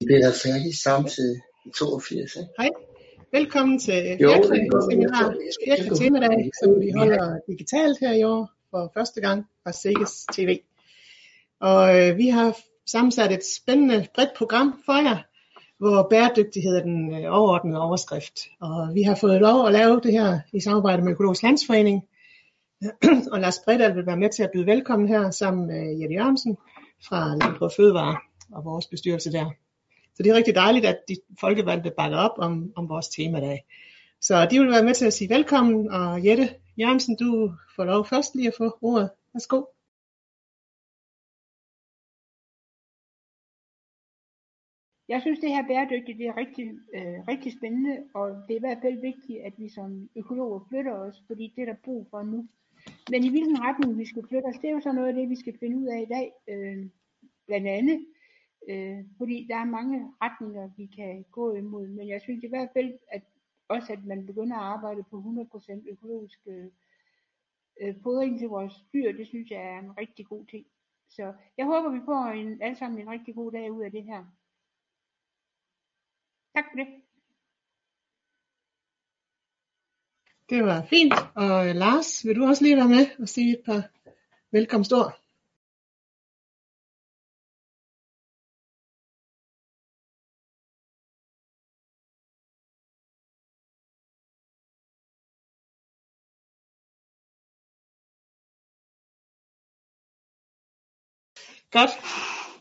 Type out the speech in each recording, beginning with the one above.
Vi bliver færdige samtidig i 82, ikke? Hej. Velkommen til Jo, Fjerkræ det går vi. seminar, Jeg skal Fjerkræ kigge på temadag, det. som vi holder digitalt her i år for første gang fra Sikkes TV. Og øh, vi har sammensat et spændende bredt program for jer, hvor bæredygtighed er den øh, overordnede overskrift. Og vi har fået lov at lave det her i samarbejde med Økologisk Landsforening. og Lars Bredal vil være med til at byde velkommen her sammen med Jette Jørgensen fra Landbrug Fødevare og vores bestyrelse der. Så det er rigtig dejligt, at de folkevalgte bakker op om, om vores temadag. Så de vil være med til at sige velkommen, og Jette Jørgensen, du får lov først lige at få ordet. Værsgo. Jeg synes, det her bæredygtigt det er rigtig, øh, rigtig spændende, og det er i hvert fald vigtigt, at vi som økologer flytter os, fordi det er der brug for nu. Men i hvilken retning vi skal flytte os, det er jo så noget af det, vi skal finde ud af i dag, øh, blandt andet. Øh, fordi der er mange retninger, vi kan gå imod, men jeg synes i hvert fald, at også at man begynder at arbejde på 100% økologisk øh, øh, fodring til vores dyr, det synes jeg er en rigtig god ting. Så jeg håber, vi får en, alle sammen en rigtig god dag ud af det her. Tak for det. Det var fint. Og øh, Lars, vil du også lige være med og sige et par velkomstord? Godt.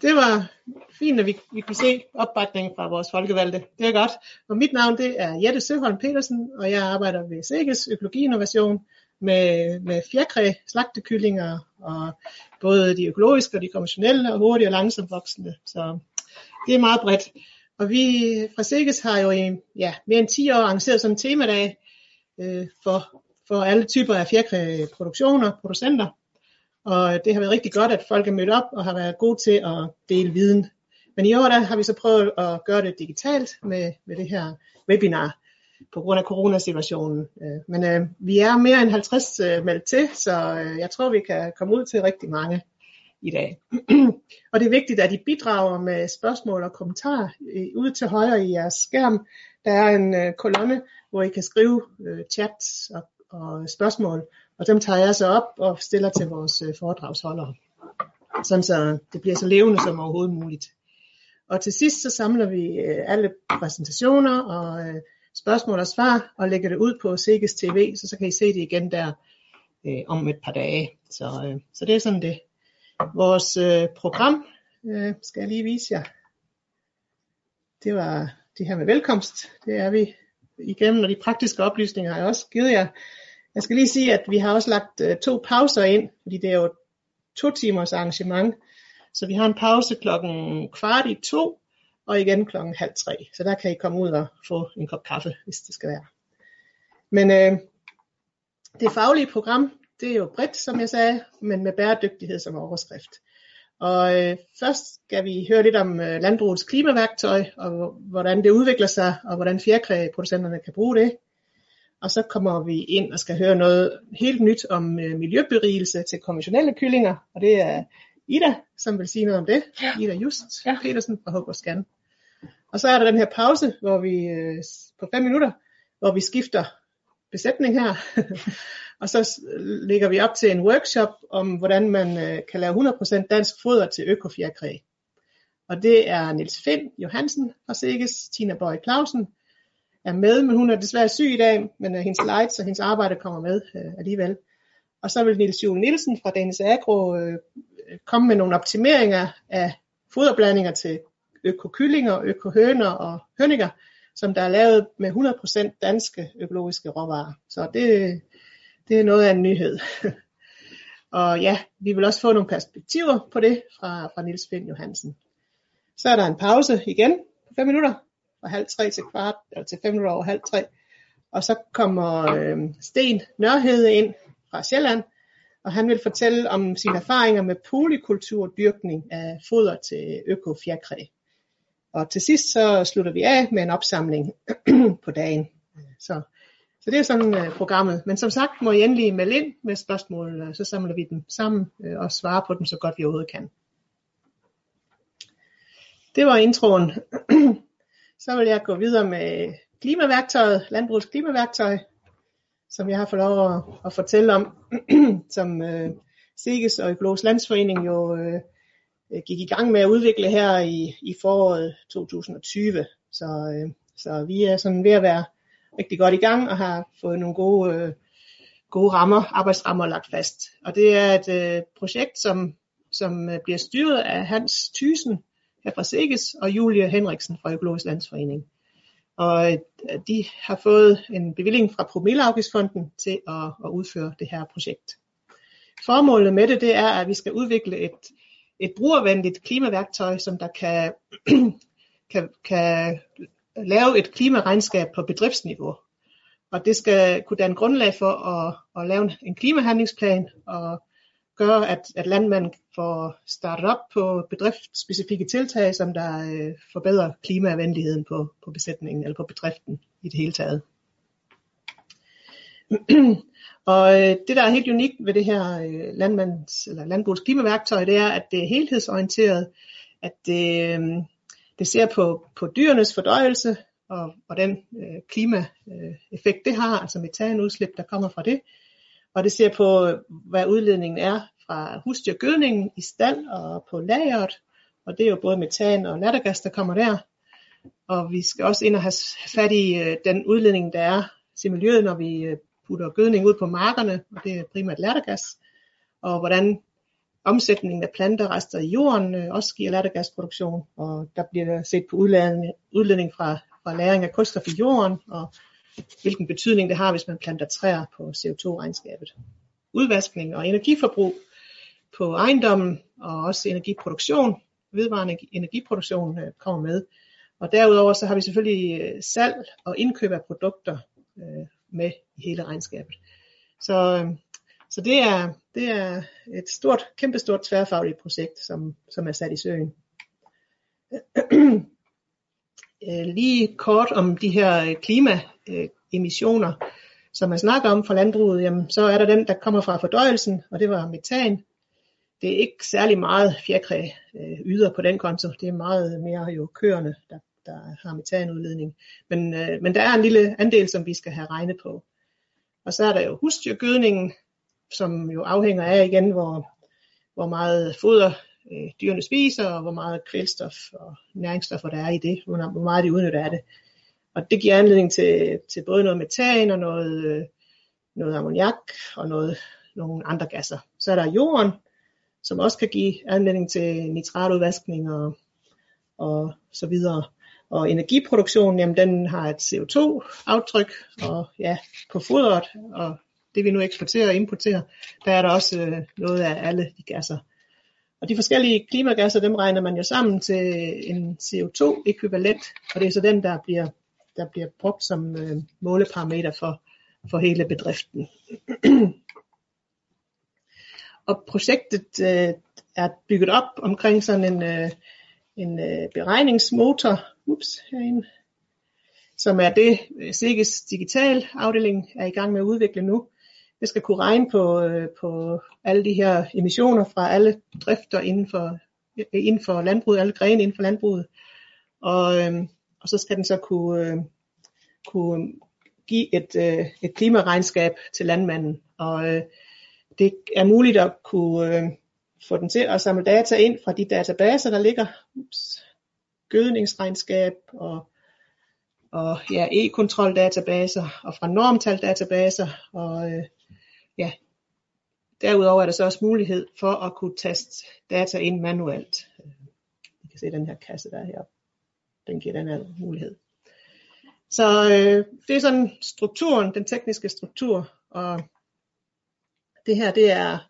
Det var fint, at vi, vi kunne se opbakningen fra vores folkevalgte. Det er godt. Og mit navn det er Jette Søholm Petersen, og jeg arbejder ved Sikkes Økologi Innovation med, med fjerkræ, slagtekyllinger, og både de økologiske og de konventionelle, og hurtige og langsomt voksende. Så det er meget bredt. Og vi fra Sikkes har jo i ja, mere end 10 år arrangeret sådan en temadag øh, for, for alle typer af fjerkræproduktioner, producenter. Og det har været rigtig godt, at folk er mødt op og har været gode til at dele viden. Men i år der har vi så prøvet at gøre det digitalt med, med det her webinar på grund af coronasituationen. Øh, men øh, vi er mere end 50 øh, meldt til, så øh, jeg tror, vi kan komme ud til rigtig mange i dag. og det er vigtigt, at I bidrager med spørgsmål og kommentarer øh, ude til højre i jeres skærm. Der er en øh, kolonne, hvor I kan skrive øh, chats og, og spørgsmål, og dem tager jeg så op og stiller til vores øh, foredragsholdere. Sådan så det bliver så levende som overhovedet muligt. Og til sidst så samler vi øh, alle præsentationer og øh, spørgsmål og svar og lægger det ud på Sikkes TV, så så kan I se det igen der øh, om et par dage. Så, øh, så det er sådan det. Vores øh, program øh, skal jeg lige vise jer. Det var det her med velkomst. Det er vi igennem, og de praktiske oplysninger har jeg også givet jer. Jeg skal lige sige, at vi har også lagt øh, to pauser ind, fordi det er jo to timers arrangement. Så vi har en pause klokken kvart i to, og igen klokken halv tre. Så der kan I komme ud og få en kop kaffe, hvis det skal være. Men øh, det faglige program, det er jo bredt, som jeg sagde, men med bæredygtighed som overskrift. Og øh, først skal vi høre lidt om øh, landbrugets klimaværktøj, og hvordan det udvikler sig, og hvordan fjerkræproducenterne kan bruge det. Og så kommer vi ind og skal høre noget helt nyt om øh, miljøberigelse til konventionelle kyllinger, og det er Ida, som vil sige noget om det. Ja. Ida Just ja. Petersen fra Hugger Scan. Og så er der den her pause, hvor vi øh, på fem minutter, hvor vi skifter besætning her. og så lægger vi op til en workshop om, hvordan man øh, kan lave 100% dansk foder til økofjerkræ. Og det er Niels Finn Johansen fra Sikkes, Tina Bøje Clausen er med, men hun er desværre syg i dag, men øh, hendes slides og hendes arbejde kommer med øh, alligevel. Og så vil Nils Jule Nielsen fra Danes Agro øh, komme med nogle optimeringer af foderblandinger til økokyllinger, økohøner og hønninger, som der er lavet med 100% danske økologiske råvarer. Så det, det er noget af en nyhed. og ja, vi vil også få nogle perspektiver på det fra, fra Nils Finn Johansen. Så er der en pause igen på 5 minutter, fra halv tre til kvart, eller til fem minutter over halv tre. Og så kommer øh, Sten Nørhede ind fra Sjælland, og han vil fortælle om sine erfaringer med polykulturdyrkning af foder til økofjerkræ. Og til sidst så slutter vi af med en opsamling på dagen. Så, så det er sådan uh, programmet. Men som sagt må I endelig melde ind med spørgsmål, så samler vi dem sammen uh, og svarer på dem så godt vi overhovedet kan. det var introen. Så vil jeg gå videre med klimaværktøjet, landbrugets klimaværktøj, som jeg har fået lov at, at fortælle om, som øh, SIGES og Økologisk Landsforening jo øh, gik i gang med at udvikle her i, i foråret 2020. Så, øh, så vi er sådan ved at være rigtig godt i gang og har fået nogle gode, øh, gode rammer, arbejdsrammer lagt fast. Og det er et øh, projekt, som, som øh, bliver styret af Hans Thysen her fra og Julie Henriksen fra Økologisk Landsforening. Og øh, de har fået en bevilling fra Promilleafgiftsfonden til at, at udføre det her projekt. Formålet med det, det er, at vi skal udvikle et, et brugervenligt klimaværktøj, som der kan, kan, kan lave et klimaregnskab på bedriftsniveau. Og det skal kunne danne grundlag for at, at lave en klimahandlingsplan og gøre, at, at landmanden får startet op på bedriftsspecifikke tiltag, som der øh, forbedrer klimavenligheden på, på besætningen eller på bedriften i det hele taget. og øh, det, der er helt unikt ved det her øh, landmands, eller landbrugets klimaværktøj, det er, at det er helhedsorienteret, at det, øh, det ser på, på dyrenes fordøjelse og, og den øh, klimaeffekt, det har, altså metanudslip, der kommer fra det, og det ser på, hvad udledningen er fra husdyrgødningen i stald og på lageret, og det er jo både metan og lattergas, der kommer der. Og vi skal også ind og have fat i øh, den udledning, der er til miljøet, når vi øh, putter gødning ud på markerne, og det er primært lattergas, og hvordan omsætningen af planterester i jorden øh, også giver lattergasproduktion, og der bliver set på udledning, udledning fra, fra læring af kulstof i jorden, og hvilken betydning det har, hvis man planter træer på CO2-regnskabet. Udvaskning og energiforbrug på ejendommen og også energiproduktion, vedvarende energiproduktion øh, kommer med. Og derudover så har vi selvfølgelig øh, salg og indkøb af produkter øh, med i hele regnskabet. Så, så det, er, det er et stort, kæmpestort tværfagligt projekt, som, som er sat i søen. Lige kort om de her klima Øh, klimaemissioner, som man snakker om fra landbruget, jamen, så er der den, der kommer fra fordøjelsen, og det var metan det er ikke særlig meget fjerkræ øh, yder på den konto. Det er meget mere jo køerne, der, der har metanudledning. Men, øh, men der er en lille andel, som vi skal have regnet på. Og så er der jo husdyrgødningen, som jo afhænger af igen, hvor, hvor meget foder øh, dyrene spiser, og hvor meget kvælstof og næringsstoffer der er i det, hvor meget de udnytter af det. Og det giver anledning til, til både noget metan og noget, øh, noget ammoniak og noget, nogle andre gasser. Så er der jorden, som også kan give anledning til nitratudvaskning og, og så videre. Og energiproduktionen, jamen den har et CO2-aftryk, og ja, på fodret, og det vi nu eksporterer og importerer, der er der også øh, noget af alle de gasser. Og de forskellige klimagasser, dem regner man jo sammen til en CO2-ekvivalent, og det er så den, der bliver, der bliver brugt som øh, måleparameter for, for hele bedriften. Og projektet øh, er bygget op omkring sådan en, øh, en øh, beregningsmotor, ups, herinde, som er det, øh, SIGES digital afdeling er i gang med at udvikle nu. Det skal kunne regne på, øh, på alle de her emissioner fra alle drifter inden for, inden for landbruget, alle grene inden for landbruget. Og, øhm, og så skal den så kunne, øh, kunne give et, øh, et klimaregnskab til landmanden. Og øh, det er muligt at kunne øh, få den til at samle data ind fra de databaser, der ligger. Ups, gødningsregnskab og, og ja, e-kontroldatabaser og fra normtaldatabaser. Og øh, ja, derudover er der så også mulighed for at kunne taste data ind manuelt. Øh, I kan se den her kasse, der er heroppe. Den giver den her mulighed. Så øh, det er sådan strukturen, den tekniske struktur, og det her det er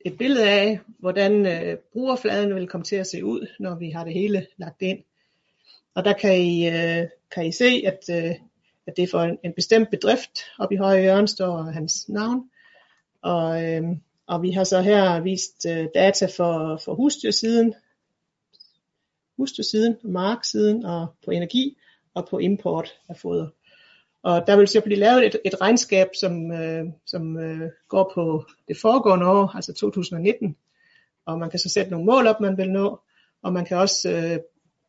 et billede af, hvordan øh, brugerfladen vil komme til at se ud, når vi har det hele lagt ind. Og der kan I, øh, kan I se, at, øh, at det er for en, en bestemt bedrift. Oppe i højre hjørne står hans navn. Og, øh, og vi har så her vist øh, data for, for husdyrsiden, husdyrsiden, marksiden og på energi og på import af foder. Og der vil så blive lavet et, et regnskab, som, øh, som øh, går på det foregående år, altså 2019. Og man kan så sætte nogle mål op, man vil nå. Og man kan også øh,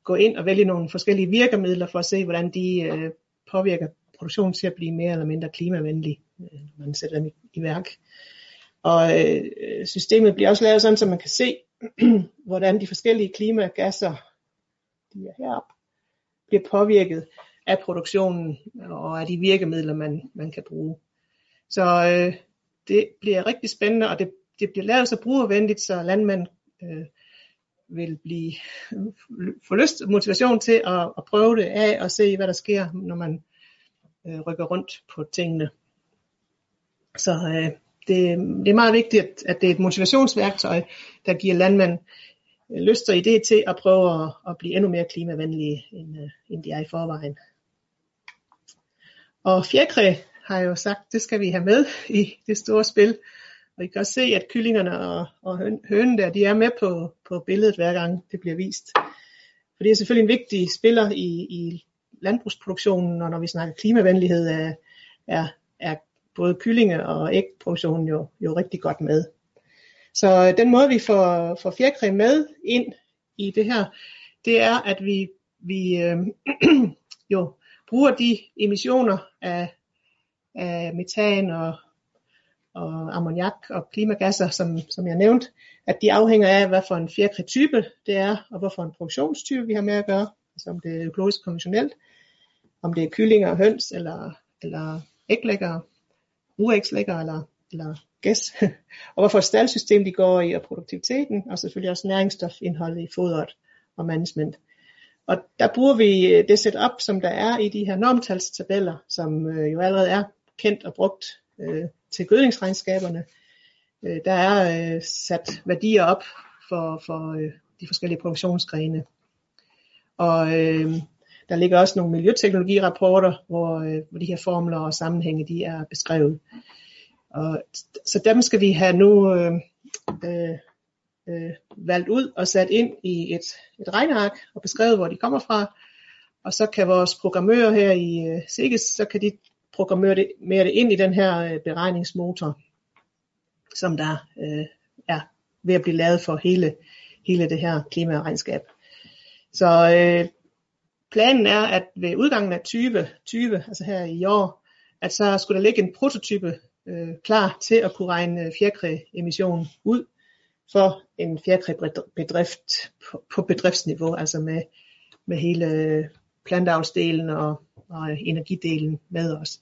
gå ind og vælge nogle forskellige virkemidler for at se, hvordan de øh, påvirker produktionen til at blive mere eller mindre klimavenlig, øh, når man sætter dem i, i værk. Og øh, systemet bliver også lavet sådan, så man kan se, hvordan de forskellige klimagasser, de er heroppe, bliver påvirket af produktionen og af de virkemidler, man, man kan bruge. Så øh, det bliver rigtig spændende, og det, det bliver lavet så brugervenligt, så landmænd øh, vil blive øh, få lyst motivation til at, at prøve det af og se, hvad der sker, når man øh, rykker rundt på tingene. Så øh, det, det er meget vigtigt, at, at det er et motivationsværktøj, der giver landmænd Øh, lyst og idé til at prøve at, at blive endnu mere klimavenlige, end, øh, end de er i forvejen. Og fjerkræ har jo sagt, det skal vi have med i det store spil. Og I kan også se, at kyllingerne og, og hønen der, de er med på, på billedet hver gang det bliver vist. For det er selvfølgelig en vigtig spiller i, i landbrugsproduktionen, og når vi snakker klimavenlighed, er, er, er både kyllinge og ægproduktionen jo, jo rigtig godt med. Så øh, den måde vi får, får fjerkræ med ind i det her, det er at vi, vi øh, jo bruger de emissioner af, af metan og, og ammoniak og klimagasser, som, som jeg nævnte, at de afhænger af, hvad for en fjerkrætype det er, og hvorfor en produktionstype vi har med at gøre, altså om det er økologisk konventionelt, om det er kyllinger og høns, eller, eller æglæggere, uægslæggere, eller, eller gæs, og hvorfor staldsystem de går i, og produktiviteten, og selvfølgelig også næringsstofindholdet i fodret og management. Og der bruger vi øh, det setup, som der er i de her normtalstabeller, som øh, jo allerede er kendt og brugt øh, til gødningsregnskaberne. Øh, der er øh, sat værdier op for, for øh, de forskellige produktionsgrene. Og øh, der ligger også nogle miljøteknologirapporter, hvor, øh, hvor de her formler og sammenhænge de er beskrevet. Og, så dem skal vi have nu øh, øh, øh, valgt ud og sat ind i et, et regneark og beskrevet, hvor de kommer fra. Og så kan vores programmører her i øh, SIGES, så kan de programmere det, mere det ind i den her øh, beregningsmotor, som der øh, er ved at blive lavet for hele, hele det her klimaregnskab. Så øh, planen er, at ved udgangen af 2020, altså her i år, at så skulle der ligge en prototype øh, klar til at kunne regne fjerkræemission ud for en fjerkræbedrift på, på bedriftsniveau, altså med, med hele plantavlsdelen og, og energidelen med os.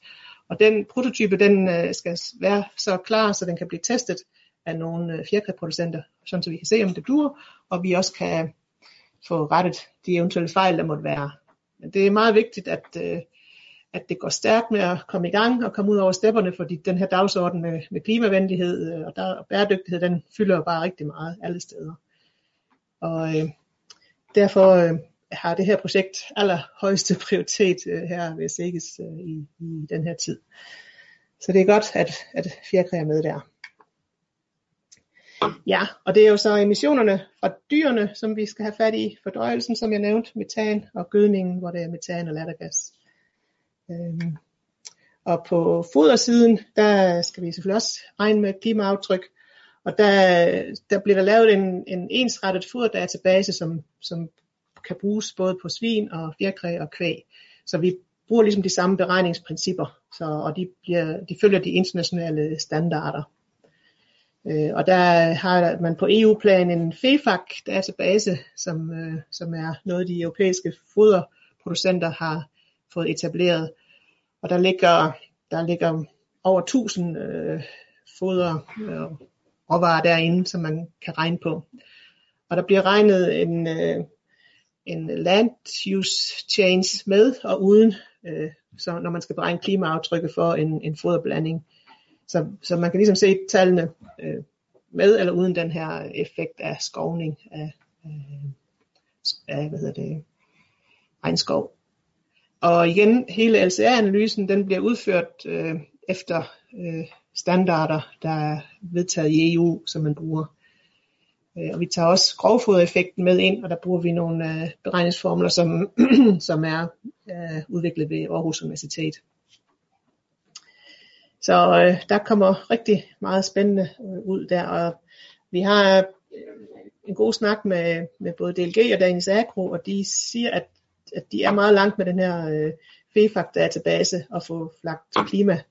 Og den prototype, den øh, skal være så klar, så den kan blive testet af nogle øh, fjerkræproducenter, sådan så vi kan se, om det duer, og vi også kan få rettet de eventuelle fejl, der måtte være. Men det er meget vigtigt, at, øh, at det går stærkt med at komme i gang og komme ud over stepperne, fordi den her dagsorden med, med klimavenlighed øh, og, der, og bæredygtighed, den fylder bare rigtig meget alle steder. Og øh, derfor øh, har det her projekt allerhøjeste prioritet øh, her ved SIGES øh, i, i den her tid. Så det er godt, at, at fjerkræ er med der. Ja, og det er jo så emissionerne fra dyrene, som vi skal have fat i. Fordøjelsen, som jeg nævnte, metan og gødningen, hvor det er metan og lattergas. Øhm, og på fodersiden, der skal vi selvfølgelig også regne med klimaaftryk. Og der, der bliver der lavet en, en ensrettet foderdatabase, som, som kan bruges både på svin og fjerkræ og kvæg. Så vi bruger ligesom de samme beregningsprincipper, så, og de, bliver, de følger de internationale standarder. Øh, og der har man på EU-plan en FEFAC-database, som, øh, som er noget, de europæiske foderproducenter har fået etableret. Og der ligger, der ligger over 1000 øh, foder øh, råvarer derinde, som man kan regne på. Og der bliver regnet en, øh, en land use change med og uden, øh, så når man skal beregne klimaaftrykket for en, en foderblanding. Så, så man kan ligesom se tallene øh, med eller uden den her effekt af skovning af, øh, af hvad hedder det, regnskov. Og igen, hele LCA-analysen, den bliver udført øh, efter øh, standarder, der er vedtaget i EU, som man bruger. Øh, og vi tager også grovfodereffekten med ind, og der bruger vi nogle øh, beregningsformler, som, som er øh, udviklet ved Aarhus Universitet. Så øh, der kommer rigtig meget spændende øh, ud der, og vi har øh, en god snak med, med både DLG og Danis Agro, og de siger, at, at de er meget langt med den her øh, FEFAC-database og få lagt klima,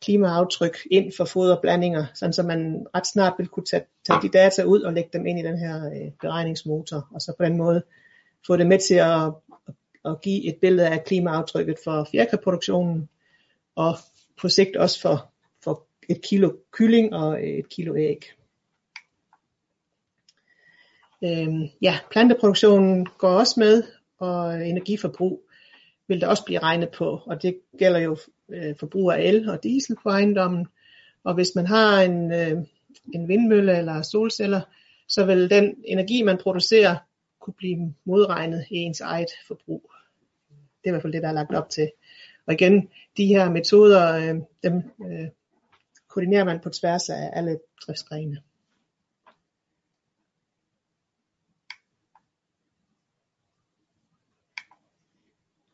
klimaaftryk ind for foderblandinger, sådan så man ret snart vil kunne tage, tage de data ud og lægge dem ind i den her øh, beregningsmotor, og så på den måde få det med til at, at give et billede af klimaaftrykket for fjerkræproduktionen, og på sigt også for, for et kilo kylling og et kilo æg. Øhm, ja, planteproduktionen går også med, og energiforbrug vil der også blive regnet på, og det gælder jo øh, forbrug af el og diesel på ejendommen. Og hvis man har en, øh, en vindmølle eller solceller, så vil den energi, man producerer, kunne blive modregnet i ens eget forbrug. Det er i hvert fald det, der er lagt op til. Og igen, de her metoder, øh, dem øh, koordinerer man på tværs af alle driftsgrene.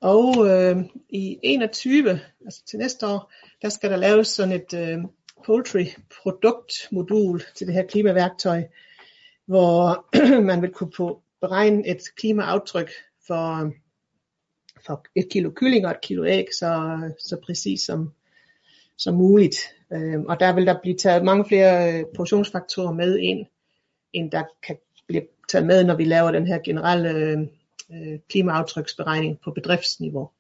Og øh, i 21, altså til næste år, der skal der laves sådan et øh, poultry produktmodul til det her klimaværktøj, hvor man vil kunne på beregne et klimaaftryk for, for et kilo kylling og et kilo æg, så, så præcis som, som muligt. Øh, og der vil der blive taget mange flere øh, portionsfaktorer med ind, end der kan blive taget med, når vi laver den her generelle øh, øh, klimaaftryksberegning på bedriftsniveau.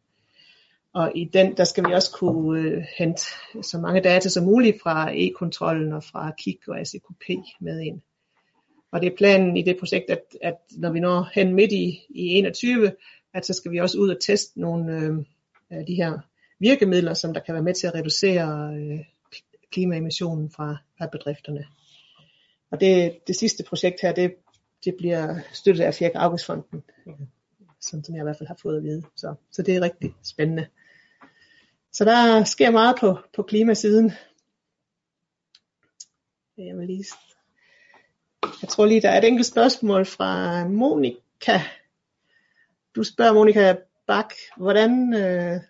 Og i den, der skal vi også kunne øh, hente så mange data som muligt fra e-kontrollen og fra KIK og ACQP med ind. Og det er planen i det projekt, at, at når vi når hen midt i, i 21, at så skal vi også ud og teste nogle øh, af de her virkemidler, som der kan være med til at reducere øh, klimaemissionen fra, fra bedrifterne. Og det, det sidste projekt her, det, det bliver støttet af Fjerde Afgiftsfonden Okay som jeg i hvert fald har fået at vide. Så, så det er rigtig spændende. Så der sker meget på, på klimasiden. Jeg vil lige jeg tror lige, der er et enkelt spørgsmål fra Monika. Du spørger Monika Bak, hvordan, øh,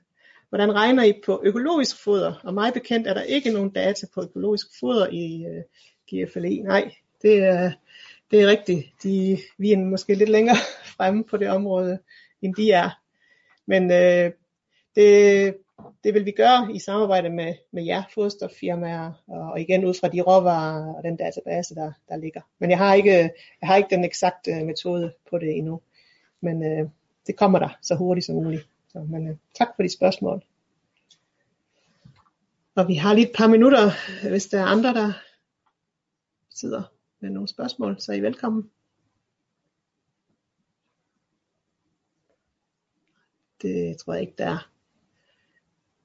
hvordan regner I på økologisk foder? Og mig bekendt er der ikke nogen data på økologisk foder i øh, GFLE. Nej, det er, det er rigtigt. De, vi er måske lidt længere fremme på det område, end de er. Men øh, det, det vil vi gøre i samarbejde med, med jer foderstoffirmaer, og, og igen ud fra de råvarer og den database, der, der ligger. Men jeg har ikke, jeg har ikke den eksakte øh, metode på det endnu. Men øh, det kommer der så hurtigt som muligt. Så, men øh, tak for de spørgsmål. Og vi har lige et par minutter, hvis der er andre, der sidder med nogle spørgsmål, så er I velkommen. Det tror jeg ikke, der er.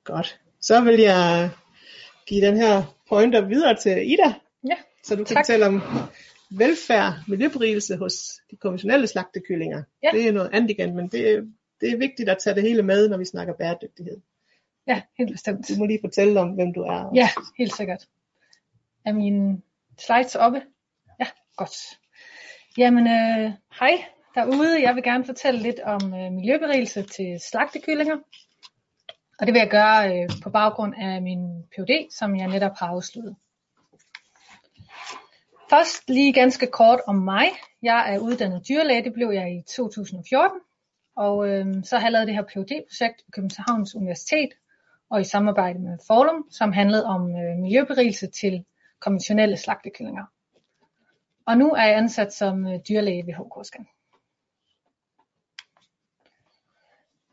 Godt. Så vil jeg give den her pointer videre til Ida. Ja, så du kan tak. fortælle om velfærd, miljøberigelse hos de konventionelle slagtekyllinger. Ja. Det er noget andet igen, men det, det er vigtigt at tage det hele med, når vi snakker bæredygtighed. Ja, helt bestemt. Du må lige fortælle om, hvem du er. Ja, helt sikkert. Er mine slides oppe? Godt. Jamen, øh, hej derude. Jeg vil gerne fortælle lidt om øh, miljøberigelse til slagtekyllinger. Og det vil jeg gøre øh, på baggrund af min PhD, som jeg netop har afsluttet. Først lige ganske kort om mig. Jeg er uddannet dyrlæge, det blev jeg i 2014. Og øh, så har jeg lavet det her PhD-projekt på Københavns Universitet og i samarbejde med Forum, som handlede om øh, miljøberigelse til konventionelle slagtekyllinger. Og nu er jeg ansat som øh, dyrlæge ved HK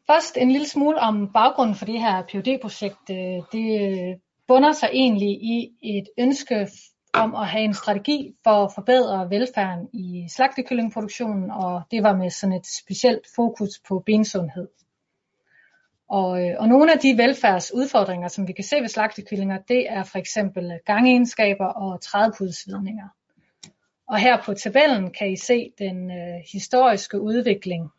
Først en lille smule om baggrunden for det her phd projekt øh, Det øh, bunder sig egentlig i et ønske om at have en strategi for at forbedre velfærden i slagtekyllingproduktionen, og det var med sådan et specielt fokus på bensundhed. Og, og nogle af de velfærdsudfordringer, som vi kan se ved slagtekyllinger, det er for eksempel gangegenskaber og trædepudsvidninger. Og her på tabellen kan I se den øh, historiske udvikling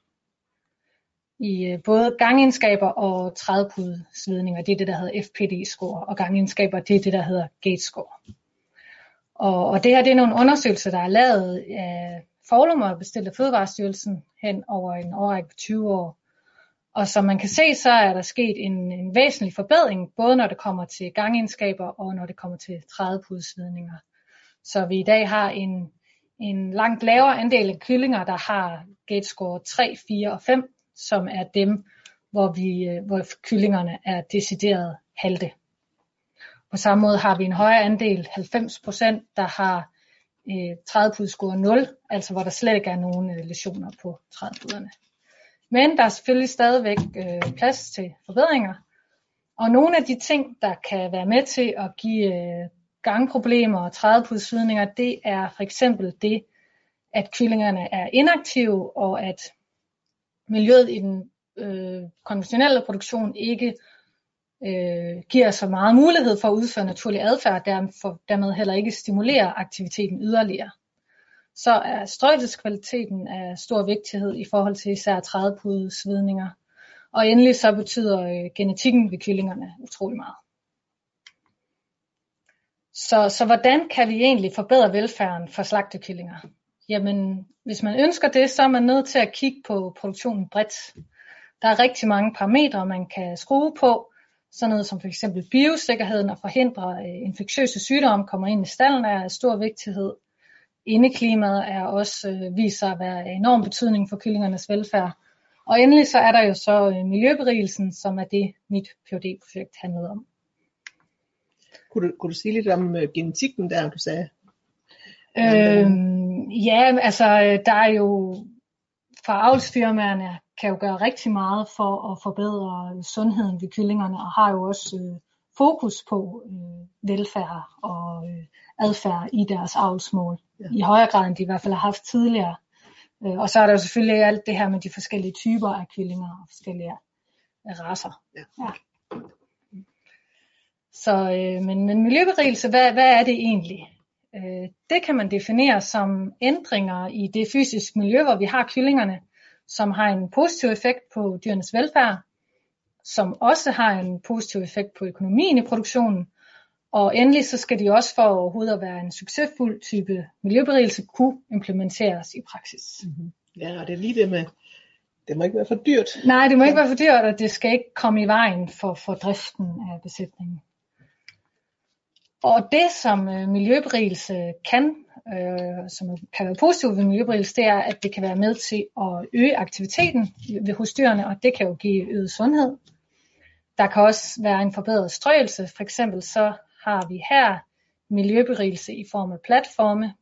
i øh, både gangegenskaber og trædepudsvidninger. Det er det, der hedder FPD-score, og gangegenskaber, det er det, der hedder gate-score. Og, og det her det er nogle undersøgelser, der er lavet af forlummer og bestilt af Fødevarestyrelsen hen over en årrække på 20 år. Og som man kan se, så er der sket en, en væsentlig forbedring, både når det kommer til gangegenskaber og når det kommer til trædepudsvidninger. Så vi i dag har en, en langt lavere andel af kyllinger, der har gate score 3, 4 og 5, som er dem, hvor, vi, øh, hvor kyllingerne er decideret halte. På samme måde har vi en højere andel, 90%, der har øh, trædepudescore 0, altså hvor der slet ikke er nogen øh, lesioner på trædepuderne. Men der er selvfølgelig stadigvæk øh, plads til forbedringer, og nogle af de ting, der kan være med til at give øh, gangproblemer og trædepudsvidninger, det er for eksempel det, at kyllingerne er inaktive, og at miljøet i den øh, konventionelle produktion ikke øh, giver så meget mulighed for at udføre naturlig adfærd, og dermed, dermed heller ikke stimulerer aktiviteten yderligere. Så er strøjelseskvaliteten af stor vigtighed i forhold til især trædepudsvidninger. Og endelig så betyder øh, genetikken ved kyllingerne utrolig meget. Så, så hvordan kan vi egentlig forbedre velfærden for slagtekyllinger? Jamen, hvis man ønsker det, så er man nødt til at kigge på produktionen bredt. Der er rigtig mange parametre, man kan skrue på, sådan noget som for eksempel biosikkerheden og forhindre øh, infektiøse sygdomme kommer ind i stallen er af stor vigtighed. Indeklimaet er også øh, vist sig at være af enorm betydning for kyllingernes velfærd. Og endelig så er der jo så øh, miljøberigelsen, som er det mit phd projekt handlede om. Kunne du, kunne du sige lidt om øh, genetikken der, du sagde? Øhm, ja, altså der er jo fra avlsfirmaerne kan jo gøre rigtig meget for at forbedre sundheden ved kyllingerne, og har jo også øh, fokus på øh, velfærd og øh, adfærd i deres avlsmål. Ja. I højere grad end de i hvert fald har haft tidligere. Øh, og så er der jo selvfølgelig alt det her med de forskellige typer af kyllinger og forskellige øh, raser. Ja. Ja. Så, øh, men, men miljøberigelse, hvad, hvad er det egentlig? Øh, det kan man definere som ændringer i det fysiske miljø, hvor vi har kyllingerne, som har en positiv effekt på dyrenes velfærd, som også har en positiv effekt på økonomien i produktionen, og endelig så skal de også for overhovedet at være en succesfuld type miljøberigelse kunne implementeres i praksis. Mm-hmm. Ja, og det er lige det med, det må ikke være for dyrt. Nej, det må ikke være for dyrt, og det skal ikke komme i vejen for, for driften af besætningen. Og det som øh, miljøberigelse kan, øh, som kan være positivt ved miljøberigelse, det er, at det kan være med til at øge aktiviteten ved hos dyrene, og det kan jo give øget sundhed. Der kan også være en forbedret strøelse. For eksempel så har vi her miljøberigelse i form af platforme.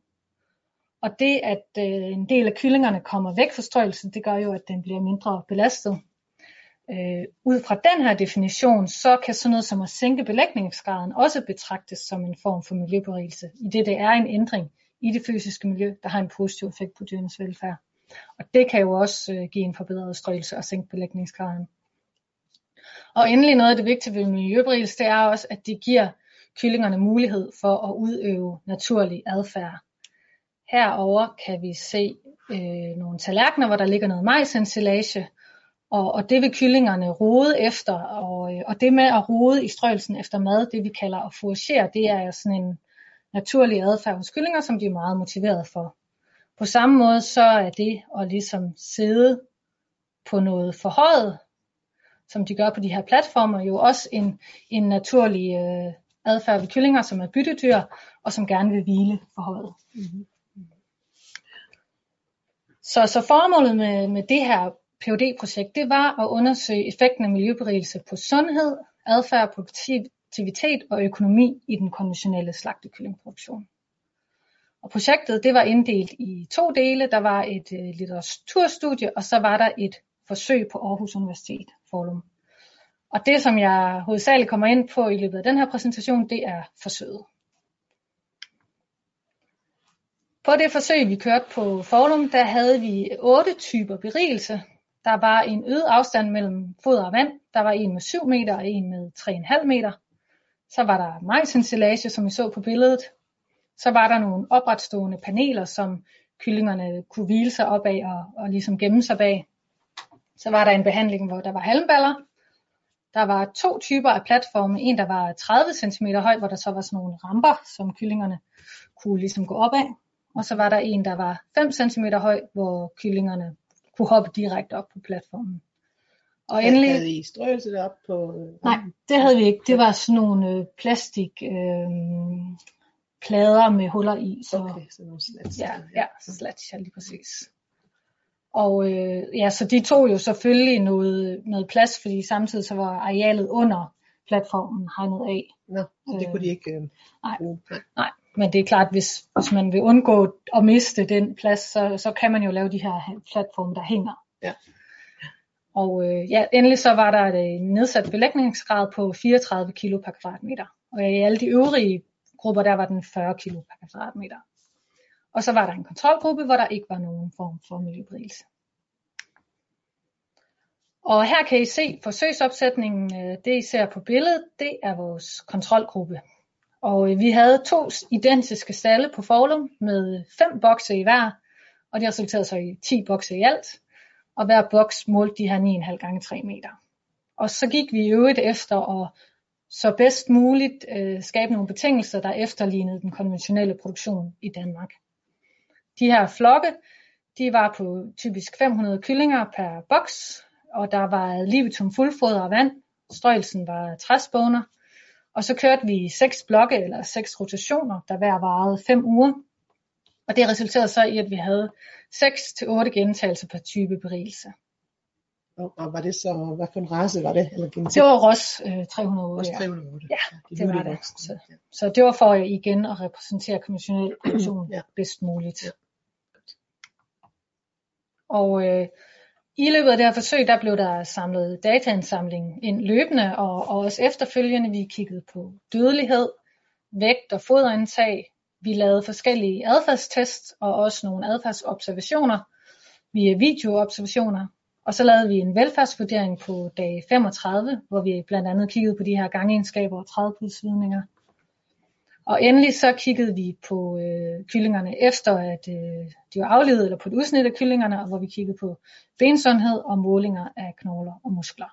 Og det, at øh, en del af kyllingerne kommer væk fra strøelsen, det gør jo, at den bliver mindre belastet. Øh, ud fra den her definition, så kan sådan noget som at sænke belægningsgraden også betragtes som en form for miljøberigelse, i det det er en ændring i det fysiske miljø, der har en positiv effekt på dyrenes velfærd. Og det kan jo også øh, give en forbedret strøelse og sænke belægningsgraden. Og endelig noget af det vigtige ved miljøberigelse, det er også, at det giver kyllingerne mulighed for at udøve naturlig adfærd. Herover kan vi se øh, nogle tallerkener, hvor der ligger noget majsensilage, og, og det vil kyllingerne rode efter, og, øh, og det med at rode i strøgelsen efter mad, det vi kalder at foragere, det er sådan en naturlig adfærd hos kyllinger, som de er meget motiveret for. På samme måde så er det at ligesom sidde på noget forhøjet, som de gør på de her platformer, jo også en, en naturlig øh, adfærd ved kyllinger, som er byttedyr, og som gerne vil hvile forhøjet. Mm-hmm. Så, så formålet med, med det her phd projekt det var at undersøge effekten af miljøberigelse på sundhed, adfærd, produktivitet og økonomi i den konventionelle slagtekyllingproduktion. Og projektet det var inddelt i to dele. Der var et øh, litteraturstudie, og så var der et forsøg på Aarhus Universitet Forum. Og det, som jeg hovedsageligt kommer ind på i løbet af den her præsentation, det er forsøget. På det forsøg, vi kørte på Forum, der havde vi otte typer berigelse, der var en øget afstand mellem foder og vand. Der var en med 7 meter og en med 3,5 meter. Så var der majsensilage, som I så på billedet. Så var der nogle opretstående paneler, som kyllingerne kunne hvile sig op af og, og ligesom gemme sig bag. Så var der en behandling, hvor der var halmballer. Der var to typer af platforme. En, der var 30 cm høj, hvor der så var sådan nogle ramper, som kyllingerne kunne ligesom gå op af. Og så var der en, der var 5 cm høj, hvor kyllingerne kunne hoppe direkte op på platformen. Og endelig... Havde I strøelse derop på... Nej, det havde vi ikke. Det var sådan nogle øh, plastik øh, plader med huller i. Så, Okay, så nogle slats. Ja, ja, slats, ja, lige præcis. Og øh, ja, så de tog jo selvfølgelig noget, noget plads, fordi samtidig så var arealet under platformen hegnet af. Nå, så det Øh, kunne de ikke øh, nej. bruge. Nej. Men det er klart, hvis, hvis man vil undgå at miste den plads, så, så kan man jo lave de her platforme, der hænger. Ja. Og øh, ja, endelig så var der et øh, nedsat belægningsgrad på 34 kilo per kvadratmeter. Og i alle de øvrige grupper, der var den 40 kilo per kvadratmeter. Og så var der en kontrolgruppe, hvor der ikke var nogen form for miljøberigelse. Og her kan I se forsøgsopsætningen, øh, det I ser på billedet, det er vores kontrolgruppe. Og øh, vi havde to identiske stalle på Forlum med fem bokse i hver, og det resulterede så i 10 bokse i alt. Og hver boks målte de her 9,5 gange 3 meter. Og så gik vi i øvrigt efter at så bedst muligt øh, skabe nogle betingelser, der efterlignede den konventionelle produktion i Danmark. De her flokke, de var på typisk 500 kyllinger per boks, og der var libitum fuldfoder og vand. Strøgelsen var træsboner. Og så kørte vi seks blokke eller seks rotationer, der hver varede 5 uger. Og det resulterede så i, at vi havde 6 til 8 gentagelser per type berigelse. Og, og var det så, hvad for en race var det? Eller genetik? Det var Ross øh, 308. også ja. 308. Ja, de det var mulige det. Så- Ja. Så det var for igen at repræsentere konventionel produktion Ja. bedst muligt. Ja. Og øh, i løbet af det her forsøg, der blev der samlet dataindsamling ind løbende, og, og også efterfølgende, vi kiggede på dødelighed, vægt og foderindtag. Vi lavede forskellige adfærdstests og også nogle adfærdsobservationer via videoobservationer. Og så lavede vi en velfærdsvurdering på dag 35, hvor vi blandt andet kiggede på de her gangegenskaber og trædpudsvidninger. Og endelig så kiggede vi på øh, kyllingerne efter, at øh, de var aflevet, eller på et udsnit af kyllingerne, og hvor vi kiggede på bensundhed og målinger af knogler og muskler.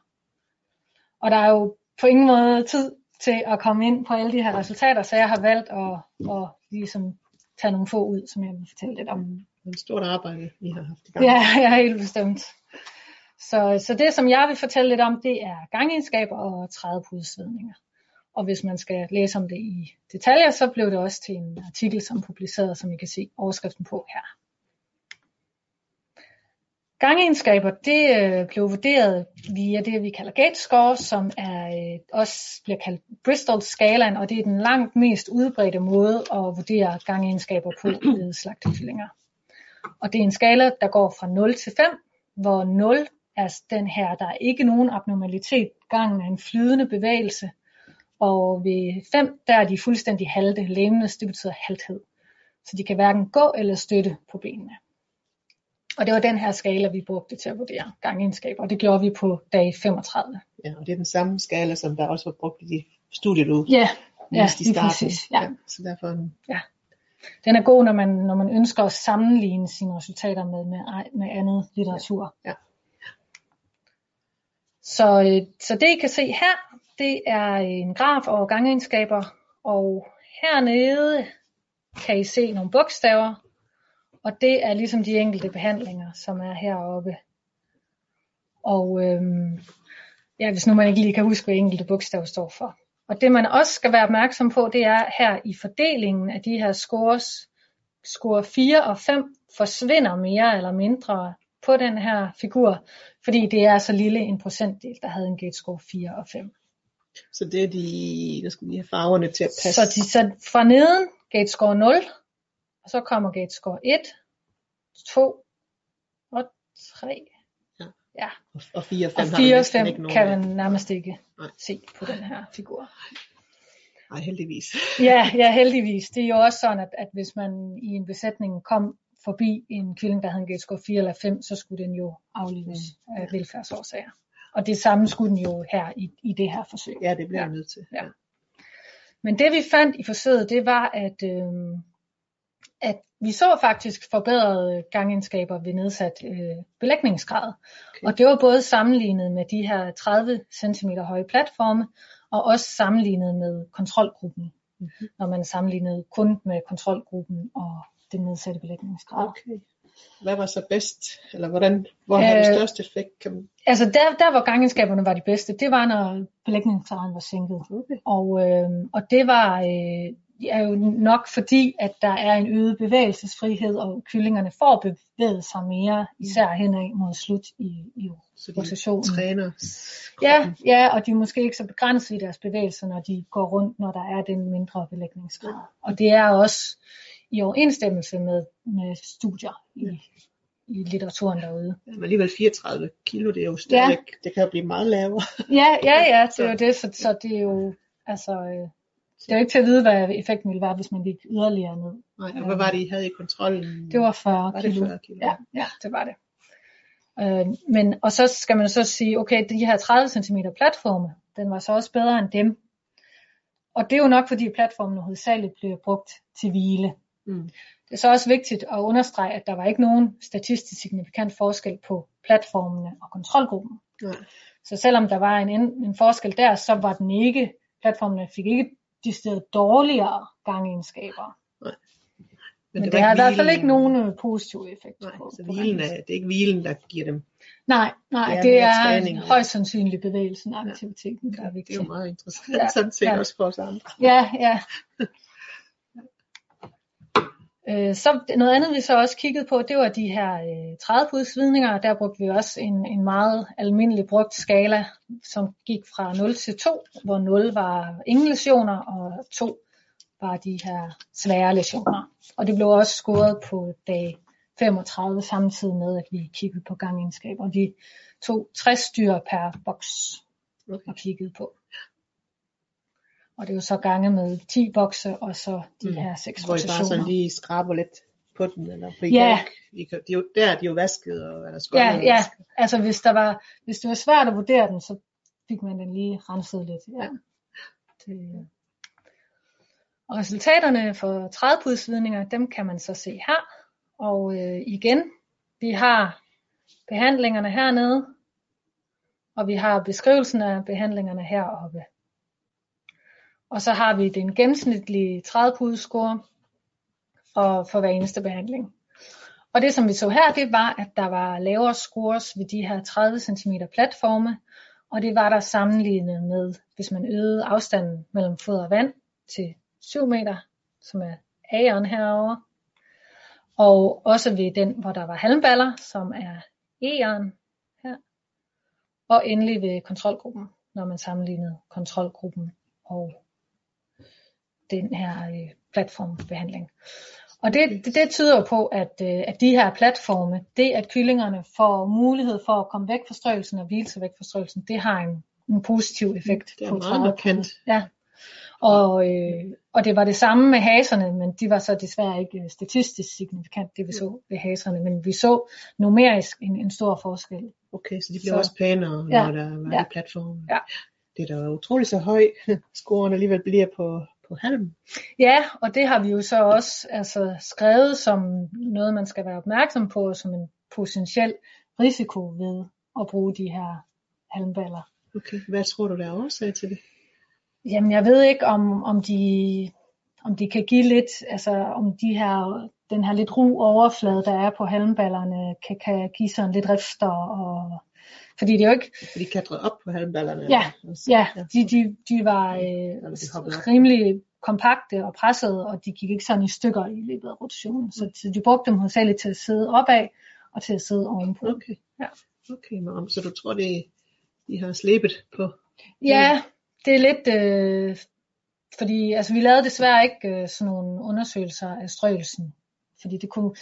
Og der er jo på ingen måde tid til at komme ind på alle de her resultater, så jeg har valgt at, at ligesom tage nogle få ud, som jeg vil fortælle lidt om. Det er et stort arbejde, I har haft i gang. Ja, jeg er helt bestemt. Så, så det, som jeg vil fortælle lidt om, det er gangegenskaber og trædepudsvedninger. Og hvis man skal læse om det i detaljer, så blev det også til en artikel, som publiceret, som I kan se overskriften på her. Gangegenskaber, det øh, blev vurderet via det, vi kalder gate score, som er øh, også bliver kaldt Bristol skalaen, og det er den langt mest udbredte måde at vurdere gangegenskaber på ved slagtekyllinger. Og det er en skala, der går fra 0 til 5, hvor 0 er den her, der er ikke nogen abnormalitet, gangen er en flydende bevægelse, og ved 5, der er de fuldstændig halte, lameness, det betyder halthed. Så de kan hverken gå eller støtte på benene. Og det var den her skala, vi brugte til at vurdere gangegenskaber, og det gjorde vi på dag 35. Ja, og det er den samme skala, som der også var brugt i de studier, du Ja, ja i starten. præcis. Ja. Så derfor en- Den er god, når man, når man ønsker at sammenligne sine resultater med, med, med andet litteratur. Ja. Så, øh, så det I kan se her, det er en graf over gangegenskaber, og hernede kan I se nogle bogstaver, og det er ligesom de enkelte behandlinger, som er heroppe. Og øhm, ja, hvis nu man ikke lige kan huske, hvad enkelte bogstav står for. Og det man også skal være opmærksom på, det er her i fordelingen af de her scores, score 4 og 5 forsvinder mere eller mindre på den her figur, fordi det er så lille en procentdel, der havde en gate score 4 og 5. Så det er de, der skulle lige have farverne til at passe. Så, de, så fra neden gate score 0, og så kommer gate score 1, 2 og 3. Ja. ja. og 4 og 5 Og har 4 du og næsten 5 ikke nogen kan man nærmest ikke Nej. se på den her figur. Nej, heldigvis. Ja, ja, heldigvis. Det er jo også sådan, at, at hvis man i en besætning kom forbi en kylling, der havde en gate score 4 eller 5, så skulle den jo aflives Mm. af velfærdsårsager. Og det samme skulle den jo her i, i det her forsøg. Ja, det bliver Ja. jeg nødt til. Ja. Men det vi fandt i forsøget, det var, at, øh, at vi så faktisk forbedrede gangegenskaber ved nedsat øh, belægningsgrad. Okay. Og det var både sammenlignet med de her 30 cm høje platforme, og også sammenlignet med kontrolgruppen, Mhm. når man sammenlignede kun med kontrolgruppen og den nedsatte belægningsgrad. Okay. Hvad var så bedst? Eller hvordan, hvor Øh, den største effekt? Kan man... Altså der, der hvor gangenskaberne var de bedste, det var når belægningsgraden var sænket. Okay. Og, øh, og det var øh, er jo nok fordi, at der er en øget bevægelsesfrihed, og kyllingerne får bevæget sig mere, især henad mod slut i, i Så de rotationen. træner. Ja, ja, og de er måske ikke så begrænset i deres bevægelser, når de går rundt, når der er den mindre belægningsgrad. Og det er også i overensstemmelse med, med studier i, i litteraturen derude. Men alligevel 34 kilo, det er jo stadigvæk, det kan jo blive meget lavere. Ja, ja, ja, det er jo det, så, så det er jo, altså, øh, det er jo ikke til at vide, hvad effekten ville være, hvis man gik yderligere ned. Nej, og hvad var det, I havde i kontrollen? Det var 40 var det kilo. 40 kilo? Ja, ja, det var det. Øh, men, og så skal man så sige, okay, de her 30 cm platforme, den var så også bedre end dem. Og det er jo nok, fordi platformen hovedsageligt bliver brugt til hvile. Mm. Det er så også vigtigt at understrege, at der var ikke nogen statistisk signifikant forskel på platformene og kontrolgruppen. Nej. Så selvom der var en, en forskel der, så var den ikke, platformene fik ikke de steder dårligere gangegenskaber. Men, det, var det har i hvert fald ikke nogen øh, positive effekter Nej, på, så på hvilen er, det er ikke hvilen, der giver dem. Nej, nej, Det er det er, ja. højst sandsynligt bevægelsen og aktiviteten, der er Det er jo meget interessant, Ja, ja, sådan set ja. også for os andre. Ja, ja. Øh, Så noget andet vi så også kiggede på, det var de her øh, 30 svidninger, og der brugte vi også en, en meget almindelig brugt skala, som gik fra 0 til 2, hvor 0 var ingen lesioner, og 2 var de her svære lesioner. Og det blev også scoret på dag 35, samtidig med, at vi kiggede på gangegenskaber. Og vi tog 60 dyr per boks Okay. og kiggede på. Og det er jo så gange med 10 bokse, og så de Mm. her 6 Hvor I bare sådan lige skraber lidt på den, eller på I Ja. kan I kan, de, er jo- der er de jo vasket, og eller skåret Ja, ja. Altså hvis, der var, hvis det var svært at vurdere den, så fik man den lige renset lidt. Ja. Det, og resultaterne for 30 pudsvidninger, dem kan man så se her. Og øh, igen, vi har behandlingerne hernede, og vi har beskrivelsen af behandlingerne heroppe. Og så har vi den gennemsnitlige 30 pudescore for, for hver eneste behandling. Og det som vi så her, det var, at der var lavere scores ved de her 30 cm platforme, og det var der sammenlignet med, hvis man øgede afstanden mellem fod og vand til 7 meter, som er A'eren herovre, og også ved den, hvor der var halmballer, som er E'eren her, og endelig ved kontrolgruppen, når man sammenlignede kontrolgruppen og den her øh, platformbehandling. Og det, det, det tyder jo på, at, øh, at de her platforme, det at kyllingerne får mulighed for at komme væk fra strøgelsen og hvile sig væk fra strøgelsen, det har en, en positiv effekt Det er på meget markant. Ja. Og, øh, og det var det samme med haserne, men de var så desværre ikke øh, statistisk signifikant, det vi så ved haserne, men vi så numerisk en, en stor forskel. Okay, så de bliver Så- også pænere, Ja, når der var ja. i platformen. Ja. Det er da utroligt så høj, scoren alligevel bliver på, på halm. Ja, og det har vi jo så også altså, skrevet som noget, man skal være opmærksom på, som en potentiel risiko ved at bruge de her halmballer. Okay, hvad tror du, der er årsag til det? Jamen, jeg ved ikke, om, om, de, om de kan give lidt, altså om de her, den her lidt ru overflade, der er på halmballerne, kan, kan give sådan lidt rifter. Og, fordi det er jo ikke, For de katrede op på halmballerne? Ja, eller? ja, de, de, de var de øh, op. rimelig kompakte og pressede, og de gik ikke sådan i stykker i løbet af rotationen. Så, så de brugte dem hovedsageligt til at sidde opad og til at sidde ovenpå. Okay. Ja. Okay, men, så du tror, det de har slæbet på? Ja, det er lidt, øh, fordi altså, vi lavede desværre ikke øh, sådan nogle undersøgelser af strøgelsen, fordi det kunne,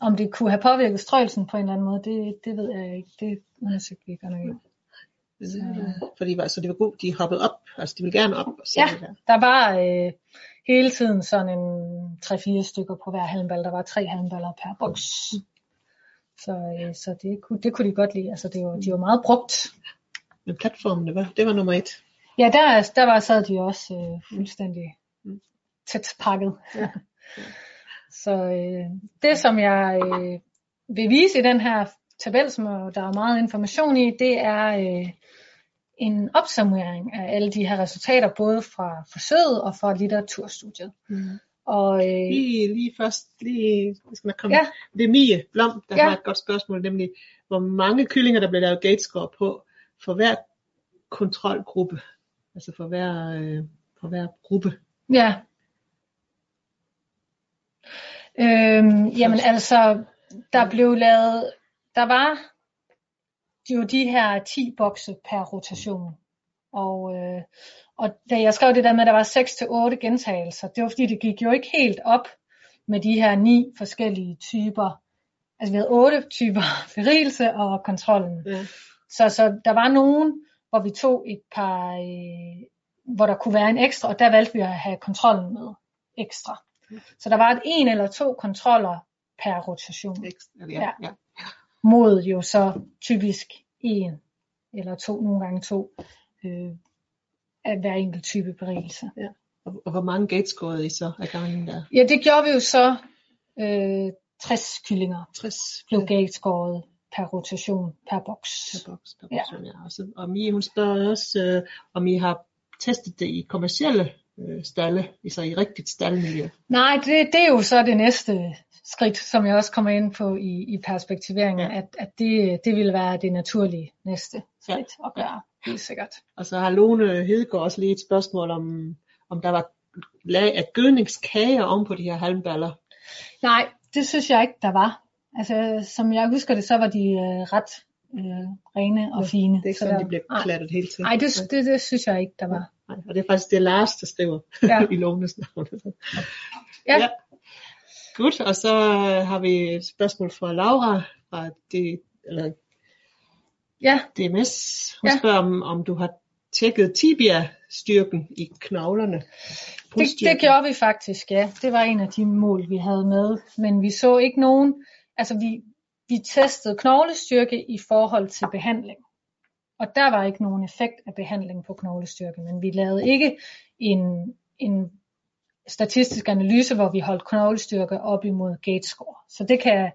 om det kunne have påvirket strøgelsen på en eller anden måde, det, det ved jeg ikke. Det undersøgte vi godt nok ikke. Så. For de var, så de var gode, de hoppede op, altså de ville gerne op og Ja. det der. Der var øh, hele tiden sådan en 3-4 stykker på hver halmball. Der var tre halmballer per boks. Så, øh, så det, kunne, det kunne de godt lide. Altså, det var, de var meget brugt. Men platformen, det var, det var nummer et. Ja, der, der var, sad de også øh, fuldstændig Mm. tæt pakket. Ja. så øh, det, som jeg øh, vil vise i den her tabel, som er- der er meget information i, det er øh, en opsummering af alle de her resultater, både fra forsøget og fra litteraturstudiet. Mm. Og øh, Lige, lige først, lige, skal nok komme. Ja. Det er Mie Blom, der Ja. har et godt spørgsmål, nemlig, hvor mange kyllinger, der bliver lavet gatescore på, for hver kontrolgruppe. Altså for hver, øh, for hver gruppe. ja, Øhm, jamen altså, der blev lavet, der var jo de her 10 bokse per rotation. Og, øh, og da jeg skrev det der med, at der var 6-8 gentagelser, det var fordi, det gik jo ikke helt op med de her ni forskellige typer. Altså vi havde otte typer berigelse og kontrollen. Ja. Så, så der var nogen, hvor vi tog et par, øh, hvor der kunne være en ekstra, og der valgte vi at have kontrollen med ekstra. Så der var et en eller to kontroller per rotation, Ekstra, ja, Ja. ja. mod jo så typisk en eller to, nogle gange to, øh, af hver enkelt type berigelse. Og, og hvor mange gates scorede I så af gangen der? Ja, det gjorde vi jo så øh, 60 kyllinger 60 blev gateskåret per rotation per boks. per boks. Per Ja. ja. ja. Og, så, og Mie, hun spørger også, øh, om I har testet det i kommercielle øh, stalle, altså i rigtigt staldmiljø. Nej, det, det er jo så det næste skridt, som jeg også kommer ind på i, i perspektiveringen, Ja. at, at det, det vil være det naturlige næste skridt at gøre, helt sikkert. Og så har Lone Hedegaard også lige et spørgsmål om, om der var lag af gødningskager oven på de her halmballer. Nej, det synes jeg ikke, der var. Altså, som jeg husker det, så var de øh, ret øh, rene og fine. Det er ikke Så sådan, der, de bliver klattet helt til. nej det, det, det synes jeg ikke, der var. Nej, og det er faktisk det Lars, der skriver Ja. i Lones navn. Ja. ja. Godt, og så har vi et spørgsmål fra Laura fra det, eller Ja, DMS. Hun Ja. ja. spørger, om, om du har tjekket tibia-styrken i knoglerne. det, det gjorde vi faktisk, ja. Det var en af de mål, vi havde med. Men vi så ikke nogen, altså vi, vi testede knoglestyrke i forhold til behandling. Og der var ikke nogen effekt af behandling på knoglestyrke, men vi lavede ikke en, en statistisk analyse, hvor vi holdt knoglestyrke op imod gate score. Så det kan,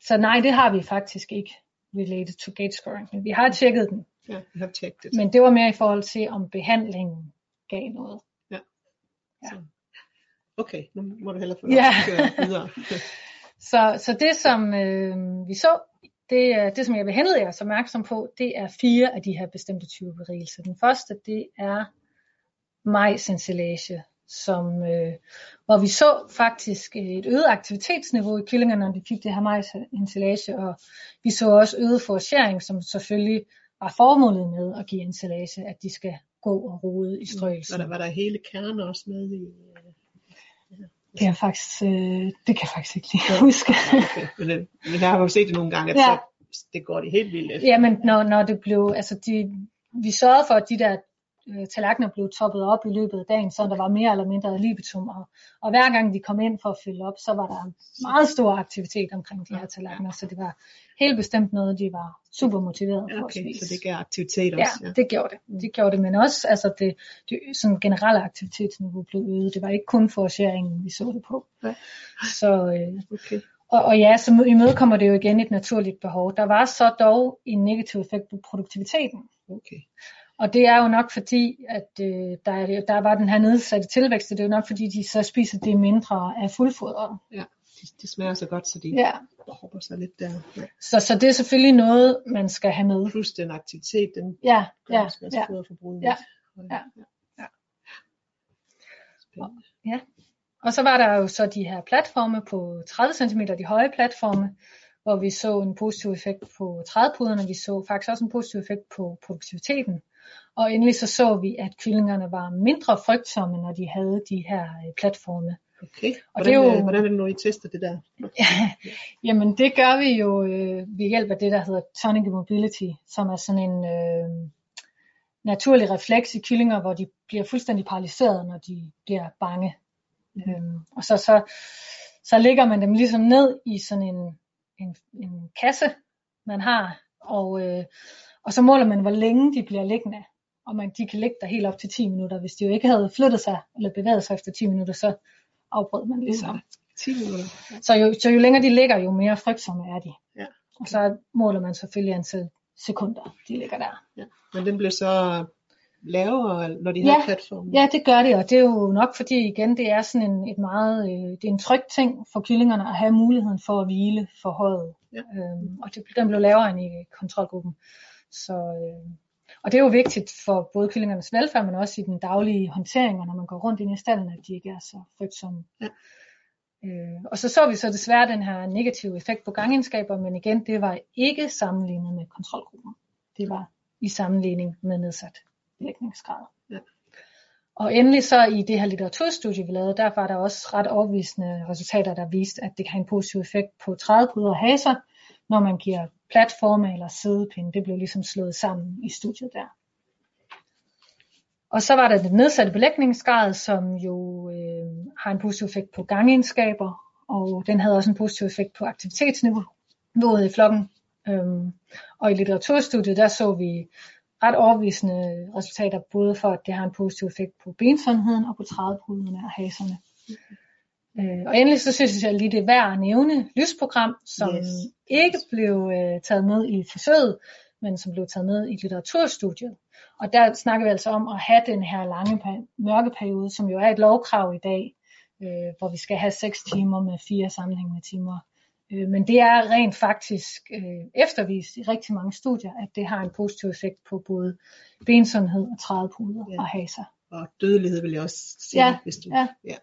så nej, det har vi faktisk ikke related to gate scoring. Men vi har tjekket den, Ja, jeg har tjekket det. men det var mere i forhold til, om behandlingen gav noget. Okay, nu må du hellere få Ja. videre. Så, så det som øh, vi så, det, er- det som jeg vil henlede jeres opmærksom på, det er fire af de her bestemte typer berigelse. Den første, det er majsensilage, som, øh, hvor vi så faktisk et øget aktivitetsniveau i kyllingerne, når de fik det her majsensilage, og vi så også øget foragering, som selvfølgelig var formålet med at give ensilage, at de skal gå og rode i Var strøgelsen. der, var der hele kerner også med i? Det er faktisk, øh, det kan jeg faktisk ikke lige huske. Okay, men, det- men jeg har jo set det nogle gange, at Ja. så, det går de helt vildt efter. Jamen, når, når det blev, altså de, vi sørgede for, at de der øh, tallerkener blev toppet op i løbet af dagen, så der var mere eller mindre libitum. Og, og hver gang de kom ind for at fylde op, så var der meget stor aktivitet omkring de her tallerkener. Så det var helt bestemt noget, de var super motiveret Ja, for okay, at spise. så det gav aktivitet Ja, også. Ja. det gjorde det. Det gjorde det, men også altså det, det sådan generelle aktivitetsniveau blev øget. Det var ikke kun forageringen, vi så det på. Nej. Så, øh, Okay. og, og ja, så imødekommer det jo igen et naturligt behov. Der var så dog en negativ effekt på produktiviteten. okay. Og det er jo nok fordi, at øh, der, er, der var den her nedsatte tilvækst, og det er jo nok fordi, de så spiser det mindre af fuldfodret. Ja, de, de smager så godt, så de Ja. hopper sig lidt der. Ja. Så, så det er selvfølgelig noget, man skal have med. Plus den aktivitet, den Ja, gør ja, også ja. ja. foderforbruget. Ja, lidt. ja, ja. Spændende. Og så var der jo så de her platforme på 30 cm, de høje platforme, hvor vi så en positiv effekt på trædpuderne, vi så faktisk også en positiv effekt på produktiviteten. Og endelig så så vi, at kyllingerne var mindre frygtsomme, når de havde de her øh, platforme. Okay, Og hvordan, det er jo- øh, hvordan er det, når I tester det der? Jamen det gør vi jo øh, ved hjælp af det, der hedder tonic mobility, som er sådan en øh, naturlig refleks i kyllinger, hvor de bliver fuldstændig paralyseret, når de bliver bange. Mm. Øhm, og så, så, så lægger man dem ligesom ned i sådan en, en, en kasse, man har, og, øh, og så måler man, hvor længe de bliver liggende. Og man, de kan ligge der helt op til 10 minutter. Hvis de jo ikke havde flyttet sig, eller bevæget sig efter 10 minutter, så afbrød man ligesom. 10 minutter. Så jo, så jo længere de ligger, jo mere frygtsomme er de. Ja. Og så måler man selvfølgelig antal sekunder, de ligger der. Ja. Men den blev så lavere, når de Ja. har platformen? Ja, det gør det, og det er jo nok fordi, igen, det er sådan en, et meget, øh, det er en tryg ting for kyllingerne at have muligheden for at hvile for højet. Ja. Øhm, og det, den blev lavere end i kontrolgruppen. Så, øh, og det er jo vigtigt for både kyllingernes velfærd, men også i den daglige håndtering, og når man går rundt ind i stallen, at de ikke er så frygtsomme. Ja. Øh, og så så vi så desværre den her negative effekt på gangegenskaber, men igen, det var ikke sammenlignet med kontrolgruppen. Det var i sammenligning med nedsat virkningsgrad. Ja. Og endelig så i det her litteraturstudie, vi lavede, der var der også ret overvisende resultater, der viste, at det kan have en positiv effekt på trædepuder og haser, når man giver platforme eller siddepinde, Det blev ligesom slået sammen i studiet der. Og så var der den nedsatte belægningsgrad, som jo øh, har en positiv effekt på gangegenskaber, og den havde også en positiv effekt på aktivitetsniveauet i flokken. Øhm, og i litteraturstudiet, der så vi ret overvisende resultater, både for at det har en positiv effekt på bensundheden og på trædepuderne og haserne. Øh, og endelig så synes jeg lige det er værd at nævne lysprogram, som Yes. ikke blev øh, taget med i forsøget, men som blev taget med i litteraturstudiet. Og der snakker vi altså om at have den her lange pe- mørkeperiode, som jo er et lovkrav i dag, øh, hvor vi skal have 6 timer med fire sammenhængende timer. Øh, men det er rent faktisk øh, eftervist i rigtig mange studier, at det har en positiv effekt på både bensundhed og trædepuder Ja. og haser. Og dødelighed vil jeg også sige, Ja, hvis du... ja. ja.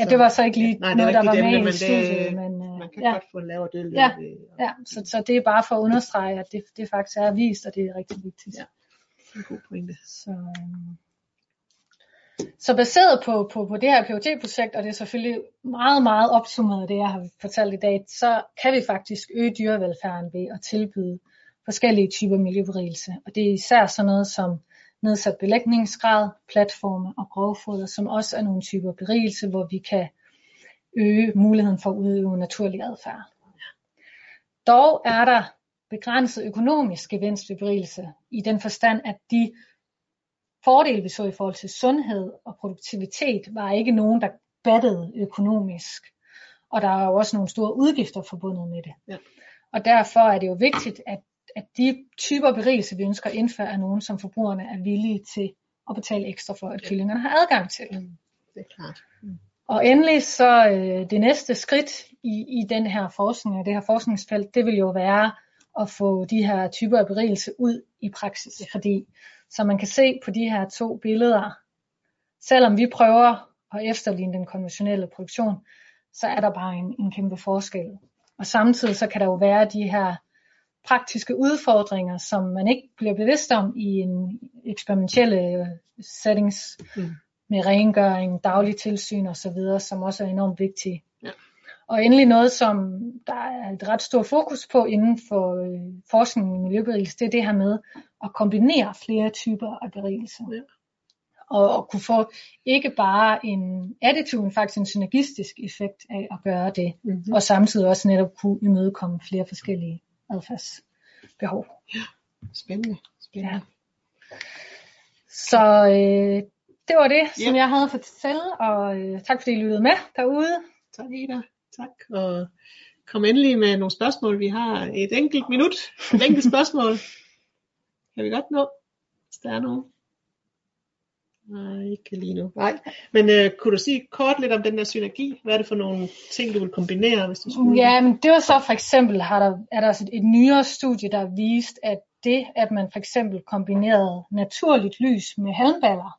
Ja, det var så ikke lige nej, det er noget, der var dit med i det- studiet. Men, øh, Man kan ja. godt få en lavere. Ja. ved- Ja, så, så det er bare for at understrege, at det, det faktisk er vist, og det er rigtig vigtigt. Ja. En god pointe. Så, øhm, så baseret på, på, på det her phd projekt og det er selvfølgelig meget, meget opsummeret det, jeg har fortalt i dag, så kan vi faktisk øge dyrevelfærden ved at tilbyde forskellige typer miljøberigelse. Og det er især sådan noget som nedsat belægningsgrad, platforme og grovfoder, som også er nogle typer berigelse, hvor vi kan øge muligheden for at udøve naturlig adfærd. Dog er der begrænset økonomisk gevinst ved berigelse, i den forstand, at de fordele, vi så i forhold til sundhed og produktivitet, var ikke nogen, der battede økonomisk. Og der er jo også nogle store udgifter forbundet med det. Ja. Og derfor er det jo vigtigt, at, at de typer berigelse, vi ønsker at indføre, er nogen, som forbrugerne er villige til at betale ekstra for, at kyllingerne har adgang til. Mm, Det er klart. Og endelig så øh, det næste skridt i, i den her forskning og det her forskningsfelt, det vil jo være at få de her typer af berigelse ud i praksis. Fordi som man kan se på de her to billeder, selvom vi prøver at efterligne den konventionelle produktion, så er der bare en, en kæmpe forskel. Og samtidig så kan der jo være de her praktiske udfordringer, som man ikke bliver bevidst om i en eksperimentelle øh, settings Mm. med rengøring, daglig tilsyn osv., som også er enormt vigtige. Ja. Og endelig noget, som der er et ret stort fokus på inden for øh, forskning i miljøberigelse, det er det her med at kombinere flere typer af berigelse. Ja. Og at kunne få ikke bare en additiv, men faktisk en synergistisk effekt af at gøre det, Mm-hmm. og samtidig også netop kunne imødekomme flere forskellige adfærdsbehov. Spændende. Spændende. Ja. Så øh, det var det, som Ja. jeg havde for at fortælle, og øh, tak fordi I lyttede med derude. Tak Ida. Tak. Og kom endelig med nogle spørgsmål. Vi har et enkelt minut. Et enkelt spørgsmål. Kan vi godt nå? Hvis der er nogen. Nej, ikke lige nu. Nej. Men øh, kunne du sige kort lidt om den der synergi? Hvad er det for nogle ting, du vil kombinere, hvis du skulle? Ja, men det var så for eksempel, har der, er der altså et, nyere studie, der har vist, at det, at man for eksempel kombinerede naturligt lys med halmballer,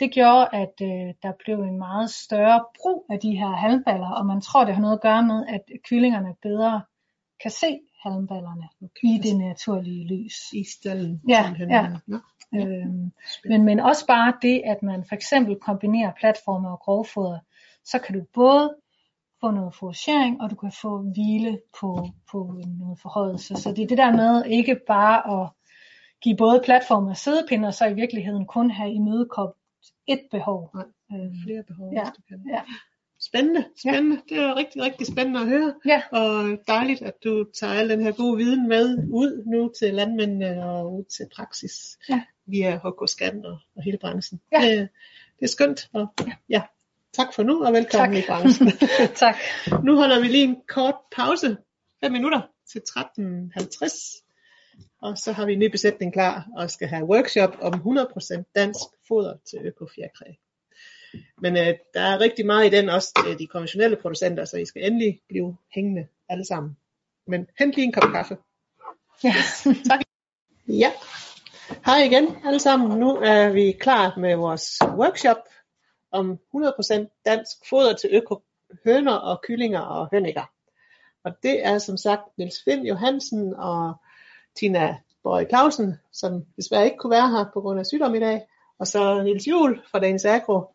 det gjorde, at øh, der blev en meget større brug af de her halmballer, og man tror, det har noget at gøre med, at kyllingerne bedre kan se halmballerne Okay. i det naturlige lys. I stallen. Ja, simpelthen. ja. Nå, Øhm, men, men også bare det, at man for eksempel kombinerer platforme og grovfoder, så kan du både få noget fouragering, og du kan få hvile på, på noget forhøjelse. Så det er det der med ikke bare at give både platform og sædepinde, og så i virkeligheden kun have imødekommet et behov. Nej. Øhm, flere behov, Ja, hvis du kan. ja. Spændende, spændende. Det er rigtig, rigtig spændende at høre. Ja. Og dejligt, at du tager al den her gode viden med ud nu til landmændene og ud til praksis Ja. via HK Scan og, og hele branchen. Ja. Det, det er skønt. Og, ja. ja. Tak for nu, og velkommen Tak. i branchen. tak. nu holder vi lige en kort pause. 5 minutter til 13.50. Og så har vi en ny besætning klar og skal have workshop om 100% dansk foder til økofjerkræ. Men øh, der er rigtig meget i den, også til de konventionelle producenter, så I skal endelig blive hængende alle sammen. Men hent lige en kop kaffe. Ja. Ja, hej igen alle sammen. Nu er vi klar med vores workshop om 100% dansk foder til høner og kyllinger og hønægger. Og det er som sagt Niels Finn Johansen og Tina Borg Clausen, som desværre ikke kunne være her på grund af sygdom i dag. Og så Niels Juhl fra Dagens Agro,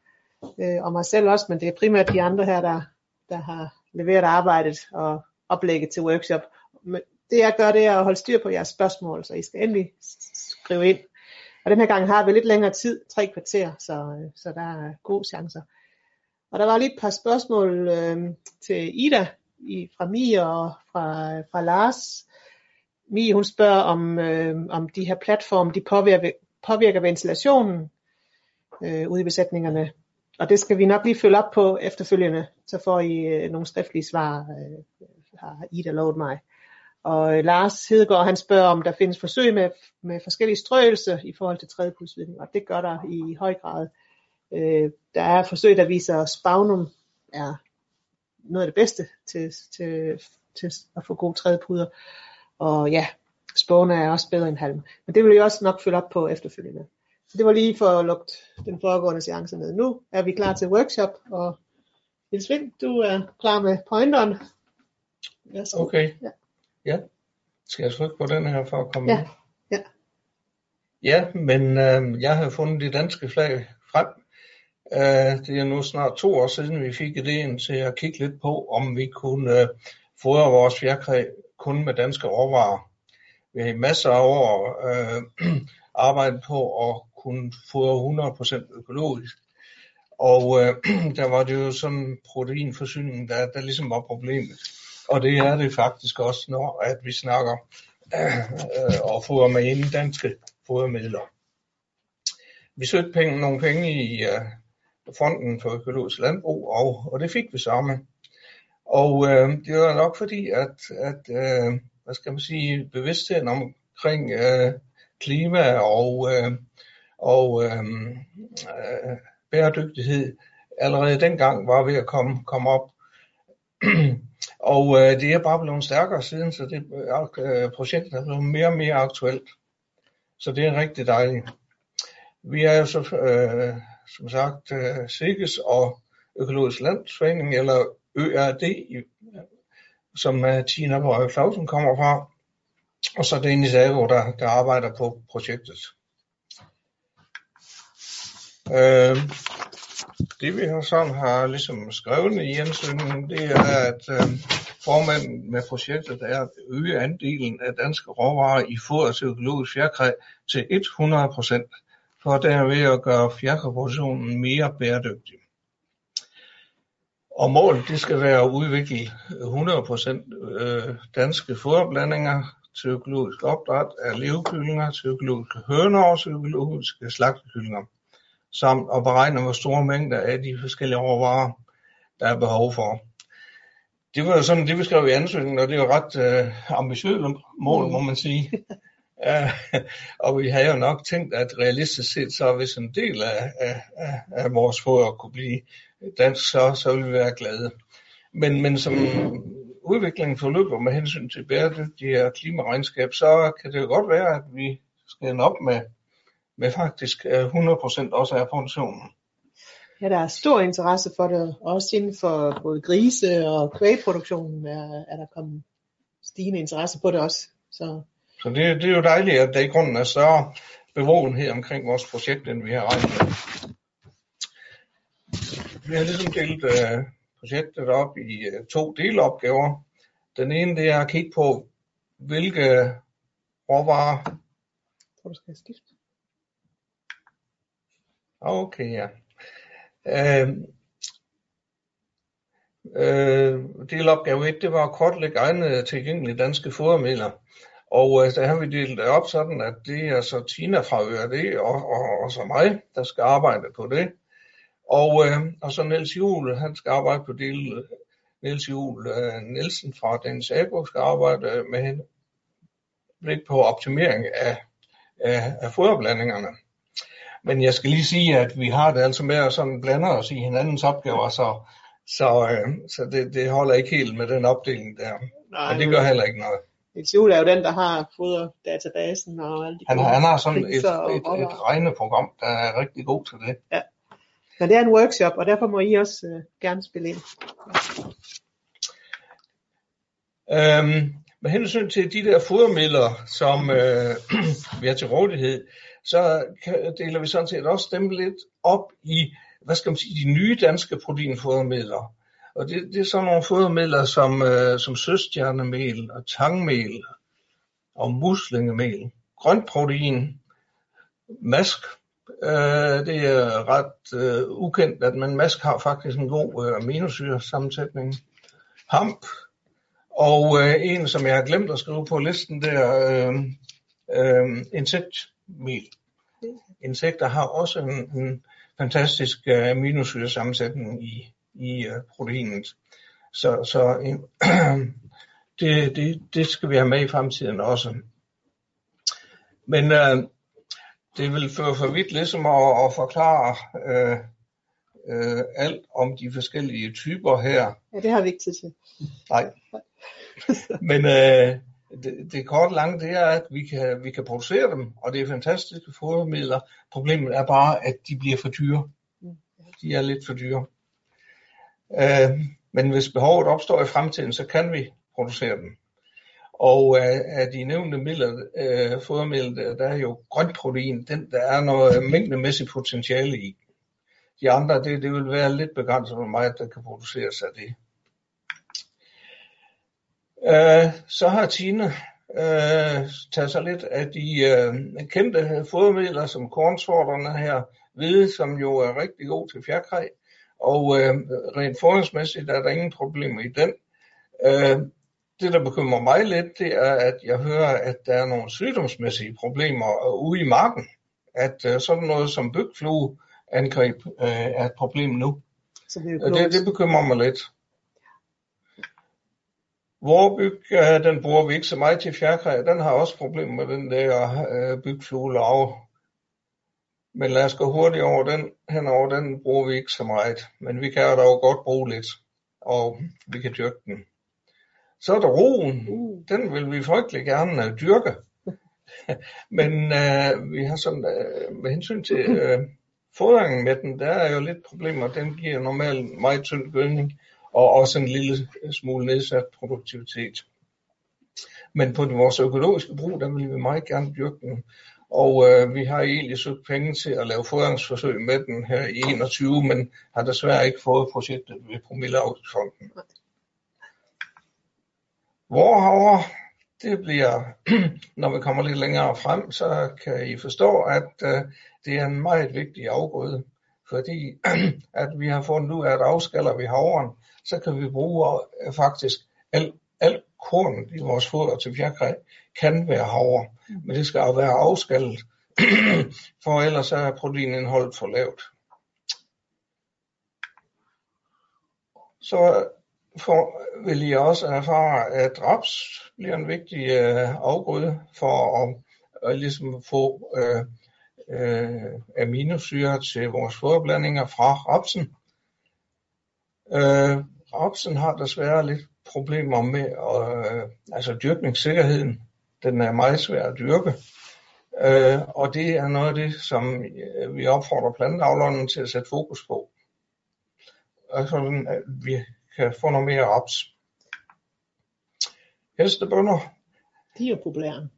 øh, og mig selv også, men det er primært de andre her, der, der har leveret arbejdet og oplægget til workshop. Men det jeg gør, det er at holde styr på jeres spørgsmål, så I skal endelig skrive ind. Og den her gang har vi lidt længere tid, tre kvarter, så, øh, så der er gode chancer. Og der var lige et par spørgsmål øh, til Ida i, fra Mie og fra, fra Lars. Mie hun spørger om, øh, om de her platforme de påvirker, påvirker ventilationen øh, ude i besætningerne. Og det skal vi nok lige følge op på efterfølgende, så får I øh, nogle skriftlige svar, øh, har Ida lovet mig. Og øh, Lars Hedegaard han spørger om der findes forsøg med, med forskellige strøelse i forhold til tredjepulsvidning, og det gør der i, i høj grad. Øh, der er forsøg der viser at spagnum er noget af det bedste til, til, til at få gode trædepuder. Og ja, spåne er også bedre end halm. Men det vil jeg også nok følge op på efterfølgende. Så det var lige for at lukke den foregående seance ned. Nu er vi klar til workshop, og Niels Vind, du er klar med pointeren. Værsgo. Okay. Ja. ja. Skal jeg trykke på den her for at komme ja. Med? Ja. Ja, men øh, jeg har fundet de danske flag frem. Øh, det er nu snart to år siden, vi fik ideen til at kigge lidt på, om vi kunne øh, fodre vores fjerkræ kun med danske råvarer. Vi har i masser af år øh, arbejdet på at kunne fodre 100% økologisk. Og øh, der var det jo sådan proteinforsyningen, der, der ligesom var problemet. Og det er det faktisk også, når at vi snakker øh, øh, og fodrer med inden danske fodermidler. Vi søgte penge, nogle penge i øh, Fonden for Økologisk Landbrug, og, og det fik vi sammen. Og øh, det var nok fordi, at, at øh, hvad skal man sige, bevidstheden omkring øh, klima og, øh, og øh, øh, bæredygtighed allerede dengang var ved at komme, komme op. og øh, det er bare blevet stærkere siden, så det øh, øh projekt er blevet mere og mere aktuelt. Så det er rigtig dejligt. Vi er jo så, øh, som sagt, øh, Sikkes og Økologisk Landsforening, eller ØRD, som øh, Tina Borg Clausen kommer fra, og så Dennis Agro, der, der arbejder på projektet. Øh, det vi har sådan har ligesom skrevet i ansøgningen, det er, at øh, formanden med projektet er at øge andelen af danske råvarer i foder til økologisk fjerkræ til 100%, for derved at gøre fjerkræproduktionen mere bæredygtig. Og målet det skal være at udvikle 100% øh, danske foderblandinger til økologisk opdræt af levekyllinger, til økologiske høner og til økologiske slagtekyllinger, samt at beregne, hvor store mængder af de forskellige råvarer, der er behov for. Det var jo sådan, det vi skrev i ansøgningen, og det er jo ret øh, ambitiøst mål, må man sige. Ja, og vi havde jo nok tænkt, at realistisk set, så hvis en del af, af, af vores foder kunne blive dansk, så, så ville vi være glade. Men, men som udviklingen forløber med hensyn til bæredygtige klimaregnskab, så kan det jo godt være, at vi skal ende op med, med faktisk 100% også af produktionen. Ja, der er stor interesse for det, også inden for både grise og kvægproduktionen er, er der kommet stigende interesse på det også. Så, så det, det er jo dejligt, at der i grunden er større bevågenhed omkring vores projekt, end vi har regnet med. Vi har ligesom delt uh, projektet op i uh, to delopgaver. Den ene det er at kigge på, hvilke råvarer... Tror, du skal skifte. Okay, ja. Øhm, øh, uh, delopgave 1, det var at kortlægge egne tilgængelige danske fodermidler. Og øh, der har vi delt det op sådan, at det er så Tina fra ØRD og, og, og så mig, der skal arbejde på det. Og, øh, og så Niels Juhl, han skal arbejde på del, Niels Juhl øh, Nielsen fra Dagens Agro skal arbejde med blik på optimering af, af, af foderblandingerne. Men jeg skal lige sige, at vi har det altså med at sådan blande os i hinandens opgaver, så, så, øh, så det, det holder ikke helt med den opdeling der. Nej, Men det gør heller ikke noget. Niels Juhl er jo den, der har foderdatabasen og alle de han, han har sådan et, et, et, et regneprogram, der er rigtig god til det. Ja. Men det er en workshop, og derfor må I også øh, gerne spille ind. Øhm, med hensyn til de der fodermidler, som øh, vi har til rådighed, så deler vi sådan set også dem lidt op i, hvad skal man sige, de nye danske proteinfodermidler. Og det, det er sådan nogle fodermidler som, øh, som søstjernemel og tangmel og muslingemel, grønt protein, mask. Øh, det er ret øh, ukendt, at man mask har faktisk en god øh, aminosyresammensætning. Hamp, og øh, en, som jeg har glemt at skrive på listen, det er øh, øh, insekt Insekter har også en, fantastisk øh, aminosyresammensætning i, i øh, proteinet. Så, så øh, det, det, det skal vi have med i fremtiden også. Men øh, det vil føre for vidt ligesom at, at forklare øh, øh, alt om de forskellige typer her. Ja, det har vi ikke tid til. Nej. Men øh, det, det korte lange, det er, at vi kan, vi kan producere dem, og det er fantastiske fodermidler. Problemet er bare, at de bliver for dyre. De er lidt for dyre. Øh, men hvis behovet opstår i fremtiden, så kan vi producere dem. Og af, af de nævnte midler, øh, fodermidler, der er jo grønt protein, den, der er noget mængdemæssigt potentiale i. De andre, det, det vil være lidt begrænset, hvor meget der kan produceres af det. Øh, så har Tine øh, taget sig lidt af de øh, kendte fodermidler, som kornsorterne her, hvide, som jo er rigtig god til fjerkræ, og øh, rent fodringsmæssigt er der ingen problemer i den. Øh, det, der bekymrer mig lidt, det er, at jeg hører, at der er nogle sygdomsmæssige problemer ude i marken. At øh, sådan noget som bygflue angreb øh, er et problem nu. Så det, er det, det bekymrer mig lidt. Vorbyg, øh, den bruger vi ikke så meget til fjerkræ. Den har også problemer med den der øh, bygfluelarve. Men lad os gå hurtigt over den. Henover den bruger vi ikke så meget. Men vi kan dog godt bruge lidt. Og vi kan dyrke den. Så er der roen. Uh. Den vil vi frygtelig gerne uh, dyrke. Men uh, vi har sådan, uh, med hensyn til uh, fodringen med den, der er jo lidt problemer. Den giver normalt meget tynd gødning og også en lille smule nedsat produktivitet. Men på vores økologiske brug, der vil vi meget gerne dyrke den. Og øh, vi har egentlig søgt penge til at lave fodringsforsøg med den her i 21, men har desværre ikke fået projektet ved Promilleafgiftsfonden. Hvorherover, det bliver, når vi kommer lidt længere frem, så kan I forstå, at øh, det er en meget vigtig afgrøde, fordi at vi har fundet ud af, at afskaller vi havren, så kan vi bruge øh, faktisk alt al korn i vores foder til fjerkræ kan være havre, mm. men det skal jo være afskallet, for ellers er proteinindholdet for lavt. Så for, vil I også erfare, at raps bliver en vigtig øh, afgrøde for at, at ligesom få øh, øh, aminosyre til vores foderblandinger fra rapsen. Øh, rapsen har desværre lidt problemer med øh, altså dyrkningssikkerheden. Den er meget svær at dyrke. Øh, og det er noget af det, som øh, vi opfordrer planteavlerne til at sætte fokus på. Altså, at vi kan få noget mere raps. Hestebønder. De er populære.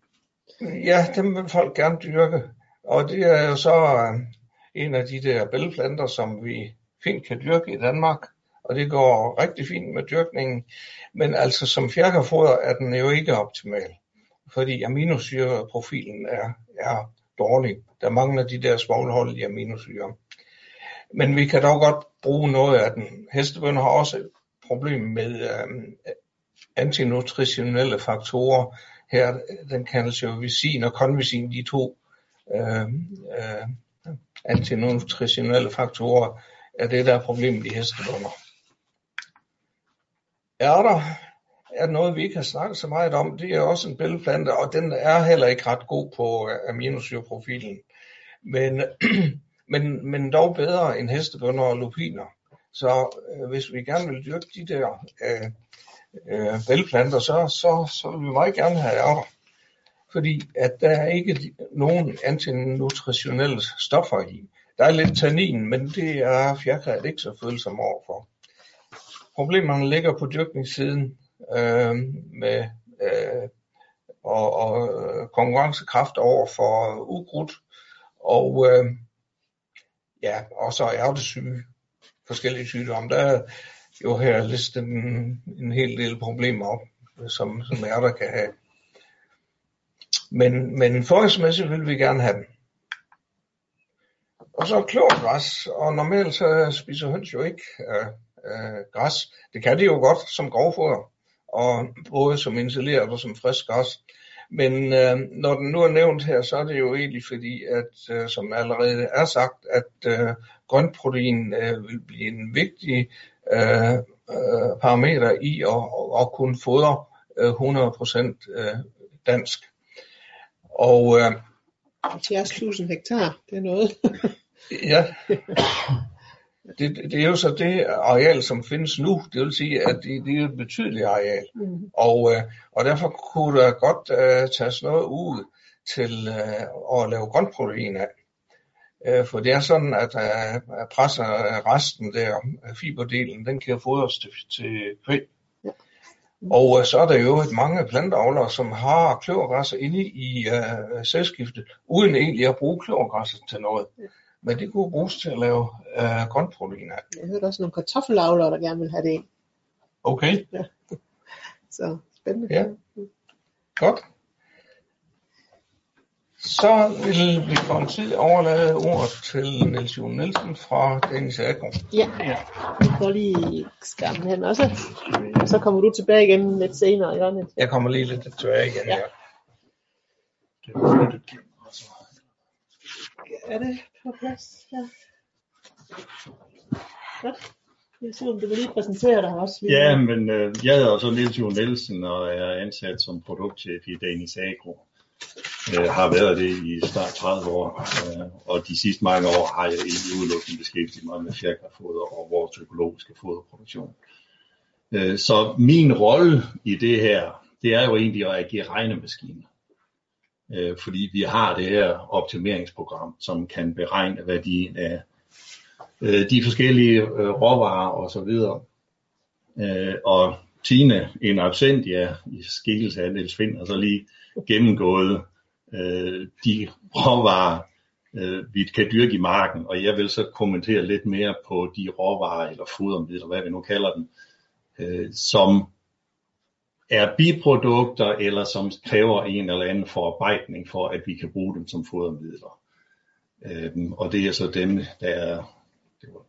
Ja, dem vil folk gerne dyrke. Og det er jo så øh, en af de der bælgplanter, som vi fint kan dyrke i Danmark og det går rigtig fint med dyrkningen. Men altså som fjerkerfoder er den jo ikke optimal, fordi aminosyreprofilen er, er dårlig. Der mangler de der svovlholdige aminosyre. Men vi kan dog godt bruge noget af den. Hestebønder har også et problem med øh, antinutritionelle faktorer. Her den kaldes jo visin og konvisin, de to øh, øh, antinutritionelle faktorer, er det, der er problemet i hestebunder. Ærter er noget, vi ikke har snakket så meget om. Det er også en bælgeplante, og den er heller ikke ret god på øh, aminosyreprofilen. Men, men, men dog bedre end hestebønder og lupiner. Så øh, hvis vi gerne vil dyrke de der øh, øh, bælgeplanter, så, så, så vil vi meget gerne have ærter. Fordi at der er ikke nogen antinutritionelle stoffer i. Der er lidt tannin, men det er fjerkræet ikke så følsom overfor. problemerne ligger på dyrkningssiden øh, med øh, og, og øh, konkurrencekraft over for ukrudt, og øh, ja, og så ærtesyge, forskellige sygdomme. Der er jo her listet en, en hel del problemer op, som, som ærter kan have. Men, men forholdsmæssigt vil vi gerne have dem. Og så klorgræs, og normalt så spiser høns jo ikke øh, øh, græs. Det kan de jo godt som grovfoder, og både som installeret og som frisk græs. Men øh, når den nu er nævnt her, så er det jo egentlig fordi, at øh, som allerede er sagt, at øh, grøntprotein øh, vil blive en vigtig øh, øh, parameter i at, at kunne fodre øh, 100% øh, dansk. Og øh, 70.000 hektar, det er noget. ja, det, det er jo så det areal, som findes nu. Det vil sige, at det, det er et betydeligt areal. Mm. Og, øh, og derfor kunne der godt uh, tages noget ud til uh, at lave grønprotein af. Uh, for det er sådan, at uh, presser resten der, fiberdelen, den kan fodres til, til kvæg. Og uh, så er der jo et mange planteavlere, som har kløvergræsser inde i uh, sædskiftet, uden egentlig at bruge kløvergræsser til noget. Ja. Men det kunne bruges til at lave øh, grønproteiner. Jeg hørte også nogle kartoffelavlere, der gerne vil have det ind. Okay. Ja. Så spændende. Ja. Godt. Så vil vi for en tid overlade ordet til Niels Jon Nielsen fra Danish Agro. Ja, vi får lige skærmen hen også. Og så kommer du tilbage igen lidt senere, Jørgen. Jeg kommer lige lidt tilbage igen, ja. ja. Er det på plads her? Godt. Jeg om du vil lige præsentere dig også. Ja, men øh, jeg hedder så Niels Jon Nielsen og er ansat som produktchef i Danis Agro. Jeg har været det i snart 30 år, øh, og de sidste mange år har jeg egentlig udelukkende beskæftiget mig med fjerkræfoder og vores økologiske foderproduktion. Øh, så min rolle i det her, det er jo egentlig at agere regnemaskine øh, fordi vi har det her optimeringsprogram, som kan beregne værdien af øh, de forskellige øh, råvarer og så videre. Øh, og Tine, en absentia i skikkelse af Niels Find, så lige gennemgået øh, de råvarer, øh, vi kan dyrke i marken, og jeg vil så kommentere lidt mere på de råvarer eller fodermidler, hvad vi nu kalder dem, øh, som er biprodukter, eller som kræver en eller anden forarbejdning for, at vi kan bruge dem som fodermidler. Øhm, og det er så dem, der er, det var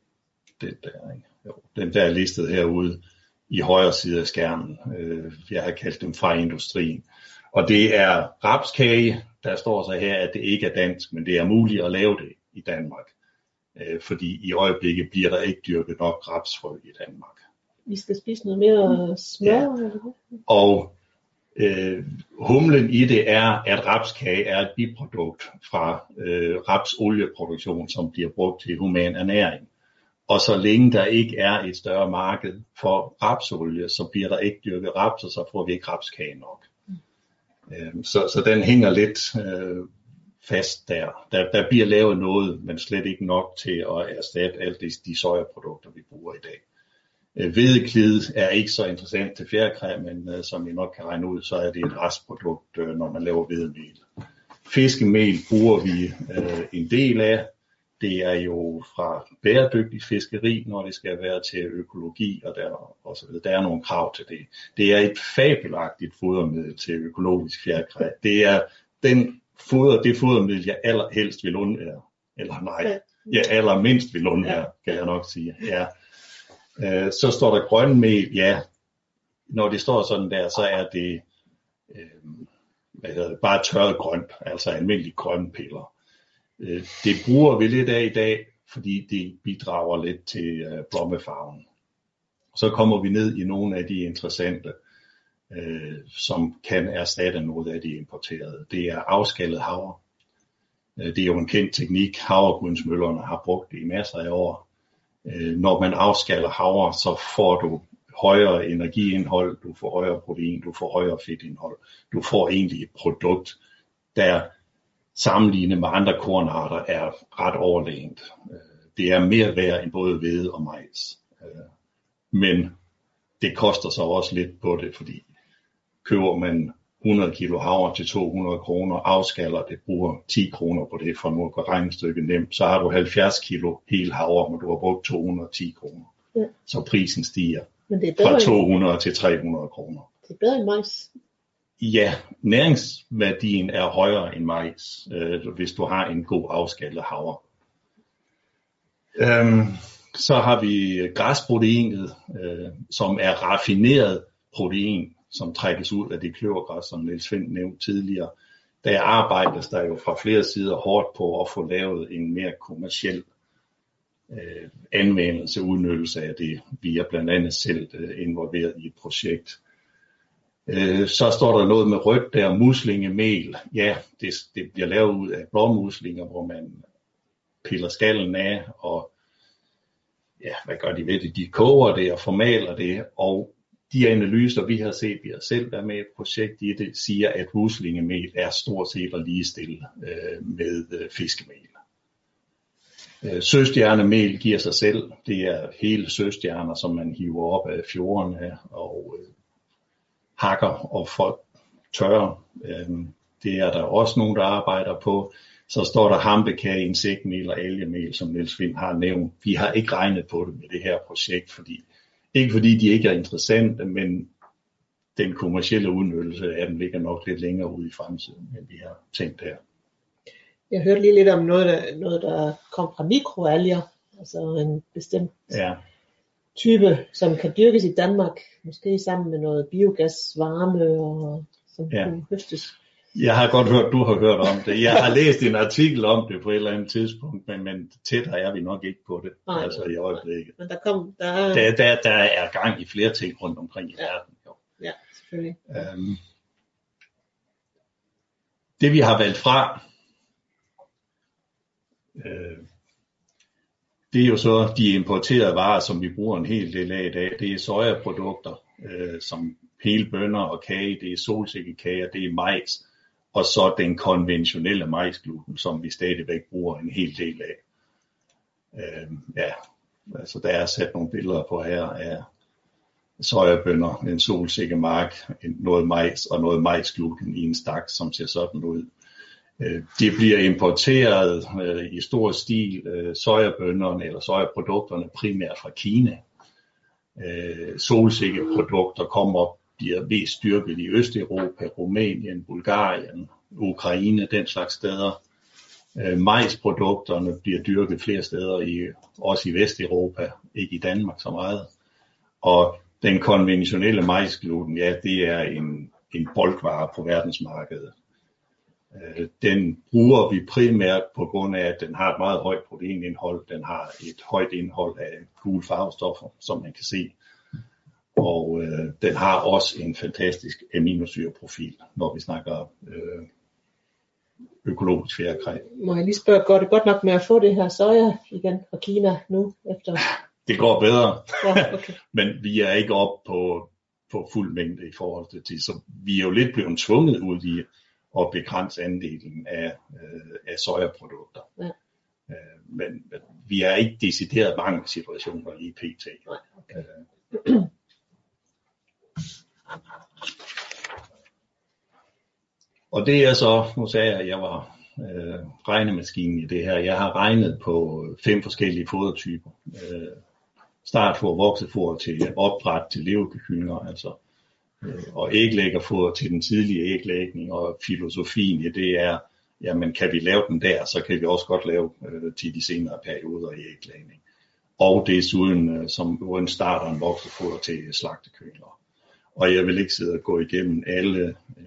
det der, ikke? Jo, dem der er listet herude i højre side af skærmen. Øh, jeg har kaldt dem fra industrien. Og det er rapskage, der står så her, at det ikke er dansk, men det er muligt at lave det i Danmark. Øh, fordi i øjeblikket bliver der ikke dyrket nok rapsfrø i Danmark. Vi skal spise noget mere smør. Ja. Og øh, humlen i det er, at rapskage er et biprodukt fra øh, rapsolieproduktion, som bliver brugt til human ernæring. Og så længe der ikke er et større marked for rapsolie, så bliver der ikke dyrket raps, og så får vi ikke rapskage nok. Øh, så, så den hænger lidt øh, fast der. der. Der bliver lavet noget, men slet ikke nok til at erstatte alle de, de sojaprodukter, vi bruger i dag. Øh, hvedeklid er ikke så interessant til fjerkræ, men øh, som I nok kan regne ud, så er det et restprodukt, øh, når man laver hvedemel. Fiskemel bruger vi øh, en del af. Det er jo fra bæredygtig fiskeri, når det skal være til økologi, og der, og så videre. der er nogle krav til det. Det er et fabelagtigt fodermiddel til økologisk fjerkræ. Det er den foder, det fodermiddel, jeg allerhelst vil undvære. Eller nej, jeg allermindst vil undvære, kan jeg nok sige. Ja. Øh, så står der grønmel, ja. Når det står sådan der, så er det, øh, hvad hedder det bare tørret grønt, altså almindelig grønpiller. Øh, det bruger vi lidt af i dag, fordi det bidrager lidt til øh, blommefarven. Så kommer vi ned i nogle af de interessante, øh, som kan erstatte noget af de importerede. Det er afskallet havre. Øh, det er jo en kendt teknik, havregrynsmøllerne har brugt det i masser af år øh, når man afskaller havre, så får du højere energiindhold, du får højere protein, du får højere fedtindhold. Du får egentlig et produkt, der sammenlignet med andre kornarter er ret overlegent. Øh, det er mere værd end både hvede og majs. Øh, men det koster så også lidt på det, fordi køber man 100 kilo havre til 200 kroner, afskaller det, bruger 10 kroner på det, for nu at gøre regnestykket nemt, så har du 70 kilo hel havre, men du har brugt 210 kroner. Ja. Så prisen stiger Men det er fra bedre, end, 200 til 300 kroner. det er bedre end majs. Ja, næringsværdien er højere end majs, øh, hvis du har en god afskallet havre. Øhm, så har vi græsproteinet, øh, som er raffineret protein, som trækkes ud af det kløvergræs, som Niels Fendt nævnte tidligere. Der arbejdes der jo fra flere sider hårdt på at få lavet en mere kommersiel øh, anvendelse udnyttelse af det. Vi er blandt andet selv øh, involveret i et projekt. Øh, så står der noget med rødt der, muslingemel. Ja, det, det bliver lavet ud af blåmuslinger, hvor man piller skallen af, og ja, hvad gør de ved det? De koger det og formaler det, og de analyser, vi har set, vi har selv været med i et projekt i det, siger, at muslingemel er stort set at ligestille øh, med øh, fiskemel. Øh, søstjernemel giver sig selv. Det er hele søstjerner, som man hiver op af fjordene og øh, hakker og folk tørrer. Øh, det er der også nogen, der arbejder på. Så står der hampekage, insektmel og algemel, som Niels Vind har nævnt. Vi har ikke regnet på det med det her projekt, fordi ikke fordi de ikke er interessante, men den kommercielle udnyttelse af dem ligger nok lidt længere ude i fremtiden, end vi har tænkt her. Jeg hørte lige lidt om noget, der, noget, der kom fra mikroalger, altså en bestemt Ja, type, som kan dyrkes i Danmark, måske sammen med noget biogasvarme, og som Ja. kunne høstes. jeg har godt hørt, du har hørt om det. Jeg har læst en artikel om det på et eller andet tidspunkt, men, men tættere er vi nok ikke på det, Nej. altså i øjeblikket. Men der kom, der er, Der, der, der er gang i flere ting rundt omkring i Ja. verden. Jo. ja, selvfølgelig. Øhm, det vi har valgt fra, øh, det er jo så de importerede varer, som vi bruger en hel del af i dag. Det er sojaprodukter, øh, som hele bønner og kage, det er solsikkekager, det er majs, og så den konventionelle majsgluten, som vi stadigvæk bruger en hel del af. Øh, ja, altså der er sat nogle billeder på her af sojabønder, en solsikkemark, en- noget majs og noget majsgluten i en stak, som ser sådan ud. Øh, de Det bliver importeret øh, i stor stil, øh, sojabønnerne eller sojaprodukterne primært fra Kina. Øh, Solsikkeprodukter kommer bliver mest styrket i Østeuropa, Rumænien, Bulgarien, Ukraine, den slags steder. Øh, Majsprodukterne bliver dyrket flere steder, i, også i Vesteuropa, ikke i Danmark så meget. Og den konventionelle majsgluten, ja, det er en, en boldvare på verdensmarkedet. Øh, Den bruger vi primært på grund af, at den har et meget højt proteinindhold. Den har et højt indhold af gule farvestoffer, som man kan se. Og øh, den har også en fantastisk aminosyreprofil, når vi snakker øh, økologisk fjerkræ. Må jeg lige spørge, går det godt nok med at få det her soja igen fra Kina nu? Efter... Det går bedre, Ja, okay. men vi er ikke oppe på, på fuld mængde i forhold til det. Så vi er jo lidt blevet tvunget ud i at begrænse andelen af, øh, af sojaprodukter. Ja. Øh, men, men vi er ikke decideret mange situationer i PT. Nej, okay. Øh, Og det er så, nu sagde jeg, at jeg var øh, regnemaskinen i det her. Jeg har regnet på fem forskellige fodertyper. Øh, startfor, voksefor til opdræt til levekyllinger, altså og æglæggerfoder til den tidlige æglægning, og filosofien i det er, jamen kan vi lave den der, så kan vi også godt lave øh, til de senere perioder i æglægning. Og desuden øh, som uden starter en voksefoder til slagtekøler. Og jeg vil ikke sidde og gå igennem alle øh,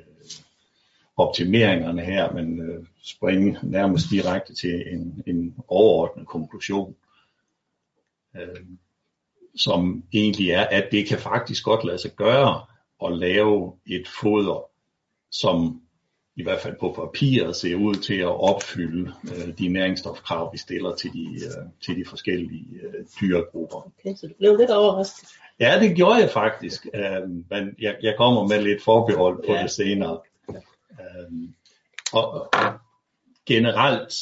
optimeringerne her, men øh, springe nærmest direkte til en, en overordnet konklusion, øh, som egentlig er, at det kan faktisk godt lade sig gøre at lave et foder, som i hvert fald på papiret ser ud til at opfylde øh, de næringsstofkrav, vi stiller til de, øh, til de forskellige øh, dyregrupper. okay, så du blev lidt overrasket. Ja, det gjorde jeg faktisk, øh, men jeg, jeg kommer med lidt forbehold på Ja. det senere. Øh, og, og generelt,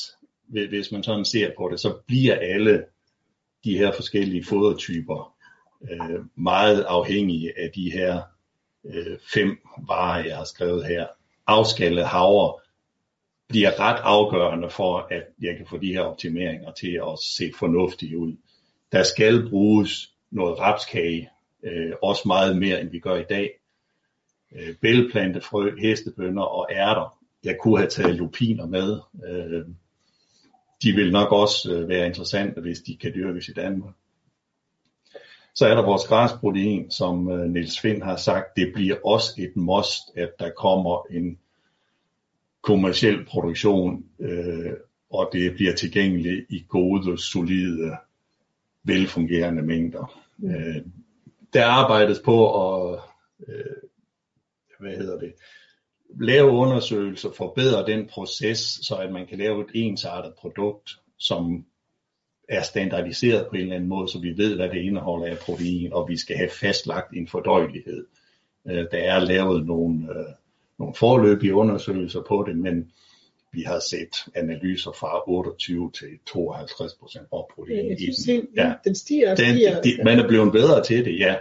hvi- hvis man sådan ser på det, så bliver alle de her forskellige fodertyper øh, meget afhængige af de her øh, fem varer, jeg har skrevet her. Afskallet havre bliver ret afgørende for, at jeg kan få de her optimeringer til at se fornuftige ud. Der skal bruges noget rapskage, øh, også meget mere end vi gør i dag. Øh, bælplantefrø, hestebønner og ærter. Jeg kunne have taget lupiner med. Øh, de vil nok også øh, være interessante, hvis de kan dyrkes i Danmark. Så er der vores græsprotein, som øh, Niels Find har sagt, det bliver også et must, at der kommer en kommersiel produktion, øh, og det bliver tilgængeligt i gode, solide, velfungerende mængder. Mm. Øh, der arbejdes på at øh, hvad hedder det, lave undersøgelser, forbedre den proces, så at man kan lave et ensartet produkt, som er standardiseret på en eller anden måde, så vi ved, hvad det indeholder af protein, og vi skal have fastlagt en fordøjelighed. Øh, der er lavet nogle, øh, nogle forløbige undersøgelser på det, men vi har set analyser fra 28 til 52 procent protein i den. Ja, den stiger og stiger. Den, de, man er blevet bedre til det, ja.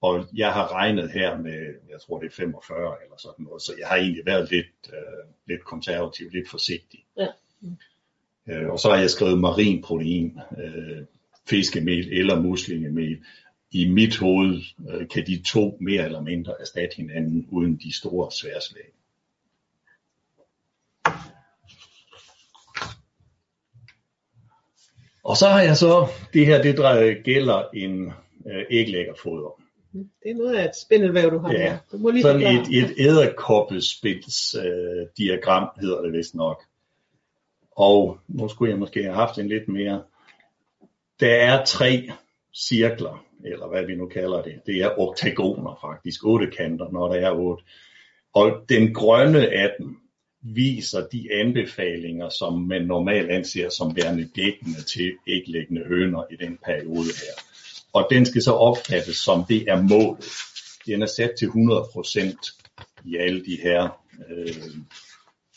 Og jeg har regnet her med, jeg tror det er 45 eller sådan noget, så jeg har egentlig været lidt, øh, lidt konservativ, lidt forsigtig. Ja. Mm. Øh, og så har jeg skrevet marin protein, øh, fiskemel eller muslingemel. I mit hoved øh, kan de to mere eller mindre erstatte hinanden uden de store sværslag. Og så har jeg så, det her det drejer, gælder en øh, æglæggerfoder. Det er noget af et spindelvæv, du har ja, her. Du må lige sådan et, et æderkoppespils øh, diagram hedder det vist nok. Og nu skulle jeg måske have haft en lidt mere. Der er tre cirkler, eller hvad vi nu kalder det. Det er oktagoner faktisk, otte kanter, når der er otte. Og den grønne af dem viser de anbefalinger, som man normalt anser som værende dækkende til æglæggende høner i den periode her. Og den skal så opfattes som det er målet. Den er sat til 100% i alle de her øh,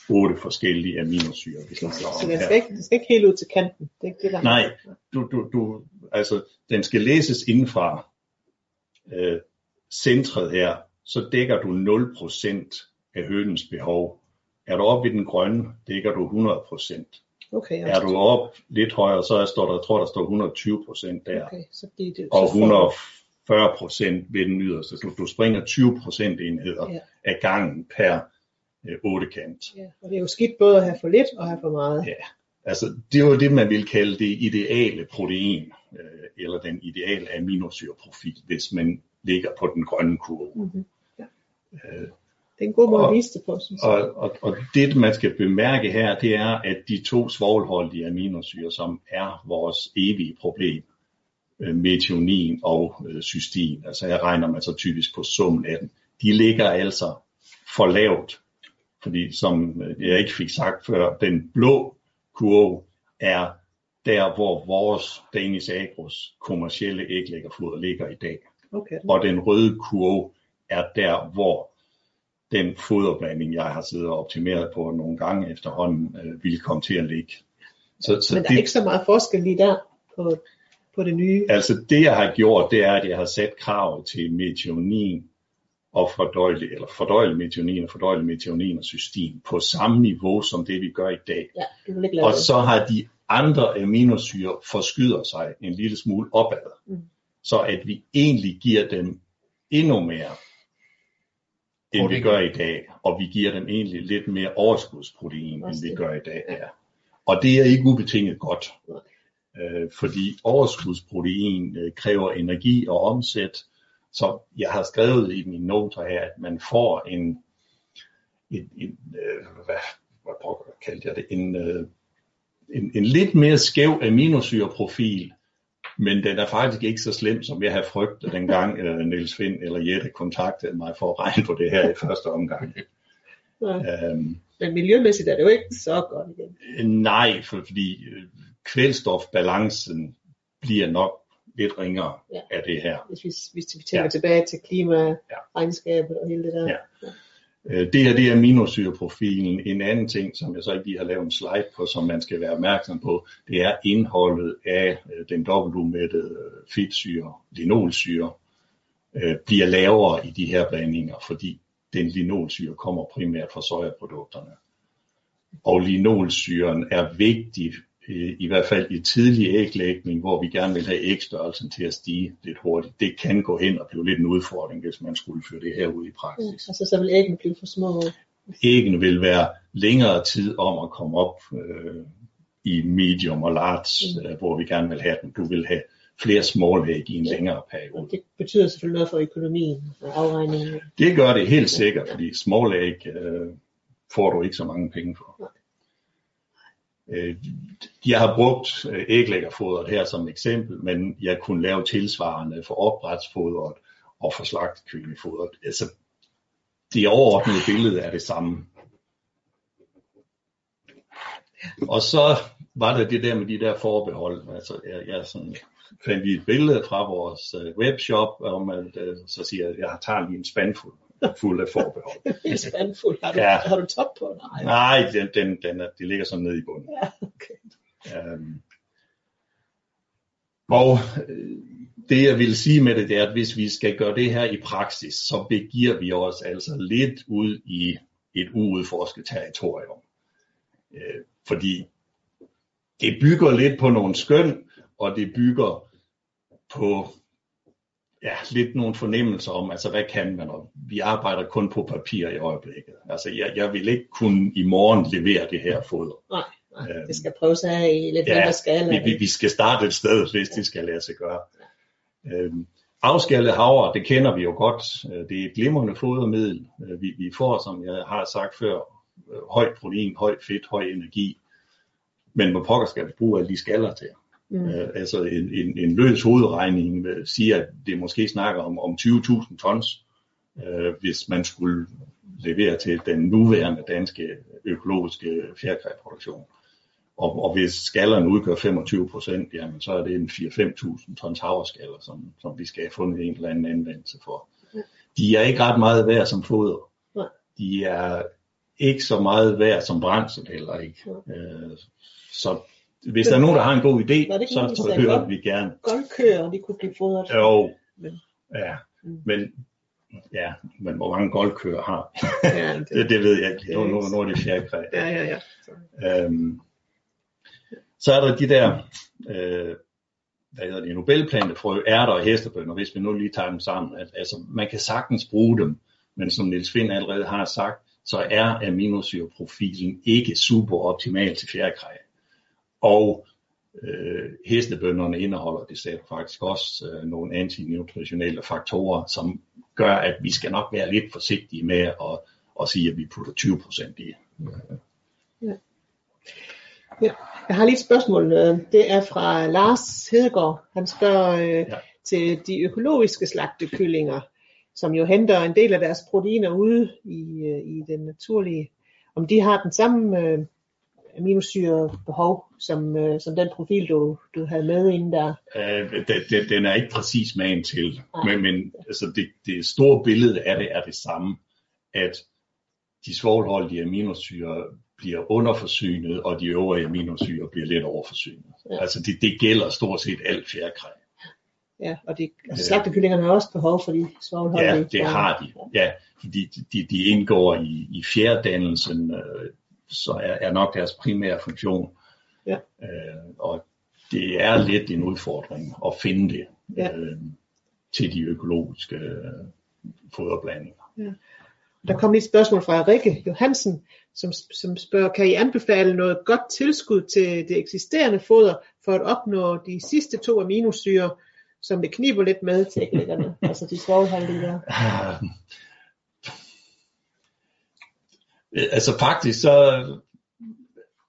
otte forskellige aminosyre. Vi så, så den skal, ikke, den skal ikke helt ud til kanten? Det er ikke det, der Nej, du, du, du, altså, den skal læses indenfra øh, centret her, så dækker du 0% af hønens behov. Er du oppe i den grønne, dækker du 100%. Okay, er du op lidt højere, så står der, tror der står 120 procent der. Okay, så det, det, og 140 procent ved den yderste. Du, du springer 20 procent enheder ja. af gangen per øh, ottekant. Ja, og det er jo skidt både at have for lidt og have for meget. Ja, altså det er jo det, man vil kalde det ideale protein, øh, eller den ideale aminosyreprofil, hvis man ligger på den grønne kurve. Mm-hmm. Ja. Øh, det er en god måde og, at vise det på, synes jeg. Og, og, og det, man skal bemærke her, det er, at de to svovlholdige aminosyre, som er vores evige problem, øh, metionin og øh, cystin, altså her regner man så typisk på summen af dem, de ligger altså for lavt. Fordi som jeg ikke fik sagt før, den blå kurve er der, hvor vores Danish Agros kommercielle æglæggerfoder ligger i dag. Okay. Og den røde kurve er der, hvor den foderblanding, jeg har siddet og optimeret på nogle gange efterhånden, øh, ville komme til at ligge. Så, så Men der det, er ikke så meget forskel lige der på, på det nye? Altså det jeg har gjort, det er, at jeg har sat krav til metionin og fordøjelig, eller fordøjelig metionin og fordøjelig metionin og cystin på samme niveau som det vi gør i dag. Ja, det ikke og så har de andre aminosyre forskyder sig en lille smule opad. Mm. Så at vi egentlig giver dem endnu mere end vi gør i dag, og vi giver dem egentlig lidt mere overskudsprotein, end vi gør i dag. Ja. Og det er ikke ubetinget godt, øh, fordi overskudsprotein øh, kræver energi og omsæt, så jeg har skrevet i mine noter her, at man får en, en, en øh, hvad, hvad kaldte jeg det, en, øh, en, en lidt mere skæv aminosyreprofil, men den er faktisk ikke så slem, som jeg havde frygtet dengang uh, Niels Finn eller Jette kontaktede mig for at regne på det her i første omgang. Um, men miljømæssigt er det jo ikke så godt igen. Nej, for, fordi øh, kvælstofbalancen bliver nok lidt ringere ja. af det her. Hvis vi, hvis vi tænker ja. tilbage til klimaregnskabet ja. og hele det der. Ja. Øh, Det her det er aminosyreprofilen. En anden ting, som jeg så ikke lige har lavet en slide på, som man skal være opmærksom på, det er indholdet af øh, den dobbeltumættede fedtsyre, linolsyre, øh, bliver lavere i de her blandinger, fordi den linolsyre kommer primært fra sojaprodukterne. Og linolsyren er vigtig, øh, i hvert fald i tidlig æglægning, hvor vi gerne vil have ægstørrelsen til at stige lidt hurtigt. Det kan gå hen og blive lidt en udfordring, hvis man skulle føre det her ud i praksis. Altså, så vil æggene blive for små. Æggene vil være længere tid om at komme op øh, i medium og large, øh, hvor vi gerne vil have dem. Du vil have flere small æg i en længere periode. Og det betyder selvfølgelig noget for økonomien og afregningen. Det gør det helt sikkert, fordi small æg øh, får du ikke så mange penge for. Øh, Øh, jeg har brugt øh, æglæggerfodret her som eksempel, men jeg kunne lave tilsvarende for opdrætsfodret og for slagtekyllingefodret. Altså, det overordnede billede er det samme. Og så var der det der med de der forbehold. Altså, jeg, jeg sådan, fandt vi et billede fra vores øh, webshop, om at, øh, så siger jeg, at jeg tager lige en spandfuld fuld af forbehold. Det er spændfuld. Har du, Ja. har du top på? Nej. Nej, den, den, den er, det ligger sådan nede i bunden. Ja, okay. Øhm, og øh, det jeg vil sige med det, det er, at hvis vi skal gøre det her i praksis, så begiver vi os altså lidt ud i et uudforsket territorium. Øh, fordi det bygger lidt på nogle skøn, og det bygger på ja, lidt nogle fornemmelser om, altså hvad kan man, og vi arbejder kun på papir i øjeblikket. Altså jeg, jeg vil ikke kunne i morgen levere det her foder. Nej, nej. Øhm, Det skal prøves af i lidt Ja, mindre skala. vi, vi, vi skal starte et sted, hvis det skal lade sig gøre. Øhm, afskallet havre, det kender vi jo godt. Øh, Det er et glimrende fodermiddel. Øh, Vi, vi får, som jeg har sagt før, øh, højt protein, højt fedt, høj energi. Men hvor pokker skal vi bruge alle de skaller til? Mm. Øh, altså en, en, en løs hovedregning siger, at det måske snakker om, om 20.000 tons, øh, hvis man skulle levere til den nuværende danske økologiske fjerkræproduktion. Og, og hvis skallerne udgør 25 procent, jamen så er det en 4-5.000 tons havreskaller, som, som vi skal have fundet en eller anden anvendelse for. Ja. De er ikke ret meget værd som foder. Nej. De er ikke så meget værd som brændsel heller ikke. Øh, så hvis der er nogen, der har en god idé, så, så hører godt? vi gerne. Goldkøer, de kunne blive fodret. Jo, Men- ja, Mm. men ja, men hvor mange goldkøer har? Ja, det, Det, det ved jeg ikke. Nu, nu, nu er det fjerkræ. ja, ja, ja. Øhm, så er der de der, øh, hvad hedder det, Nobelplantefrø, ærter og hestebønner, hvis vi nu lige tager dem sammen. At, altså, man kan sagtens bruge dem, men som Niels Finn allerede har sagt, så er aminosyreprofilen ikke super optimal til fjerkræ. Og øh, hestebønderne indeholder du faktisk også øh, nogle antinutritionelle faktorer, som gør, at vi skal nok være lidt forsigtige med at, at sige, at vi putter 20% i. Jeg har lige et spørgsmål. Det er fra Lars Hedegaard. Han spørger øh, Ja. til de økologiske slagtekyllinger, som jo henter en del af deres proteiner ude i, øh, i den naturlige. Om de har den samme øh, aminosyrebehov, som, øh, som den profil, du, du havde med inden der. Øh, den, den, den er ikke præcis magen til, Nej. men, men altså det, det store billede af det er det samme, at de svovlholdige aminosyre bliver underforsynet, og de øvrige aminosyre bliver lidt overforsynet. Ja. Altså det, det gælder stort set alt fjerkræ. Ja, og de, altså, slagtekyllingerne har også behov for de svovlholdige. Ja, det har de. Ja, fordi de, de indgår i, i fjerdannelsen, øh, så er, er nok deres primære funktion. Ja. Øh, og det er lidt en udfordring at finde det Ja. øh, til de økologiske øh, foderblandinger. Der kom lige et spørgsmål fra Rikke Johansen, som, som spørger, kan I anbefale noget godt tilskud til det eksisterende foder, for at opnå de sidste to aminosyre, som det kniber lidt med til altså de svovlholdige der. Øh, Altså faktisk så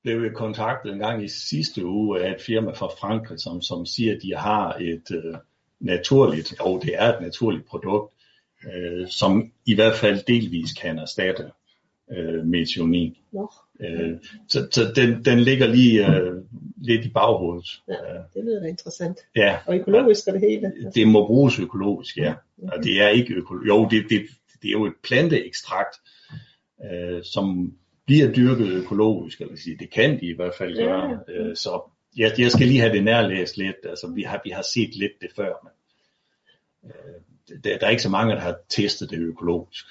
blev jeg kontaktet en gang i sidste uge af et firma fra Frankrig, som, som siger, at de har et øh, naturligt, og det er et naturligt produkt, øh, som i hvert fald delvis kan erstatte øh, metionin. Nå, Øh, så så den, den ligger lige øh, lidt i baghovedet. Ja. det lyder da interessant. Ja, Og økologisk er det hele. det må bruges økologisk, ja. Og det er ikke økologisk. Jo, det, det, det er jo et planteekstrakt, øh, som bliver dyrket økologisk, eller sige, det kan de i hvert fald Ja. gøre. Øh, så jeg, jeg skal lige have det nærlæst lidt, altså vi har, vi har set lidt det før, men øh, der, der er ikke så mange, der har testet det økologisk.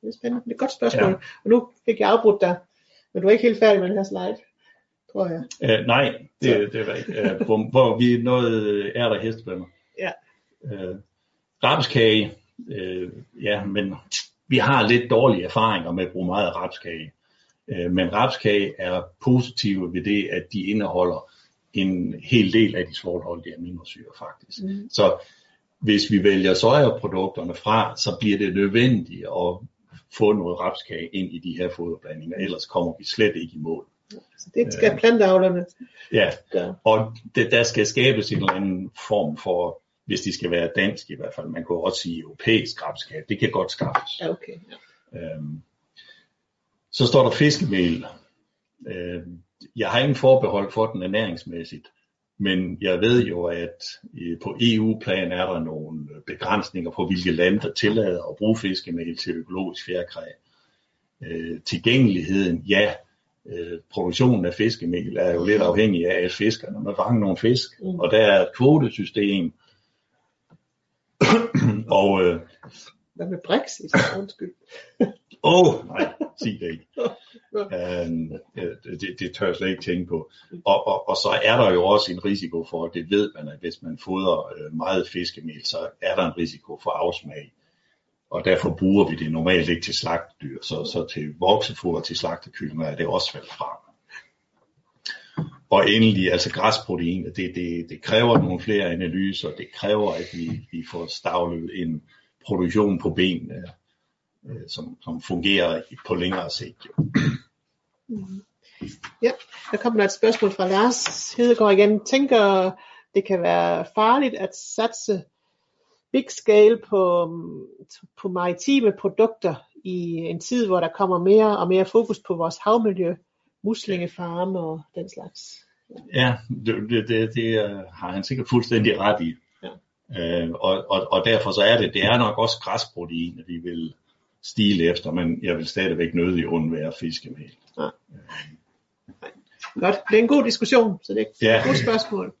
Det er spændende. Det er et godt spørgsmål. Ja. Og nu fik jeg afbrudt dig, men du er ikke helt færdig med den her slide, tror jeg. Øh, nej, det, det var ikke. Øh, hvor, hvor vi nåede er der hestebønder. Ja. Øh, rapskage, øh, ja, men vi har lidt dårlige erfaringer med at bruge meget rapskage. Øh, men rapskage er positive ved det, at de indeholder en hel del af de svovlholdige aminosyre faktisk. Mm. Så hvis vi vælger sojaprodukterne fra, så bliver det nødvendigt at få noget rapskage ind i de her foderblandinger, ellers kommer vi slet ikke i mål. Så det skal planteavlerne Ja, og det, der skal skabes en eller anden form for, hvis de skal være dansk i hvert fald, man kan også sige europæisk rapskage, det kan godt skaffes. Ja, okay. Ja. Øhm, så står der fiskemel. Øhm, jeg har ingen forbehold for den ernæringsmæssigt, men jeg ved jo, at øh, på EU-plan er der nogle begrænsninger på, hvilke lande der tillader at bruge fiskemel til økologisk fjerkræ. Øh, tilgængeligheden, ja. Øh, produktionen af fiskemel er jo lidt afhængig af, at fiskerne må fange nogle fisk, Mm. og der er et kvotesystem. og øh, Hvad med Brexit? Undskyld. Åh, oh, nej, sig det ikke. Øh, det, det tør jeg slet ikke tænke på. Og, og, og så er der jo også en risiko for, det ved man, at hvis man fodrer øh, meget fiskemel, så er der en risiko for afsmag. Og derfor bruger vi det normalt ikke til slagtedyr, så, så til voksefoder til slagtekyllinger er det også faldet fra. Og endelig, altså græsprotein, det, det, det kræver nogle flere analyser, det kræver, at vi, vi får stavlet en produktion på benene, øh, øh, som, som fungerer på længere sigt. Jo. Mm-hmm. Ja, der kommer et spørgsmål fra Lars Hedegaard igen. Tænker, det kan være farligt at satse big scale på, på maritime produkter i en tid, hvor der kommer mere og mere fokus på vores havmiljø, muslingefarme og den slags. Ja, det, det, det, det øh, har han sikkert fuldstændig ret i. Ja. Øh, og, og, og derfor så er det, det er nok også græsprotein, at vi vil stile efter, men jeg vil stadigvæk nødig undvære fiskemel. Godt, det er en god diskussion, så det er Ja. et godt spørgsmål.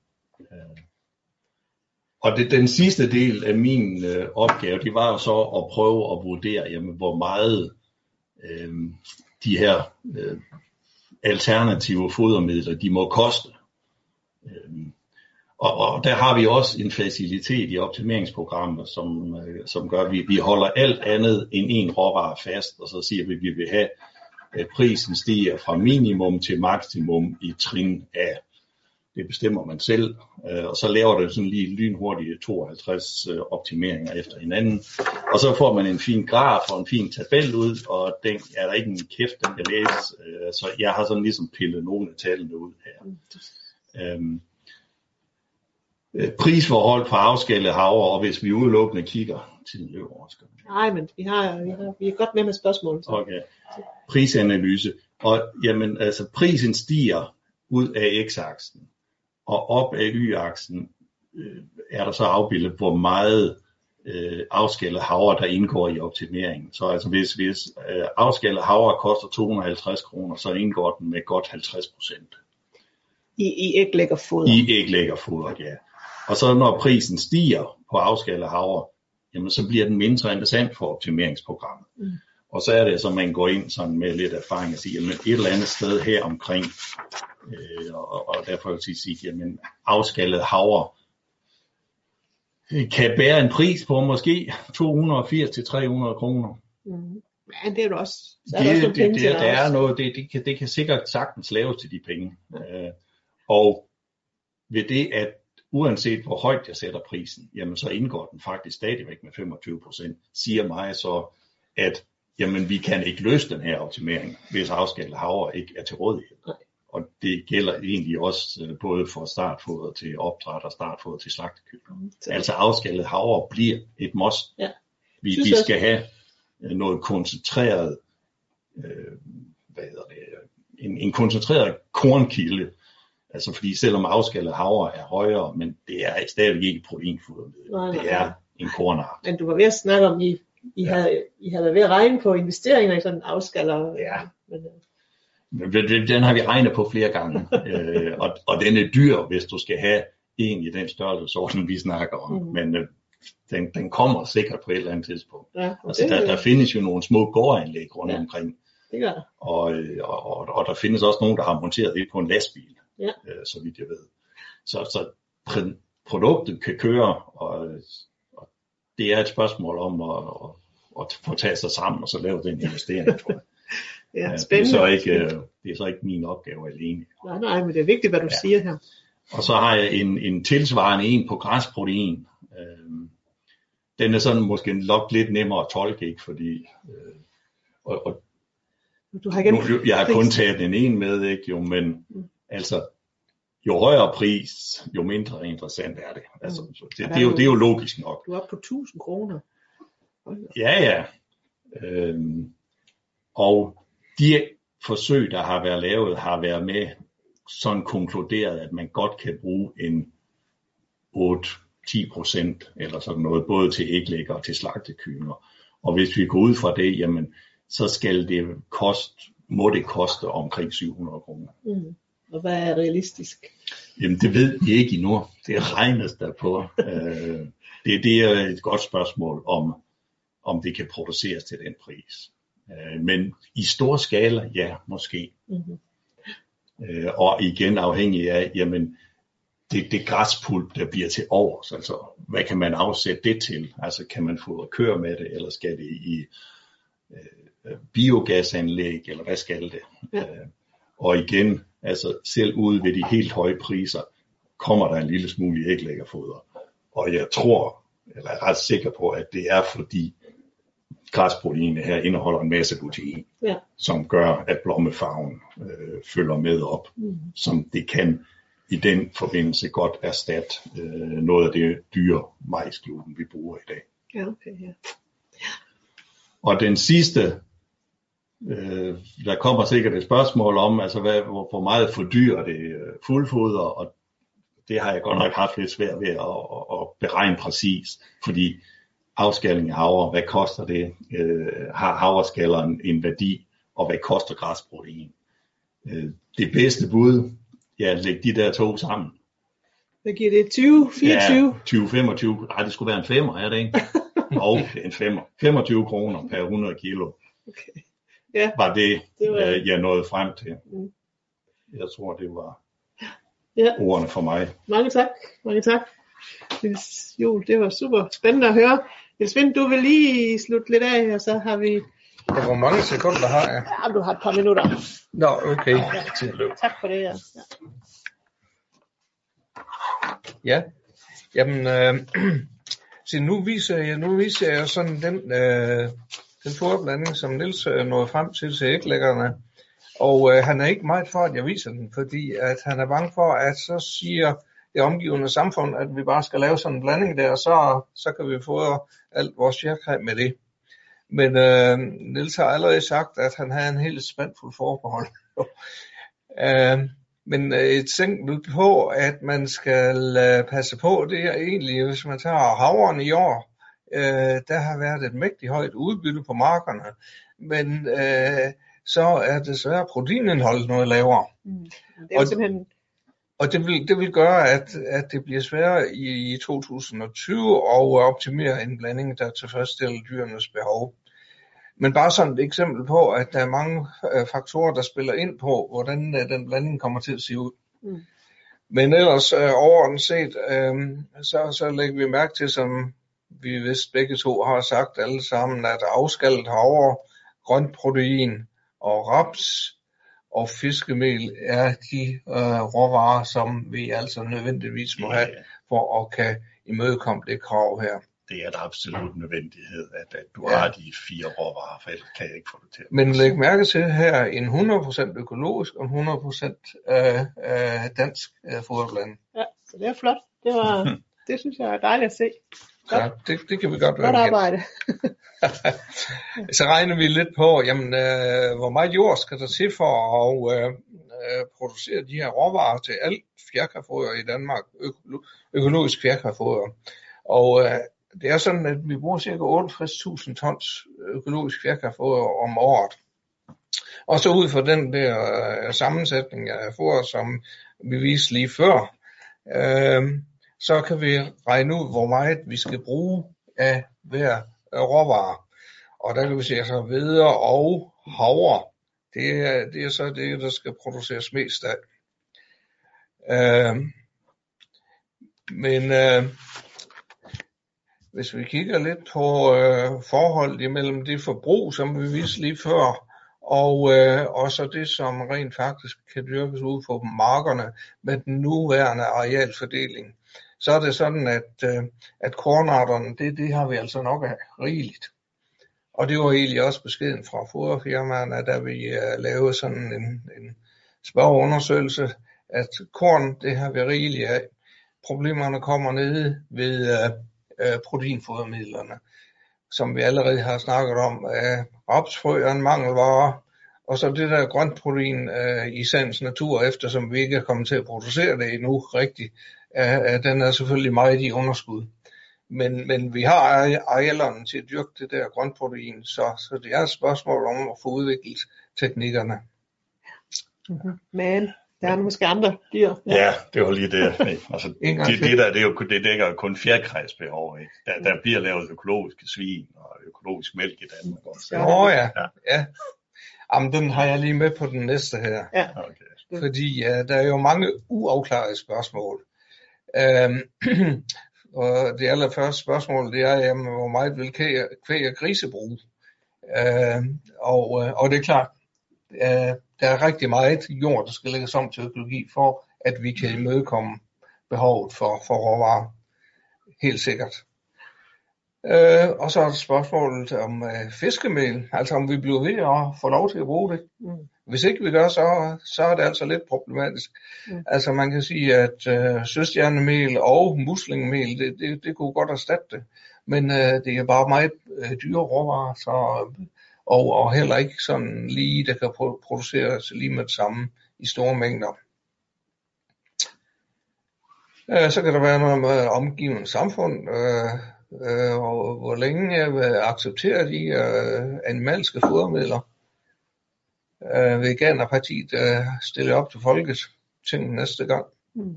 Og det, den sidste del af min øh, opgave, det var jo så at prøve at vurdere, jamen, hvor meget øh, de her øh, alternative fodermidler, de må koste. Øhm, og, og der har vi også en facilitet i optimeringsprogrammet, som, øh, som gør, at vi, vi holder alt andet end en råvare fast, og så siger vi, at vi vil have, at prisen stiger fra minimum til maksimum i trin af. Det bestemmer man selv, øh, og så laver det sådan lige lynhurtige 52 øh, optimeringer efter hinanden. Og så får man en fin graf og en fin tabel ud, og den er der ikke en kæft, den kan læse. Øh, så jeg har sådan ligesom pillet nogle af tallene ud her. Øhm, øh, prisforhold for afskældet havre, og hvis vi udelukkende kigger, tiden løber vi- Nej, men vi, har, vi, har, vi er godt med med spørgsmål. Så. Okay. Prisanalyse. Og jamen, altså prisen stiger ud af x-aksen, og op af y-aksen øh, er der så afbildet, hvor meget øh, afskældet havre, der indgår i optimeringen. Så altså hvis, hvis øh, afskældet havre koster 250 kroner, så indgår den med godt 50 procent I, I æglæggerfoder. i æglæggerfoder, ja. Og så når prisen stiger på afskaldet havre, jamen så bliver den mindre interessant for optimeringsprogrammet. Mm. Og så er det, så man går ind sådan med lidt erfaring og siger, jamen et eller andet sted her omkring, øh, og, og derfor vil jeg sige, jamen afskaldet havre øh, kan bære en pris på måske 280 til 300 kroner. Mm. Ja, det er det også. Så er der også Det, det, det, til der er noget, det, det, kan, det kan sikkert sagtens laves til de penge. Øh, og ved det, at uanset hvor højt jeg sætter prisen, jamen så indgår den faktisk stadigvæk med 25 procent, siger mig så, at jamen, vi kan ikke løse den her optimering, hvis afskaldet havre ikke er til rådighed. Og det gælder egentlig også øh, både for startfoder til opdræt og startfoder til slagtekyllinger. Så- Altså afskaldet havre bliver et must. Ja. Vi, vi skal have øh, noget koncentreret, øh, hvad hedder det, en, en koncentreret kornkilde. Altså fordi selvom afskaldet havre er højere, men det er stadigvæk ikke proteinfoder. Det er en kornart. Men du var ved at snakke om i I, havde, I havde været ved at regne på investeringer i sådan en afskaller. Ja. Men, øh, Den har vi regnet på flere gange, øh, og, og den er dyr, hvis du skal have en i den størrelsesorden, vi snakker om. Mm. Men øh, den, den kommer sikkert på et eller andet tidspunkt. ja, og Altså, der, der findes jo nogle små gårdanlæg rundt Ja. ja. omkring, det gør der. og, øh, og, og, og der findes også nogen, der har monteret det på en lastbil, Ja. øh, så vidt jeg ved. Så, så pr- produktet kan køre, og det er et spørgsmål om at, at, at få taget sig sammen og så lave den investering, tror jeg. Ja, Ja, det, er spændende. så ikke, øh, det er så ikke min opgave alene. Nej, nej, men det er vigtigt, hvad du Ja. siger her. Og så har jeg en, en tilsvarende en på græsprotein. Øhm, den er sådan måske nok lidt nemmere at tolke, ikke? Fordi, øh, og, og Du har igen nu, jeg har kun taget den ene med, ikke? Jo, men Mm. altså, jo højere pris, jo mindre interessant er det. Altså, Mm. det, det, er jo, det er jo logisk nok. Du er oppe på 1000 kroner. Ja, ja. Øhm, og de forsøg, der har været lavet, har været med sådan konkluderet, at man godt kan bruge en 8-10 procent eller sådan noget, både til æglægger og til slagtekyllinger. Og hvis vi går ud fra det, jamen, så skal det koste, må det koste omkring 700 kroner. Mm. Og hvad er realistisk? Jamen, det ved vi ikke endnu. Det regnes der på. Øh, det, det er et godt spørgsmål, om, om det kan produceres til den pris. Øh, men i stor skala, ja, måske. Mm-hmm. Øh, og igen afhængig af, jamen, det, det græspulp, der bliver til overs, altså hvad kan man afsætte det til? Altså kan man få køre med det, eller skal det i øh, biogasanlæg, eller hvad skal det? Ja. Øh, og igen, altså selv ude ved de helt høje priser, kommer der en lille smule æglæggerfoder. Og jeg tror, eller er ret sikker på, at det er fordi græsproteinet her indeholder en masse protein, Ja. som gør, at blommefarven øh, følger med op, Mm. som det kan i den forbindelse godt erstatte øh, noget af det dyre majsgluten, vi bruger i dag. Ja, okay, ja. Og den sidste, øh, der kommer sikkert et spørgsmål om, altså hvad, hvor, hvor meget fordyrer det øh, fuldfoder, og det har jeg godt nok haft lidt svært ved at, at, at beregne præcis, fordi afskalling af havre, hvad koster det? Øh, har havreskalleren en værdi, og hvad koster græsprotein? Øh, det bedste bud, ja, læg de der to sammen. Hvad giver det? 20? 24? Ja, 20-25, nej, det skulle være en femmer, er det ikke? Og en femmer. 25 kroner per 100 kilo. Okay. Ja. Var det, Det var- øh, jeg nåede frem til. Mm. Jeg tror, det var Ja. ordene for mig. Mange tak. Mange tak. Niels Jul, det var super spændende at høre. Niels Vind, du vil lige slutte lidt af, og så har vi... Ja, hvor mange sekunder har jeg? Ja, du har et par minutter. Nå, okay. Tiden løb. Tak for det, ja. ja. Ja, jamen, øh, se, nu viser jeg, nu viser jeg sådan den, øh, den blanding, som Nils øh, nåede frem til til æglæggerne. Og øh, han er ikke meget for, at jeg viser den, fordi at han er bange for, at så siger det omgivende samfund, at vi bare skal lave sådan en blanding der, og så, så kan vi få alt vores fjerkræ med det. Men øh, Nils har allerede sagt, at han havde en helt spændfuld forbehold. øh, men øh, et eksempel på, at man skal øh, passe på, det er egentlig, hvis man tager havren i år, øh, der har været et mægtigt højt udbytte på markerne, men øh, så er desværre proteinindholdet noget lavere. Mm. Det er Og- simpelthen... Og det vil, det vil gøre, at, at det bliver sværere i, i 2020 at optimere en blanding, der tilfredsstiller dyrenes behov. Men bare sådan et eksempel på, at der er mange øh, faktorer, der spiller ind på, hvordan øh, den blanding kommer til at se ud. Mm. Men ellers øh, overordnet set, øh, så, så lægger vi mærke til, som vi vist begge to har sagt alle sammen, at afskallet havre, grønt protein og raps og fiskemel er de øh, råvarer, som vi altså nødvendigvis må have for at kan imødekomme det krav her. Det er en absolut nødvendighed, at, at du Ja. har de fire råvarer, for ellers kan jeg ikke få det til. at Men læg mærke til her en 100% økologisk og en 100% øh, øh, dansk øh, foderblanding. Ja, så det er flot. Det, var, det synes jeg er dejligt at se. Så det, det kan vi godt være Godt arbejde. Så regner vi lidt på, jamen, øh, hvor meget jord skal der til for at øh, øh, producere de her råvarer til alt fjerkræfoder i Danmark, økolo- økologisk fjerkræfoder. Og øh, det er sådan, at vi bruger ca. 68.000 tons økologisk fjerkræfoder om året. Og så ud fra den der øh, sammensætning af foder, som vi viste lige før, øh, så kan vi regne ud, hvor meget vi skal bruge af hver råvare. Og der kan vi se, altså hveder og havre, det er, det er så det, der skal produceres mest af. Øh, men øh, hvis vi kigger lidt på øh, forholdet imellem det forbrug, som vi viste lige før, og, øh, og så det, som rent faktisk kan dyrkes ud på markerne med den nuværende arealfordeling, så er det sådan, at, øh, at kornarterne, det, det har vi altså nok af rigeligt. Og det var egentlig også beskeden fra foderfirmaerne, da vi øh, lavede sådan en, en spørgeundersøgelse, at korn, det har vi rigeligt af. Problemerne kommer nede ved øh, øh, proteinfodermidlerne, som vi allerede har snakket om. Øh, rapsfrø er en mangelvare, og så det der grøntprotein øh, i sagens natur, eftersom vi ikke er kommet til at producere det endnu rigtigt, øh, den er selvfølgelig meget i underskud. Men, men vi har arealerne til at dyrke det der grøntprotein, så, så det er et spørgsmål om at få udviklet teknikkerne. Mm-hmm. Men der er måske andre dyr. Ja, ja det var lige det. Altså, det, det, der, det, er jo, det dækker jo kun fjerkræsbehov. Ikke? Der, der bliver lavet økologiske svin og økologisk mælk i Danmark. Åh oh, ja. ja. ja. Jamen, den har jeg lige med på den næste her. Ja. Okay. Fordi uh, der er jo mange uafklarede spørgsmål. Øhm, og det allerførste spørgsmål, det er, jamen, hvor meget vil kvæg og grise bruge? Uh, og, øh, og det er klart, øh, der er rigtig meget jord, der skal lægges om til økologi, for at vi kan imødekomme behovet for, for råvarer. Helt sikkert. Øh, og så er der spørgsmålet om øh, fiskemel, altså om vi bliver ved at få lov til at bruge det. Mm. Hvis ikke vi gør, så, så er det altså lidt problematisk. Mm. Altså man kan sige, at øh, søstjernemel og muslingmel, det, det, det kunne godt erstatte det. Men øh, det er bare meget øh, dyre råvarer, så, og, og heller ikke sådan lige, der kan produceres lige med det samme i store mængder. Øh, så kan der være noget med omgivende samfund. Øh, øh, og hvor længe jeg vil acceptere de øh, animalske fodermidler. Øh, Veganerpartiet øh, stille op til folket til næste gang. Mm.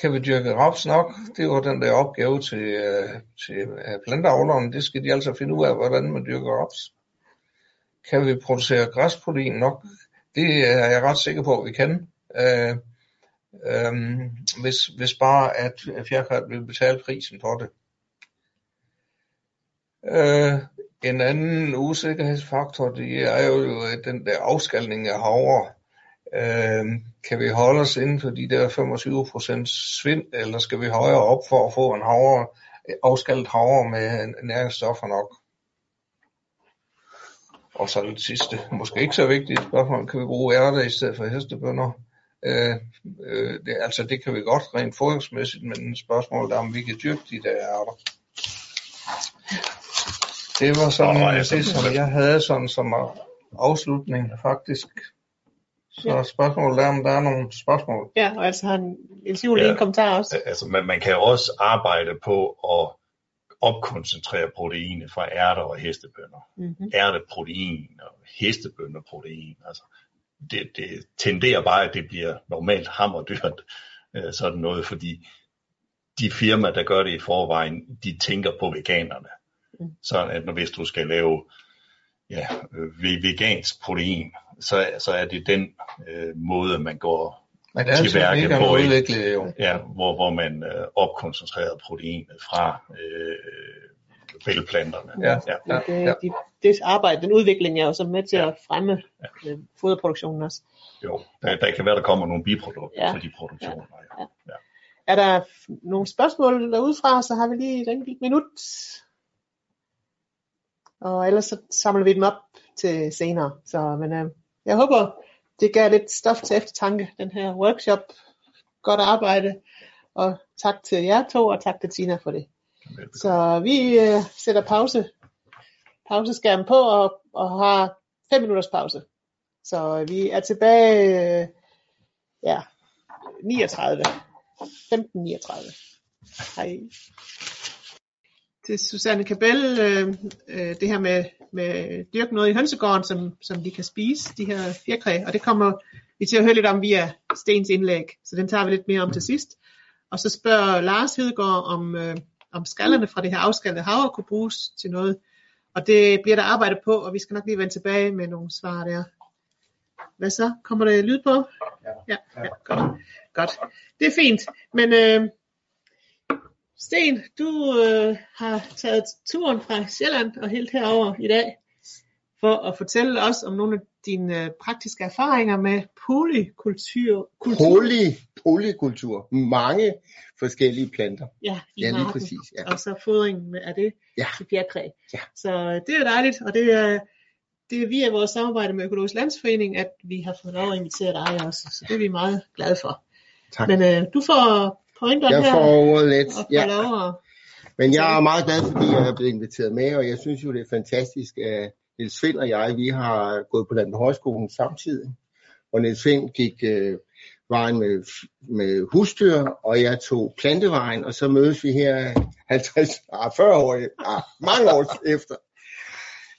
Kan vi dyrke raps nok? Det var den der opgave til, øh, til øh, planteavlerne. Det skal de altså finde ud af, hvordan man dyrker raps. Kan vi producere græsprotein nok? Det er jeg ret sikker på, at vi kan. Øh, øh, hvis, hvis bare at fjerkræt vil betale prisen for det. Øh, en anden usikkerhedsfaktor, det er jo den der afskalning af havre. Øh, kan vi holde os inden for de der 25% svind, eller skal vi højere op for at få en havre, afskaldet havre med næringsstoffer nok? Og så det sidste, måske ikke så vigtigt spørgsmål, kan vi bruge ærter i stedet for hestebønder? Øh, øh, det, altså det kan vi godt rent fodringsmæssigt, men spørgsmålet er, om vi kan dyrke de der ærter. Det var sådan oh, det, som jeg havde sådan som afslutning faktisk. Så ja. spørgsmålet er, om der er nogle spørgsmål. Ja, og altså han Niels Juhl ja. en kommentar også. Altså, man, man kan også arbejde på at opkoncentrere proteinet fra ærter og hestebønder. Mm-hmm. Ærteprotein og hestebønderprotein. Altså, det, det tenderer bare, at det bliver normalt hammerdyrt, øh, sådan noget, fordi de firmaer, der gør det i forvejen, de tænker på veganerne. Så at når hvis du skal lave ja, vegansk protein, så, så er det den øh, måde, man går Men det er til værket på. Udvikle, jo. Ja, hvor, hvor man øh, opkoncentrerer proteinet fra øh, velplanterne. Ja, ja, ja, ja. Det, det arbejde, den udvikling er jo så med til ja. at fremme ja. øh, foderproduktionen også. Jo, der, der kan være, der kommer nogle biprodukter ja. fra de produktioner. Ja. Ja. Ja. Er der nogle spørgsmål derudfra, så har vi lige et enkelt minut. Og ellers så samler vi dem op til senere. Så, men øh, jeg håber, det gav lidt stof til eftertanke, den her workshop. Godt arbejde. Og tak til jer to, og tak til Tina for det. Velbekomme. Så vi øh, sætter pause, pauseskærmen på, og, og har 5 minutters pause. Så øh, vi er tilbage, øh, ja, 39. 15.39. Hej. Til Susanne Kabel, øh, øh, det her med, med dyrke noget i hønsegården, som, som de kan spise, de her fjerkræ, og det kommer vi til at høre lidt om via Stens indlæg, så den tager vi lidt mere om til sidst. Og så spørger Lars Hedegaard om, øh, om skallerne fra det her afskallede havre kunne bruges til noget. Og det bliver der arbejdet på, og vi skal nok lige vende tilbage med nogle svar der. Hvad så? Kommer der lyd på? Ja, ja, ja godt. godt. Det er fint. Men øh, Sten, du øh, har taget turen fra Sjælland og helt herover i dag for at fortælle os om nogle af dine øh, praktiske erfaringer med polykultur. Kultur. Poly, polykultur. Mange forskellige planter. Ja, i ja, lige marken. præcis. Ja. Og så fodring med, er det ja. til fjerkræ. Ja. Så øh, det er dejligt, og det er, det er via vores samarbejde med Økologisk Landsforening, at vi har fået lov at invitere dig også. Så det er vi meget glade for. Tak. Men øh, du får pointeren jeg her. får ordet lidt. Ja. Men jeg er meget glad, fordi jeg er blevet inviteret med, og jeg synes jo, det er fantastisk, at Niels Find og jeg, vi har gået på Landbrugshøjskolen samtidig. Og Niels Find gik øh, vejen med, med husdyr, og jeg tog plantevejen, og så mødes vi her 50, ah, 40 år, ah, mange år efter.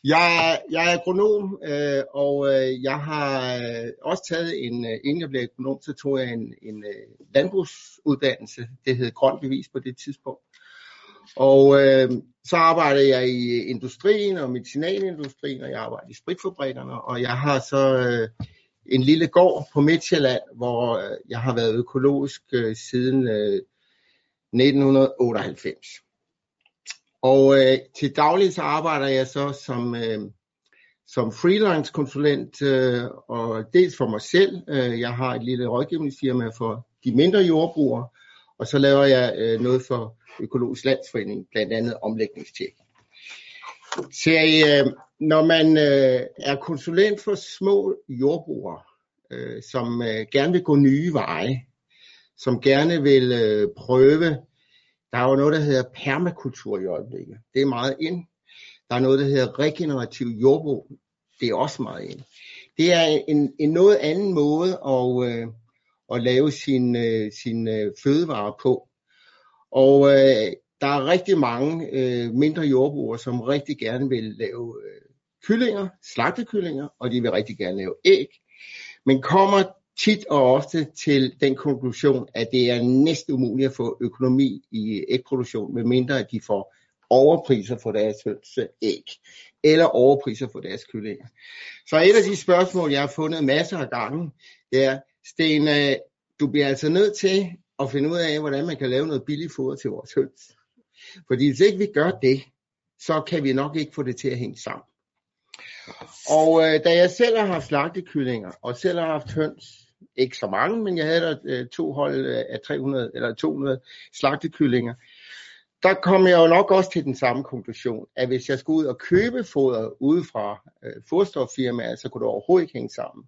Jeg, jeg er agronom, øh, og øh, jeg har øh, også taget en, øh, inden jeg blev agronom, så tog jeg en, en øh, landbrugsuddannelse. Det hed Grøn Bevis på det tidspunkt. Og øh, så arbejdede jeg i øh, industrien og medicinalindustrien, og jeg arbejdede i spritfabrikkerne, og jeg har så øh, en lille gård på Midtjylland, hvor øh, jeg har været økologisk øh, siden øh, 1998. Og øh, til daglig så arbejder jeg så som, øh, som freelance konsulent, øh, og dels for mig selv. Øh, jeg har et lille rådgivningsfirma for de mindre jordbrugere, og så laver jeg øh, noget for Økologisk Landsforening, blandt andet omlægningstjek. Så øh, når man øh, er konsulent for små jordbrugere, øh, som øh, gerne vil gå nye veje, som gerne vil øh, prøve, der er jo noget, der hedder permakultur i øjeblikket. Det er meget ind. Der er noget, der hedder regenerativ jordbrug. Det er også meget ind. Det er en, en noget anden måde at, øh, at lave sin, øh, sin øh, fødevare på. Og øh, der er rigtig mange øh, mindre jordbrugere, som rigtig gerne vil lave øh, kyllinger, slagtekyllinger, og de vil rigtig gerne lave æg, men kommer tit og ofte til den konklusion, at det er næsten umuligt at få økonomi i ægproduktion, medmindre at de får overpriser for deres æg, eller overpriser for deres kyllinger. Så et af de spørgsmål, jeg har fundet masser af gange, det er, Sten, øh, du bliver altså nødt til at finde ud af, hvordan man kan lave noget billigt foder til vores høns. Fordi hvis ikke vi gør det, så kan vi nok ikke få det til at hænge sammen. Og øh, da jeg selv har haft slagtekyllinger, og selv har haft høns, ikke så mange, men jeg havde der øh, to hold øh, af 300 eller 200 slagtekyllinger, der kom jeg jo nok også til den samme konklusion, at hvis jeg skulle ud og købe foder ude fra øh, forstoffirmaer, så kunne det overhovedet ikke hænge sammen.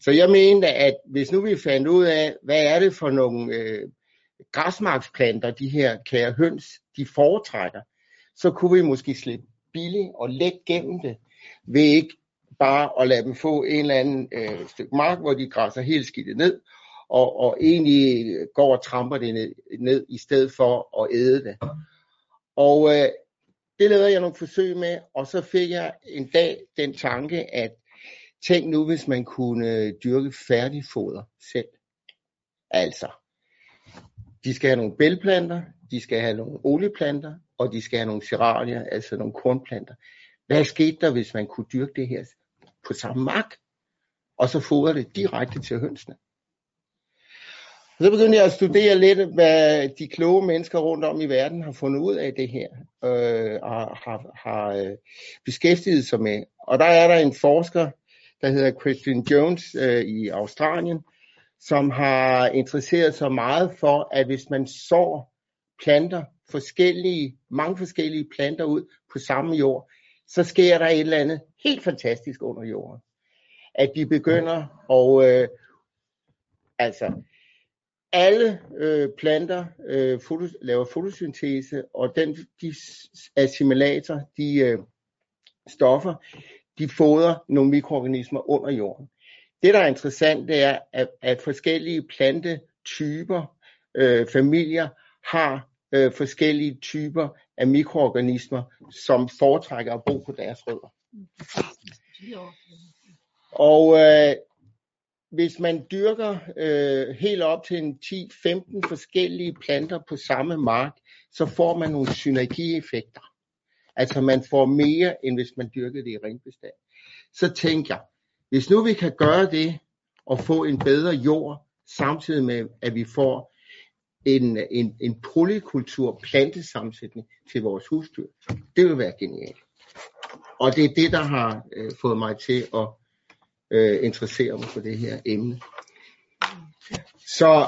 Så jeg mente, at hvis nu vi fandt ud af, hvad er det for nogle øh, græsmarksplanter, de her kære høns, de foretrækker, så kunne vi måske slippe billigt og let gennem det, ved ikke bare at lade dem få en eller anden øh, stykke mark, hvor de græsser helt skidt ned, og, og egentlig går og tramper det ned, ned i stedet for at æde det. Og øh, det lavede jeg nogle forsøg med, og så fik jeg en dag den tanke, at tænk nu, hvis man kunne dyrke færdigfoder selv. Altså, de skal have nogle bælplanter, de skal have nogle olieplanter, og de skal have nogle ceralier, altså nogle kornplanter. Hvad skete der, hvis man kunne dyrke det her på samme mark, og så fodrer det direkte til hønsene? Og så begyndte jeg at studere lidt, hvad de kloge mennesker rundt om i verden har fundet ud af det her, øh, og har, har øh, beskæftiget sig med. Og der er der en forsker, der hedder Christian Jones øh, i Australien, som har interesseret sig meget for, at hvis man sår planter, forskellige, mange forskellige planter ud på samme jord, så sker der et eller andet helt fantastisk under jorden. At de begynder at, øh, altså, alle øh, planter øh, fotos, laver fotosyntese, og den, de assimilator, de øh, stoffer, de fodrer nogle mikroorganismer under jorden. Det, der er interessant, det er, at, at forskellige plantetyper, øh, familier, har øh, forskellige typer af mikroorganismer, som foretrækker at bo på deres rødder. Og øh, hvis man dyrker øh, helt op til en 10-15 forskellige planter på samme mark, så får man nogle synergieffekter. Altså man får mere, end hvis man dyrker det i ringbestand. Så tænker jeg, hvis nu vi kan gøre det, og få en bedre jord, samtidig med, at vi får en, en, en polykultur plantesammensætning til vores husdyr, det vil være genialt. Og det er det, der har øh, fået mig til at øh, interessere mig for det her emne. Så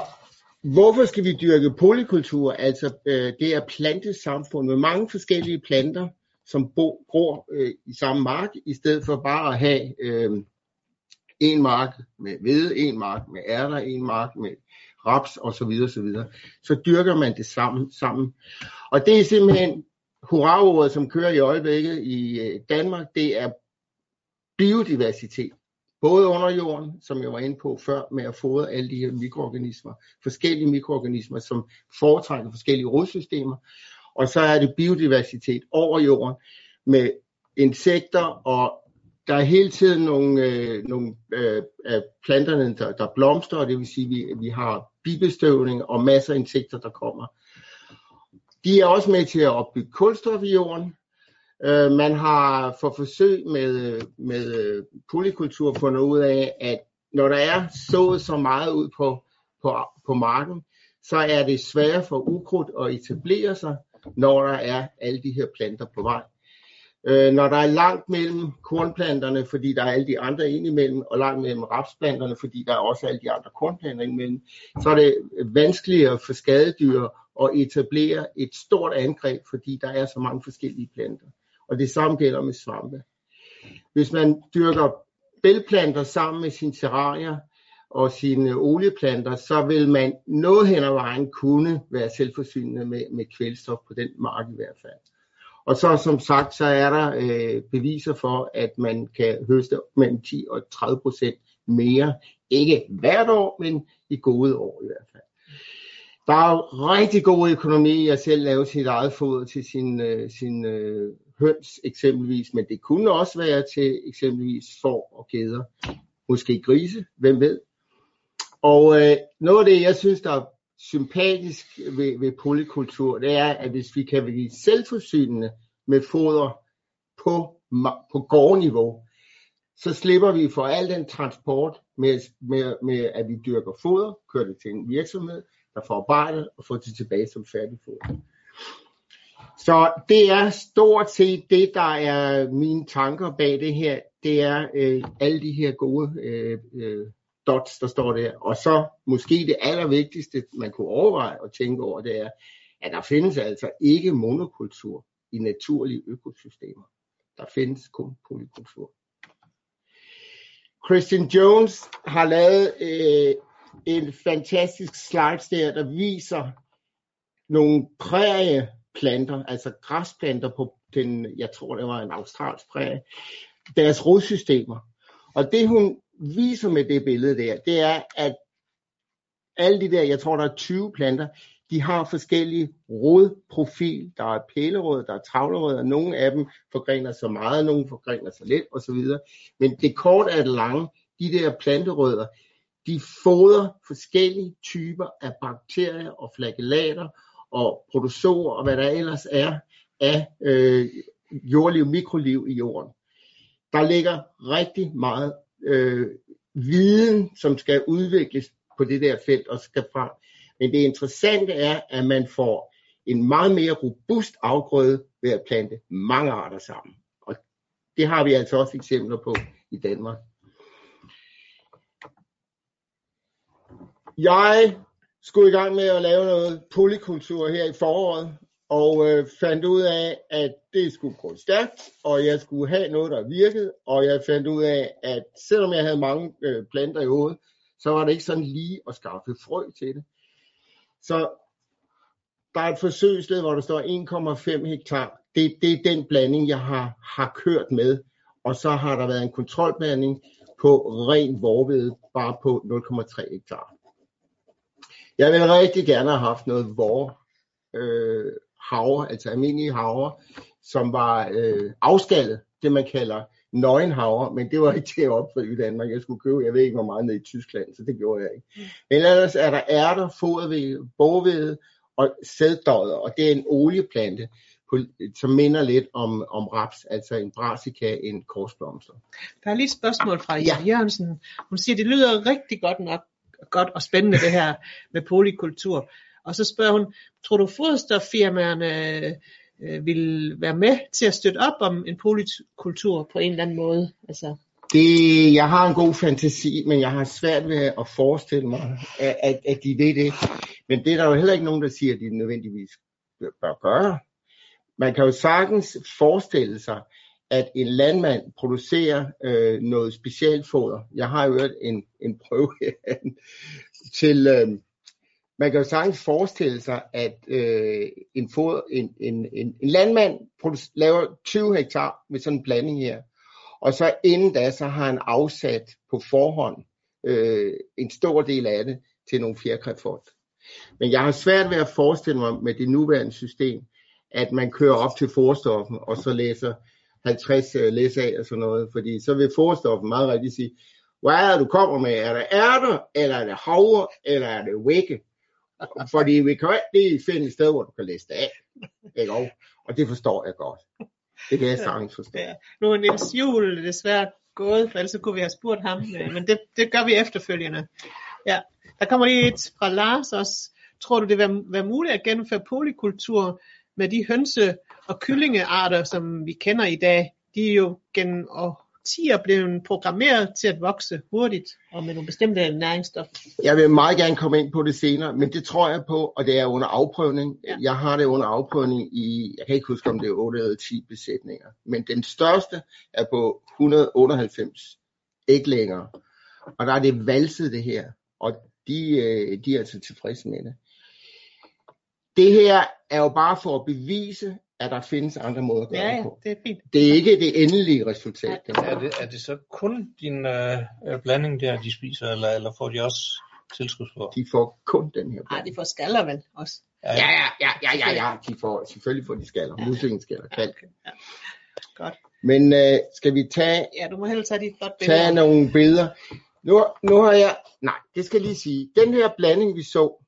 hvorfor skal vi dyrke polykultur? Altså øh, det er plantesamfund med mange forskellige planter, som bo, gror øh, i samme mark, i stedet for bare at have øh, en mark med hvede, en mark med ærter, en mark med raps osv. Så, videre, så, videre. så dyrker man det sammen. sammen. Og det er simpelthen hurraordet, som kører i øjeblikket i øh, Danmark, det er biodiversitet. Både under jorden, som jeg var inde på før, med at fodre alle de her mikroorganismer, forskellige mikroorganismer, som foretrækker forskellige rodsystemer, og så er det biodiversitet over jorden med insekter, og der er hele tiden nogle, øh, nogle øh, af planterne, der, der blomstrer, og det vil sige, at vi, vi har bibestøvning og masser af insekter, der kommer. De er også med til at opbygge kulstof i jorden. Øh, man har for forsøg med, med øh, polykultur fundet ud af, at når der er sået så meget ud på, på, på marken, så er det sværere for ukrudt at etablere sig, når der er alle de her planter på vej. Øh, når der er langt mellem kornplanterne, fordi der er alle de andre indimellem, og langt mellem rapsplanterne, fordi der er også alle de andre kornplanter indimellem, så er det vanskeligere for skadedyr at etablere et stort angreb, fordi der er så mange forskellige planter. Og det samme gælder med svampe. Hvis man dyrker bælplanter sammen med sine terrarier og sine olieplanter, så vil man noget hen ad vejen kunne være selvforsynende med, med kvælstof på den mark i hvert fald. Og så som sagt, så er der øh, beviser for, at man kan høste mellem 10 og 30 procent mere. Ikke hvert år, men i gode år i hvert fald. Der er jo rigtig god økonomi i at selv lave sit eget foder til sin, øh, sin øh, høns eksempelvis, men det kunne også være til eksempelvis får og geder, måske grise, hvem ved. Og øh, noget af det, jeg synes, der er sympatisk ved, ved polykultur, det er, at hvis vi kan blive selvforsynende med foder på, på gårdniveau, så slipper vi for al den transport med, med, med at vi dyrker foder, kører det til en virksomhed, der forarbejdet og får det tilbage som færdigfoder. Så det er stort set det, der er mine tanker bag det her. Det er øh, alle de her gode øh, øh, dots, der står der. Og så måske det allervigtigste, man kunne overveje og tænke over, det er, at der findes altså ikke monokultur i naturlige økosystemer. Der findes kun polykultur. Christian Jones har lavet øh, en fantastisk slide der, der viser nogle prærieplanter, altså græsplanter på den, jeg tror det var en australsk prærie, deres rodsystemer. Og det hun viser med det billede der, det er, at alle de der, jeg tror der er 20 planter, de har forskellige rodprofil. Der er pælerød, der er tavlerød, og nogle af dem forgrener sig meget, nogle forgrener sig lidt osv. Men det kort er det lange, de der planterødder, de fodrer forskellige typer af bakterier og flagellater og protozoer og hvad der ellers er af øh, jordliv, mikroliv i jorden. Der ligger rigtig meget øh, viden, som skal udvikles på det der felt og skal frem. Men det interessante er, at man får en meget mere robust afgrøde ved at plante mange arter sammen. Og det har vi altså også eksempler på i Danmark. Jeg skulle i gang med at lave noget polykultur her i foråret, og øh, fandt ud af, at det skulle gå stærkt, og jeg skulle have noget, der virkede, og jeg fandt ud af, at selvom jeg havde mange øh, planter i hovedet, så var det ikke sådan lige at skaffe frø til det. Så der er et forsøgsled, hvor der står 1,5 hektar. Det, det er den blanding, jeg har, har kørt med. Og så har der været en kontrolblanding på ren vorvede, bare på 0,3 hektar. Jeg vil rigtig gerne have haft noget vor øh, haver, altså almindelige haver, som var øh, afskaldet, det man kalder nøgenhaver, men det var ikke til at opdrive i Danmark. Jeg skulle købe, jeg ved ikke hvor meget ned i Tyskland, så det gjorde jeg ikke. Men ellers er der ærter, foderved, borved og sæddodder, og det er en olieplante, som minder lidt om, om raps, altså en brassica, en korsblomster. Der er lige et spørgsmål fra ja. Jørgensen. Hun siger, det lyder rigtig godt nok godt og spændende det her med polykultur. Og så spørger hun, tror du foderstoffirmaerne øh, vil være med til at støtte op om en polykultur på en eller anden måde? Altså... Det, jeg har en god fantasi, men jeg har svært ved at forestille mig, at, at, at de ved det. Men det er der jo heller ikke nogen, der siger, at de nødvendigvis bør gøre. Man kan jo sagtens forestille sig, at en landmand producerer øh, noget specialfoder. Jeg har jo hørt en, en prøve her til, øh, man kan jo sagtens forestille sig, at øh, en, foder, en, en, en, en landmand laver 20 hektar med sådan en blanding her, og så inden da, så har han afsat på forhånd øh, en stor del af det til nogle fjerkræfond. Men jeg har svært ved at forestille mig med det nuværende system, at man kører op til forstoffen, og så læser 50 uh, læs af og sådan noget, fordi så vil forstoffen meget rigtigt sige, hvad er det, du kommer med? Er det ærter, eller er det havre, eller er det vægge? Fordi vi kan ikke lige finde et sted, hvor du kan læse det af. Ikke? Og, og det forstår jeg godt. Det kan jeg sagtens forstå. Ja. Nu er Niels Juhl desværre gået, for ellers kunne vi have spurgt ham, øh, men det, det gør vi efterfølgende. Ja. Der kommer lige et fra Lars også. Tror du, det vil være muligt at gennemføre polykultur med de hønse- og kyllingearter, som vi kender i dag? De er jo gennem årtier blevet programmeret til at vokse hurtigt og med nogle bestemte næringsstoffer. Jeg vil meget gerne komme ind på det senere, men det tror jeg på, og det er under afprøvning. Ja. Jeg har det under afprøvning i, jeg kan ikke huske om det er 8 eller 10 besætninger, men den største er på 198 æglængere, og der er det valset det her, og de, øh, de er altså tilfredse med det. Det her er jo bare for at bevise, at der findes andre måder at gøre Ja, det ja, på. det er fint. Det er ikke det endelige resultat. det Er det, er det så kun din øh, blanding der, de spiser, eller, eller får de også tilskudsfor? De får kun den her. Ej, de får skaller vel også. Ja, ja, ja, ja, ja, ja. De får, selvfølgelig får de skaller. Muslingeskaller, kalk. Ja. Godt. Men øh, skal vi tage, Ja, du må hellere tage dit godt billede. tage nogle billeder? Nu, nu har jeg, nej, det skal jeg lige sige. Den her blanding, vi så,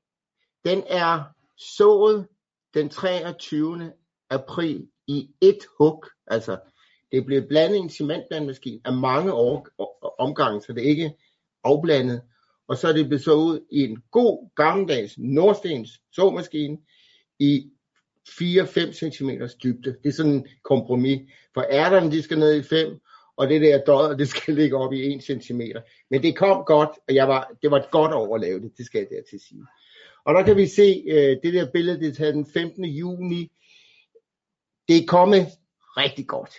den er sået den 23 april i et hug. Altså, det blev blandet i en cementblandmaskine af mange år, omgange, så det er ikke afblandet. Og så er det blevet ud i en god gammeldags Nordstens såmaskine i 4-5 cm dybde. Det er sådan en kompromis. For ærterne, de skal ned i 5, og det der død, det skal ligge op i 1 cm. Men det kom godt, og jeg var, det var et godt år at lave det, det skal jeg dertil sige. Og der kan vi se, øh, det der billede, det er taget den 15. juni. Det er kommet rigtig godt.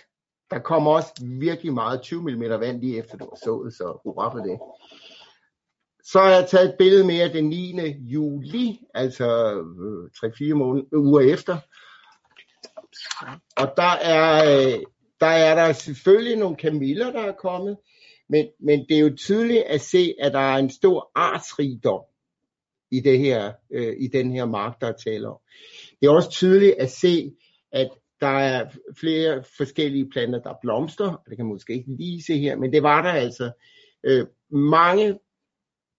Der kommer også virkelig meget 20 mm vand lige efter du har sået, så hurra for det. Så har jeg taget et billede mere den 9. juli, altså øh, 3-4 måneder, øh, uger efter. Og der er, øh, der er der selvfølgelig nogle kamiller, der er kommet, men, men det er jo tydeligt at se, at der er en stor artsrigdom i, det her, øh, i den her mark, der taler om. Det er også tydeligt at se, at der er flere forskellige planter, der blomster, og det kan man måske ikke lige se her, men det var der altså. Øh, mange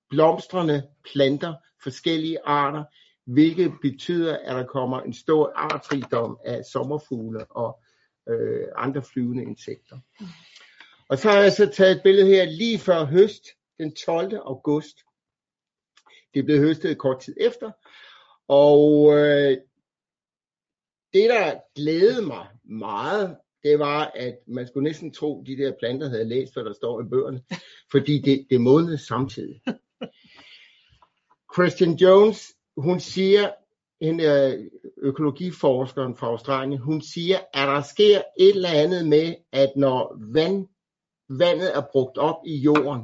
blomstrende planter, forskellige arter, hvilket betyder, at der kommer en stor artrigdom af sommerfugle og øh, andre flyvende insekter. Og så har jeg så taget et billede her lige før høst, den 12. august. Det blev høstet kort tid efter, og øh, det, der glædede mig meget, det var, at man skulle næsten tro, at de der planter havde læst, hvad der står i bøgerne, fordi det, det modnede samtidig. Christian Jones, hun siger, en økologiforskeren fra Australien, hun siger, at der sker et eller andet med, at når vand, vandet er brugt op i jorden,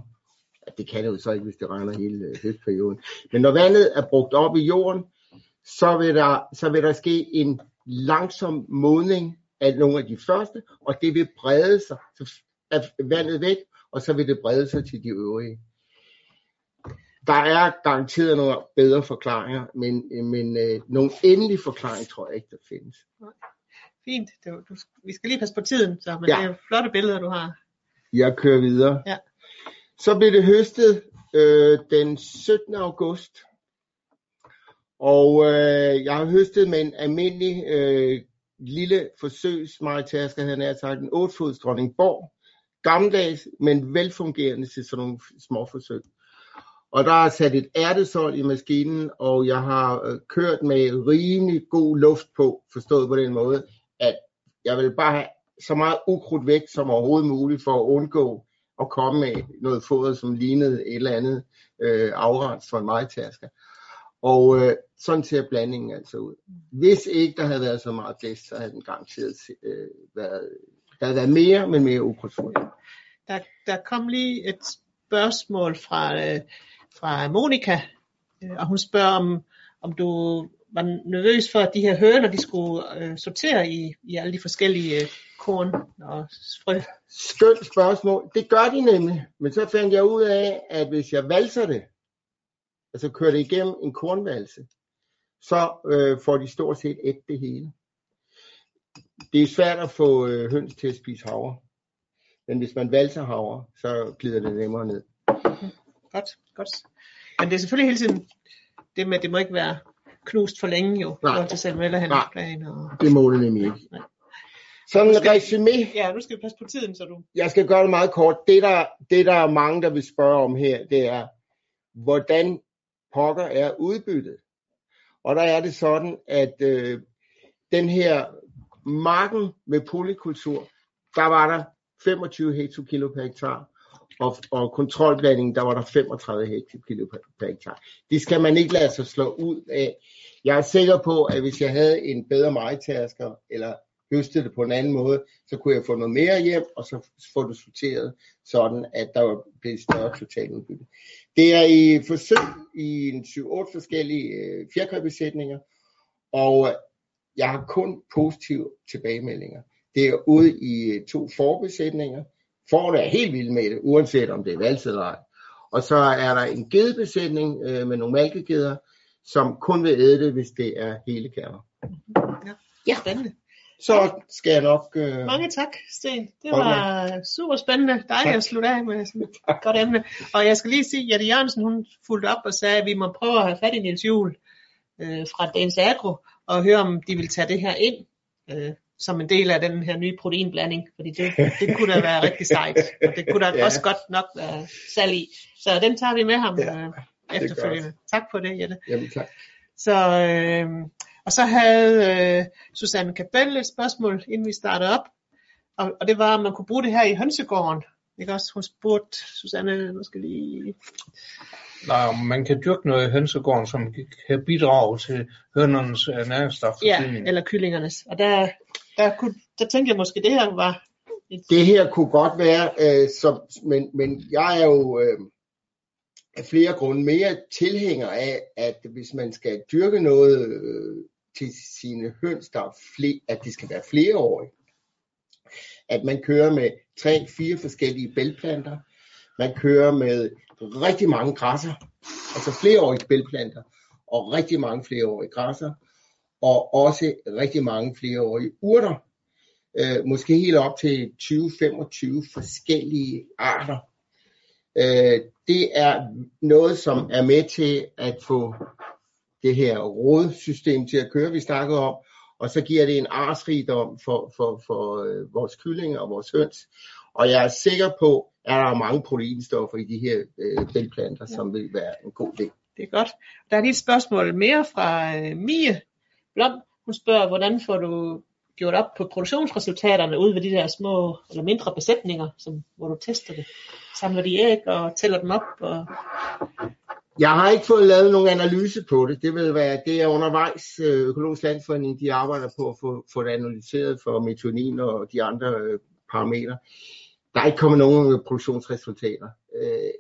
at det kan det jo så ikke, hvis det regner hele øh, høstperioden, men når vandet er brugt op i jorden, så vil der, så vil der ske en langsom modning af nogle af de første, og det vil brede sig, så er vandet væk, og så vil det brede sig til de øvrige. Der er garanteret nogle bedre forklaringer, men, men øh, nogle endelige forklaring tror jeg ikke, der findes. Fint. Det, du, vi skal lige passe på tiden, så, men Ja. det er flotte billeder, du har. Jeg kører videre. Ja. Så blev det høstet øh, den 17. august. Og øh, jeg har høstet med en almindelig øh, lille forsøgsmajtasker, han er sagt en 8 fods Dronningborg. Gammeldags, men velfungerende til sådan nogle små forsøg. Og der er sat et ærtesol i maskinen, og jeg har øh, kørt med rimelig god luft på, forstået på den måde, at jeg vil bare have så meget ukrudt væk som overhovedet muligt for at undgå at komme med noget foder, som lignede et eller andet øh, afrens for en majtasker. Og øh, sådan ser blandingen altså ud. Hvis ikke der havde været så meget blæst, så havde den garanteret øh, været, der havde været mere, men mere ukrudtsfuldt. Der, der kom lige et spørgsmål fra, øh, fra Monika, øh, og hun spørger, om, om du var nervøs for, at de her høner, de skulle øh, sortere i, i alle de forskellige øh, korn og frø. Skønt spørgsmål. Det gør de nemlig. Men så fandt jeg ud af, at hvis jeg valser det, altså kører det igennem en kornvalse, så øh, får de stort set et det hele. Det er svært at få øh, høns til at spise havre. Men hvis man valser havre, så glider det nemmere ned. Godt, godt. Men det er selvfølgelig hele tiden det med, at det må ikke være knust for længe jo, Nej. til salmonella-handlingsplan. Og... Det må det nemlig ikke. Nej. Sådan en resume. Ja, nu skal vi passe på tiden, så du... Jeg skal gøre det meget kort. Det der, det der er mange, der vil spørge om her, det er, hvordan pokker er udbyttet. Og der er det sådan, at øh, den her marken med polykultur, der var der 25 hektokilo per hektar, og, og kontrolblandingen, der var der 35 hektokilo per, per hektar. Det skal man ikke lade sig slå ud af. Jeg er sikker på, at hvis jeg havde en bedre majtasker, eller høstede det på en anden måde, så kunne jeg få noget mere hjem, og så få det sorteret, sådan at der var større totaludbytte. Det er i forsøg i en 7-8 forskellige øh, fjerkræbesætninger, og øh, jeg har kun positive tilbagemeldinger. Det er ude i øh, to forbesætninger. Forne er helt vilde med det, uanset om det er valgt eller ej. Og så er der en gedebesætning øh, med nogle malkegeder, som kun vil æde det, hvis det er hele kerner. Ja, spændende. Så skal jeg nok... Øh, Mange tak, Sten. Det var super spændende. Dejligt at slutte af med sådan et godt emne. Og jeg skal lige sige, at Jette Jørgensen, hun fulgte op og sagde, at vi må prøve at have fat i Niels Juhl øh, fra Dagens Agro, og høre, om de vil tage det her ind øh, som en del af den her nye proteinblanding. Fordi det, det kunne da være rigtig sejt. Og det kunne da ja. også godt nok være salg i. Så den tager vi med ham Ja, øh, efterfølgende. Tak for det, Jette. jamen, tak. Så, øh, og så havde øh, Susanne Kabel et spørgsmål, inden vi startede op. Og, og det var, om man kunne bruge det her i hønsegården. Ikke også? Hun spurgte Susanne, nu skal lige... Nej, om man kan dyrke noget i hønsegården, som kan bidrage til hønernes øh, Ja, næringsstofforsyning. eller kyllingernes. Og der, der, kunne, der tænkte jeg måske, det her var... Et, Det her kunne godt være, øh, som, men, men jeg er jo øh, af flere grunde mere tilhænger af, at hvis man skal dyrke noget øh, til sine høns, der er at de skal være flereårige. At man kører med tre, fire forskellige bælgplanter. Man kører med rigtig mange græsser, altså flereårige bælgplanter, og rigtig mange flereårige græsser, og også rigtig mange flereårige urter øh, måske helt op til 20-25 forskellige arter. Øh, det er noget, som er med til at få det her rådsystem til at køre, vi snakkede om, og så giver det en artsrigdom for, for, for øh, vores kyllinger og vores høns. Og jeg er sikker på, at der er mange proteinstoffer i de her øh, bælgplanter, ja. som vil være en god idé. det er godt. Der er lige et spørgsmål mere fra øh, Mie Blom. Hun spørger, hvordan får du gjort op på produktionsresultaterne ude ved de der små eller mindre besætninger, som, hvor du tester det? Samler de æg og tæller dem op? Og... Jeg har ikke fået lavet nogen analyse på det. Det vil være, det er undervejs øh, Økologisk Landsforening, de arbejder på at få, få det analyseret for metonin og de andre øh, parametre. Der er ikke kommet nogen øh, produktionsresultater. Øh,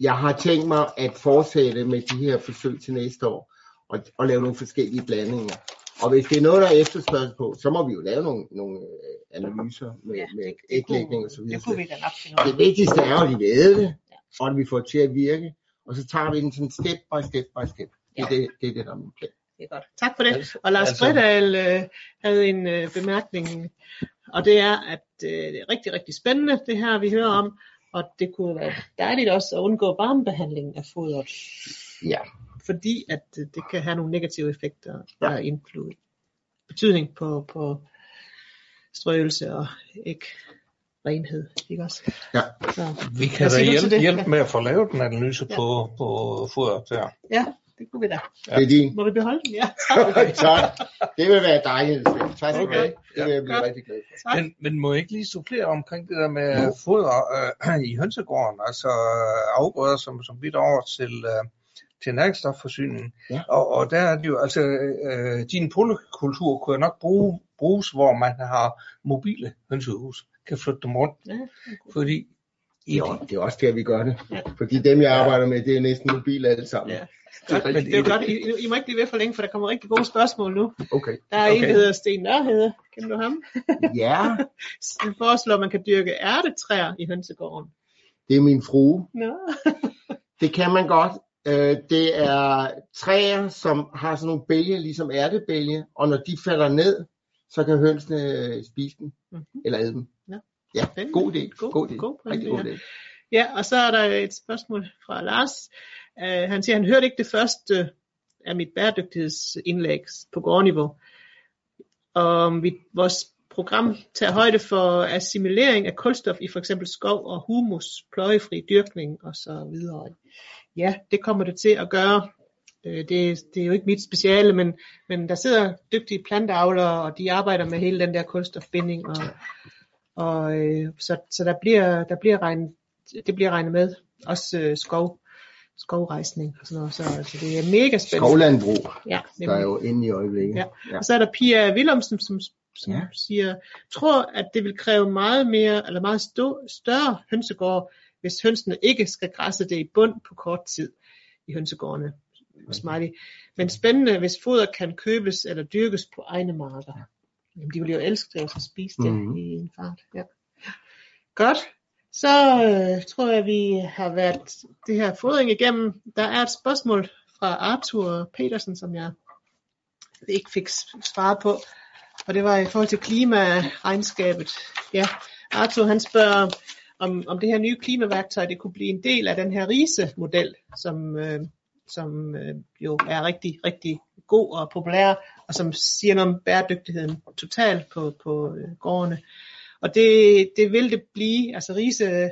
jeg har tænkt mig at fortsætte med de her forsøg til næste år og, og lave nogle forskellige blandinger. Og hvis det er noget, der er efterspørgsel på, så må vi jo lave nogle, nogle analyser med, Ja, med æglægning og så videre. Det kunne vi da. Det vigtigste er at de ved det, og at vi får det til at virke, Og så tager vi den sådan step by step by step. Det er, Ja. det, det, er det, der er min plan. Det er godt. Tak for det. Altså- Og Lars altså- Bredal øh, havde en øh, bemærkning, og det er, at øh, det er rigtig, rigtig spændende, det her vi hører om, og det kunne være dejligt også at undgå varmebehandling af fodret, Ja. fordi at øh, det kan have nogle negative effekter Ja. og indflydelse betydning på, på strøelse og ikke renhed, ikke også? Ja. Så, Vi kan da hjælpe, det? hjælpe Ja. med at få lavet en analyse Ja. på, på fodret der. ja, det kunne vi da. Ja. Det er din. Må vi beholde den? Ja, tak. Det vil være dejligt. Tak skal du Okay. have. Det vil jeg blive Godt. rigtig glad for. Men, men må jeg ikke lige supplere omkring det der med foder øh, i hønsegården, altså afgrøder, som, som bidrager til, øh, til næringsstofforsyningen. Ja. Og, og der er det jo, altså, øh, din polykultur kunne jo nok bruge, bruges, hvor man har mobile hønsehus, kan flytte dem rundt, Ja, fordi i Det er, også- det er også der, vi gør det. Ja. Fordi dem, jeg arbejder med, det er næsten mobile alle sammen. Ja. Det er Godt, det er godt. I, I må ikke blive ved for længe, for der kommer rigtig gode spørgsmål nu. Okay. Der er okay. en, der hedder Sten Nørhede. Kender du ham? Ja, Han foreslår, at man kan dyrke ærtetræer i hønsegården. det er min frue. Nå. Det kan man godt. Øh, Det er træer, som har sådan nogle bælge, ligesom ærtebælge, og når de falder ned, så kan hønsene øh, spise dem, Mhm. eller æde dem. Ja. Ja, Spændende. god idé. God- God idé. god pointe, Rigtig god ja. idé. Ja, og så er der et spørgsmål fra Lars. Uh, han siger, han hørte ikke det første af mit bæredygtighedsindlæg på gårdniveau. Og vi, vores program tager højde for assimilering af kulstof i for eksempel skov og humus, pløjefri dyrkning og så videre. Ja, det kommer det til at gøre. Øh, Det, det er jo ikke mit speciale, men, men der sidder dygtige planteavlere, og de arbejder med hele den der kulstofbinding, og, og øh, så, så der bliver, der bliver regnet, det bliver regnet med, også øh, skov, skovrejsning og sådan noget, så altså, det er mega spændende. Skovlandbrug, Ja, der er jo inde i øjeblikket. Ja. Ja. og så er der Pia Willumsen, som, som Ja. ja. siger, tror, at det vil kræve meget mere, eller meget stå, større hønsegård, hvis hønsene ikke skal græsse det i bund på kort tid i hønsegårdene. Smiley. Men spændende, hvis foder kan købes eller dyrkes på egne marker. Jamen, de vil jo elske det, og så spise det Mhm. i en fart. Ja. Godt. Så øh, tror jeg, vi har været det her fodring igennem. Der er et spørgsmål fra Arthur Petersen, som jeg ikke fik svaret på. Og det var i forhold til klimaregnskabet. Ja, Arthur han spørger, om, om det her nye klimaværktøj, det kunne blive en del af den her RISE-model, som, øh, som øh, jo er rigtig, rigtig god og populær, og som siger noget om bæredygtigheden totalt på, på øh, gårdene. Og det, det vil det blive, altså RISE,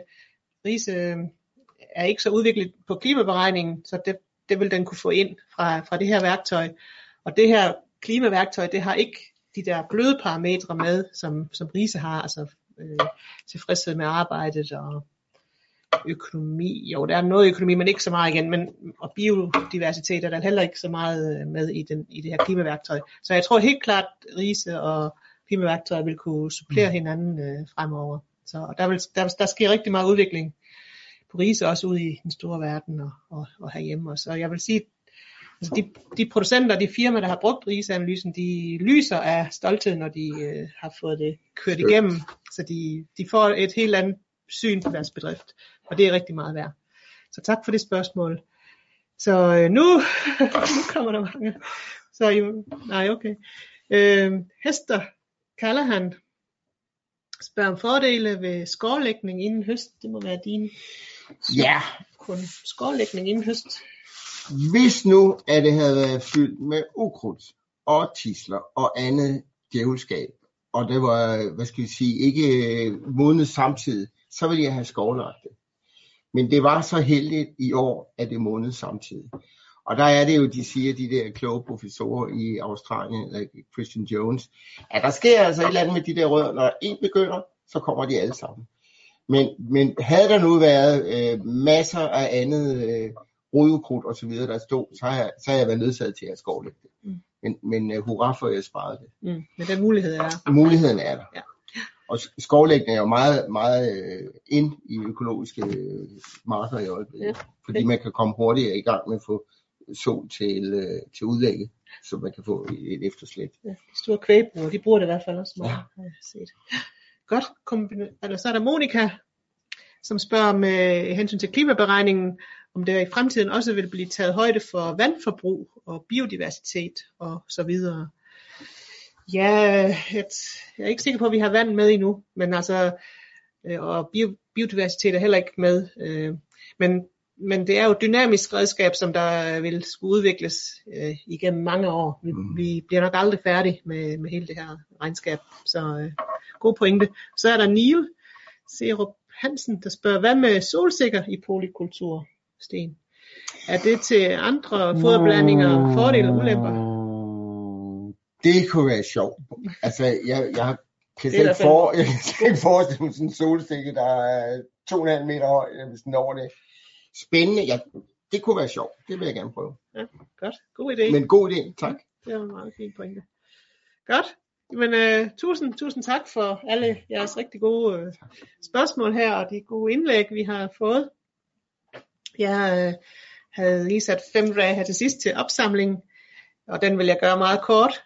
RISE øh, er ikke så udviklet på klimaberegningen, så det, det vil den kunne få ind fra, fra det her værktøj. Og det her klimaværktøj, det har ikke de der bløde parametre med, som, som RISE har, altså øh, tilfredshed med arbejdet og økonomi. Jo, der er noget økonomi, men ikke så meget igen. Men, og biodiversitet er der heller ikke så meget øh, med i, den, i det her klimaværktøj. Så jeg tror helt klart, at RISE og klimaværktøj vil kunne supplere hinanden øh, fremover. Så og der, vil, der, der sker rigtig meget udvikling på RISE, også ude i den store verden og, og, og herhjemme. Og jeg vil sige, altså de, de producenter, de firmaer, der har brugt RISE-analysen, de lyser af stolthed, når de øh, har fået det kørt igennem. Så de, de får et helt andet syn på deres bedrift, og det er rigtig meget værd. Så tak for det spørgsmål. Så øh, nu, nu kommer der mange. Så jo, nej, okay. Øh, Hester kalder han spørger om fordele ved skårlægning inden høst. Det må være din Ja, kun skårlægning inden høst. hvis nu at det havde været fyldt med ukrudt og tisler og andet djævelskab, og det var, hvad skal vi sige, ikke modnet samtidig, så ville jeg have skovlagt det. Men det var så heldigt i år, at det modnede samtidig. Og der er det jo, de siger, de der kloge professorer i Australien, like Christian Jones, at der sker altså et eller andet med de der rødder. Når en begynder, så kommer de alle sammen. Men, men havde der nu været øh, masser af andet øh, rodekrudt og så videre, der stod, så har jeg, så har jeg været nødsaget til at skovlægge det. Mm. Men, men uh, hurra for, at jeg sparede det. Mm. Men den mulighed er. Muligheden er der. Ja. Og skovlægning er jo meget, meget øh, ind i økologiske øh, marker i øjeblikket. Ja. Fordi man kan komme hurtigere i gang med at få sol til, øh, til udlægget, så man kan få et, efterslæt. Ja, de store kvægbrugere, de bruger det i hvert fald også meget, Ja. har jeg set. Godt, kombina- eller så er der Monika, som spørger med hensyn til klimaberegningen, om der i fremtiden også vil blive taget højde for vandforbrug og biodiversitet og så videre. Ja, jeg er ikke sikker på, at vi har vand med endnu, men altså, øh, og bio, biodiversitet er heller ikke med. Øh, men, men det er jo et dynamisk redskab, som der vil skulle udvikles øh, igennem mange år. Vi, mm. vi bliver nok aldrig færdige med, med hele det her regnskab, så øh, god pointe. Så er der Neil Serup Hansen, der spørger, hvad med solsikker i polykultur, Sten? Er det til andre foderblandinger, fordele og ulemper? Det kunne være sjovt. Altså, jeg, jeg kan slet ikke, for, jeg kan ikke forestille mig sådan en solstikke, der er 2,5 meter høj, hvis den over det. Spændende. Ja, det kunne være sjovt. Det vil jeg gerne prøve. Ja, godt. God idé. Men god idé, tak. Det var en meget fin pointe. Godt. Men uh, tusind, tusind tak for alle jeres rigtig gode uh, spørgsmål her, og de gode indlæg, vi har fået. Jeg uh, havde lige sat fem dage her til sidst til opsamling, og den vil jeg gøre meget kort.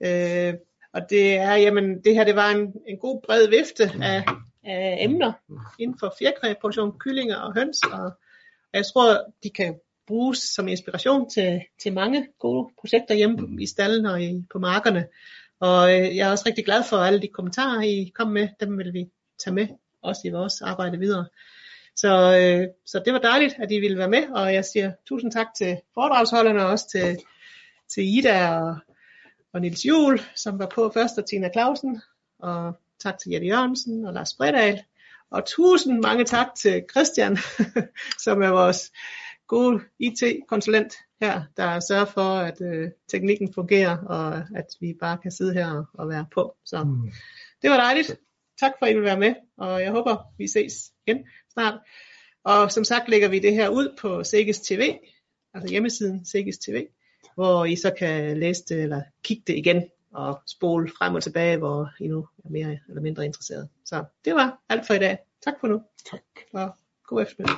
Øh, og det er, jamen, det her det var en, en god bred vifte af, af emner inden for fjerkræproduktion, kyllinger og høns, og, og jeg tror, de kan bruges som inspiration til, til mange gode projekter hjemme i stallen og i, på markerne. Og øh, jeg er også rigtig glad for alle de kommentarer, I kom med. Dem vil vi tage med også i vores arbejde videre. Så, øh, så det var dejligt, at I ville være med, og jeg siger tusind tak til foredragsholderne og også til, til Ida og og Nils Juhl, som var på først, og Tina Clausen, og tak til Jette Jørgensen og Lars Bredal, og tusind mange tak til Christian, som er vores gode IT-konsulent her, der sørger for, at øh, teknikken fungerer, og at vi bare kan sidde her og være på. Så mm. det var dejligt. Tak for, at I vil være med, og jeg håber, vi ses igen snart. Og som sagt lægger vi det her ud på Sikkes TV, altså hjemmesiden Sikkes TV hvor I så kan læse det eller kigge det igen og spole frem og tilbage, hvor I nu er mere eller mindre interesseret. Så det var alt for i dag. Tak for nu. Tak. Og god eftermiddag.